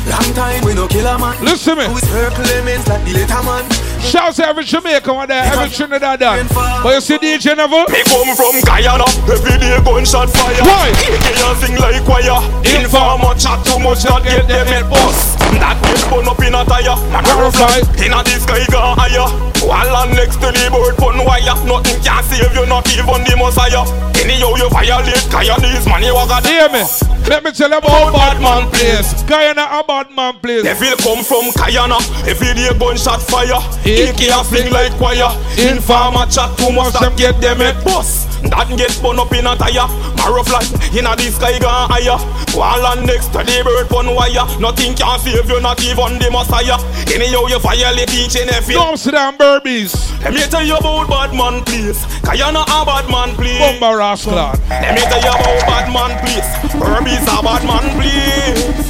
Long time we no kill a man. Listen me. Who is her claimants like the later man. Shouts to every Jamaican one there, every Trinidad done. But you see DJ Neville? Me come from Guyana, every day gunshot fire. Why? AK a sing like choir. Informer chat too much, not get them at bust. That gets burn up in a tire. Marrow fly in a the sky gone higher. While on next to the bird pun wire. Nothing can save you, not even the messiah. Anyhow you violate, Guyanese man you a got. Hear me. Let me tell you about bad man place. Guyana a bad man place. Devil come from Guyana. Every day gunshot fire. AK a fling like choir. Informer chat too much them get them head bust. That get spun up in a tire. Marrow fly in a the sky gone higher. While on next to the bird pun wire. Nothing can save you, not even the messiah. Anyhow you violate each and every. Come sit down, Berbice. Let me tell you about bad man place. Guyana a bad man place. Bumba rascal. Let me tell you about bad man place. Berbice a bad man place.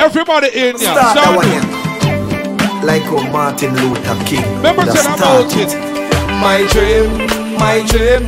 Everybody in here. Start that one here. Like how Martin Luther King. Remember would have tell it. My dream, my dream,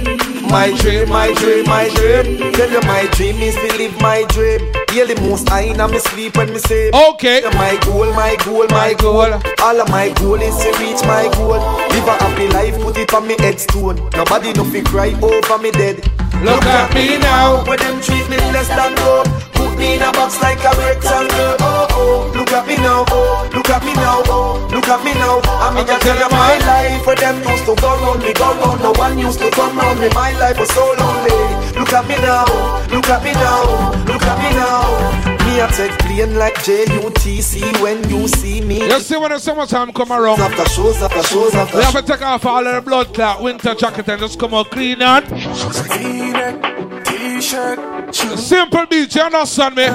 my dream, my dream, my dream. Tell you my dream is to live my dream. Hear the most I in me sleep when me say. Okay. My goal, my goal, my goal. All of my goal is to reach my goal. Live a happy life, put it on me headstone. Nobody no fi cry over me dead. Look at me now. When them treat me less than gold. Put me in a box like a rectangle. Oh oh, look at me now. Oh, look at me now. Oh, look at me now. I mean, I tell you my life. Where them used to go round me, go round. No one used to come round me. My life was so lonely. Look at me now. Look at me now. Look at me now. Me a take plane like JUTC when you see me. You see when the summertime come around. After shows, after shows, after We have to take off all the blood clot winter jacket and just come out clean and eh? T-shirt, simple beach, you understand me?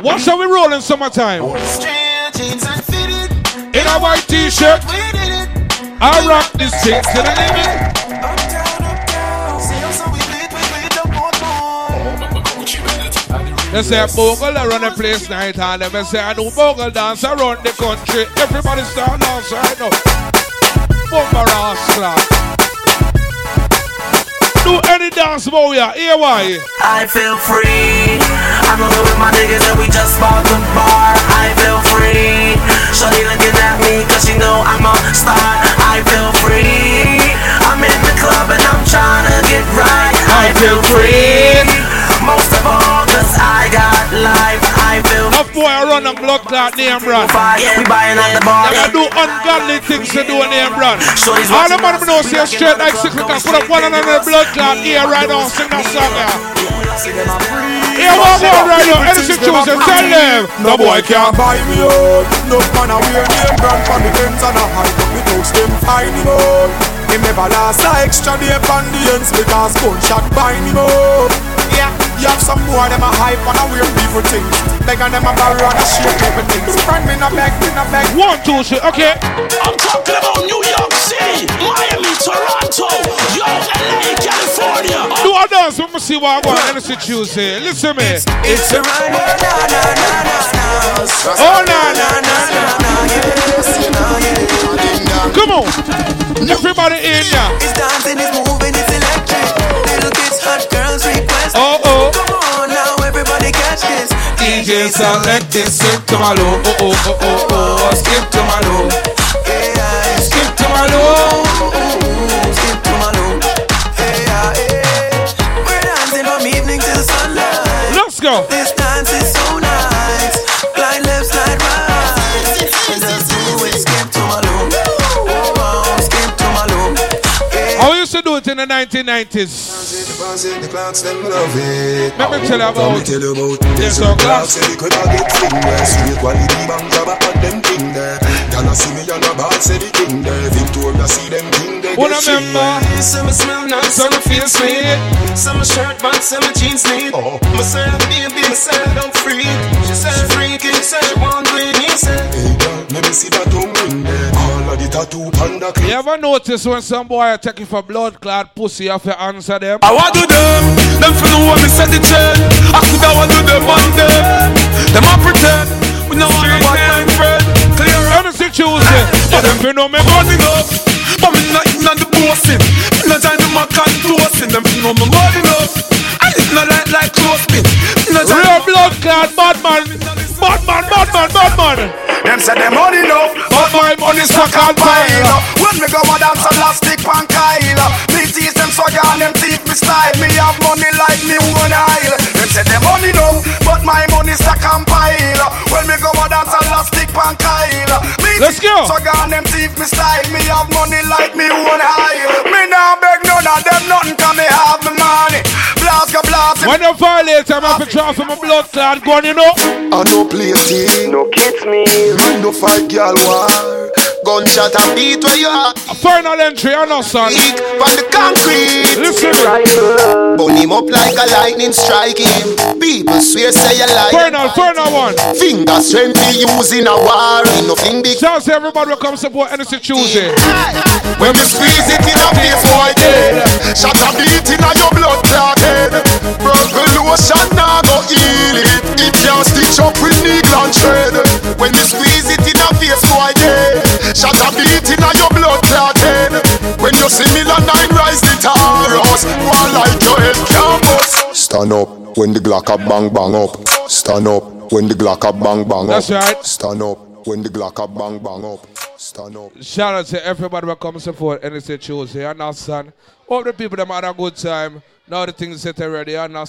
What shall we roll in summertime. jeans and fitted. In a white t-shirt, I rock this thing to the limit. They say Bogle run the place night and them say I know Bogle dance around the country. Everybody start dance right now. Bumba rascal. Do any dance about ya, here why? I feel free. I'm over with my niggas and we just bought the bar. I feel free. Shorty looking at me cause she know I'm a star. I feel free. I'm in the club and I'm trying to get right. I feel free. Most of all cause I got life. I feel Of boy I run a blood clot name brand. We buying at the bar. They do ungodly things to do a name brand. All the watching man know say straight like six o'clock. Put up one another blood clot here right now. Sing that song here. Here we go right now. Edison Chosen, tell them. No boy can't buy me out. No man a wear name brand for the ends and a hide up me touch them find him out. Him never last a extra day on the ends because gunshot bind him up. Yeah, you have some more them a hype and a weird people things. Beg and them a borrow and a share people things. Friend me no beg, me no beg. One, two, three, okay. I'm talking about New York City, Miami, Toronto, yo, LA, California. Do a dance. Let me see what I want. Edison Chosen. Listen me. It's a rhyme. Oh, na, na, na, na. Come on. Everybody in ya. It's dancing, it's moving, it's electric. Little hot girls request. Oh, oh. Come on now, everybody catch this. DJ select this. Skip to my low. Oh, oh, oh, oh, oh. Skip to my low. Skip to my low. Skip to my low. Hey, yeah. We're dancing from evening till sunlight. Let's go. This dance is so nice. Glide left, slide right. Used to do it in the 1990s. The clocks, them love it. Let me tell you about Let me tell you about Yes, Yes, so so class. class Say they could have get fling there Straight quality bang grab at them thing there Y'all see me on the bar say the king there Victoria see them king there Wanna get remember? Some smell nice, Some feel sweet. Some shirt back, some jeans neat. Oh. Myself, baby, myself, don't freak. She said freaky, said she want green, he said. Hey girl, let me see that tongue ring there All of the tattoo panda You ever notice when some boy are taking for blood clot pussy, you have to answer them? I want to them, them for the one me set the chain. I could have want to do them on them. Them I pretend, we know I'm a bad friend. Clear up, Edison Chosen. But them fi know me money enough. But me not in on the bossing. Me not them a can toasting. Them fi know me money enough. I did not like like close me. Me not join Real blood clot, bad man. Bad man, bad man, bad man. Them say them money enough, But my money suck and pile. When me go a dance a elastic pan Kyle Me tease them so and them teeth me style Me have money like me one aisle Them say them But my money stack and pile. When me go a dance, I'll stick pan Kyle. Me Let's go. So gone them thief me style. Me have money like me own high. Me now beg none of them nothing, cause me have the money. Blast go blast. When you violate, I'm have to draw from a blood clot gun, you know. I no play team, no kids me. Man no fight girl war. Gunshot and beat where you are. A final entry, I know, son. From the concrete. Listen. Burn him up like a lightning striking. People swear say you like. Final, final one. Finger strength be using a war. Nothing big. Shout out to everybody who come support Hennessy Tuesday. When we squeeze it in a face boy dead. Shot a beat in a your blood clotted. Eh. Broken lotion now go heal it. It can't stitch up with needle and thread. When we squeeze it in a face boy dead. Shot a beat in a your blood. When you see me la nine rise the taros. One like your head can't bust. Stand up when the Glock a bang bang up. Stand up when the Glock a bang bang up. That's right. Stand up when the Glock a bang bang up. Stand up. Shout out to everybody who come support Hennessy Tuesday. And now, son, all the people that had a good time. Now the things set already. And now,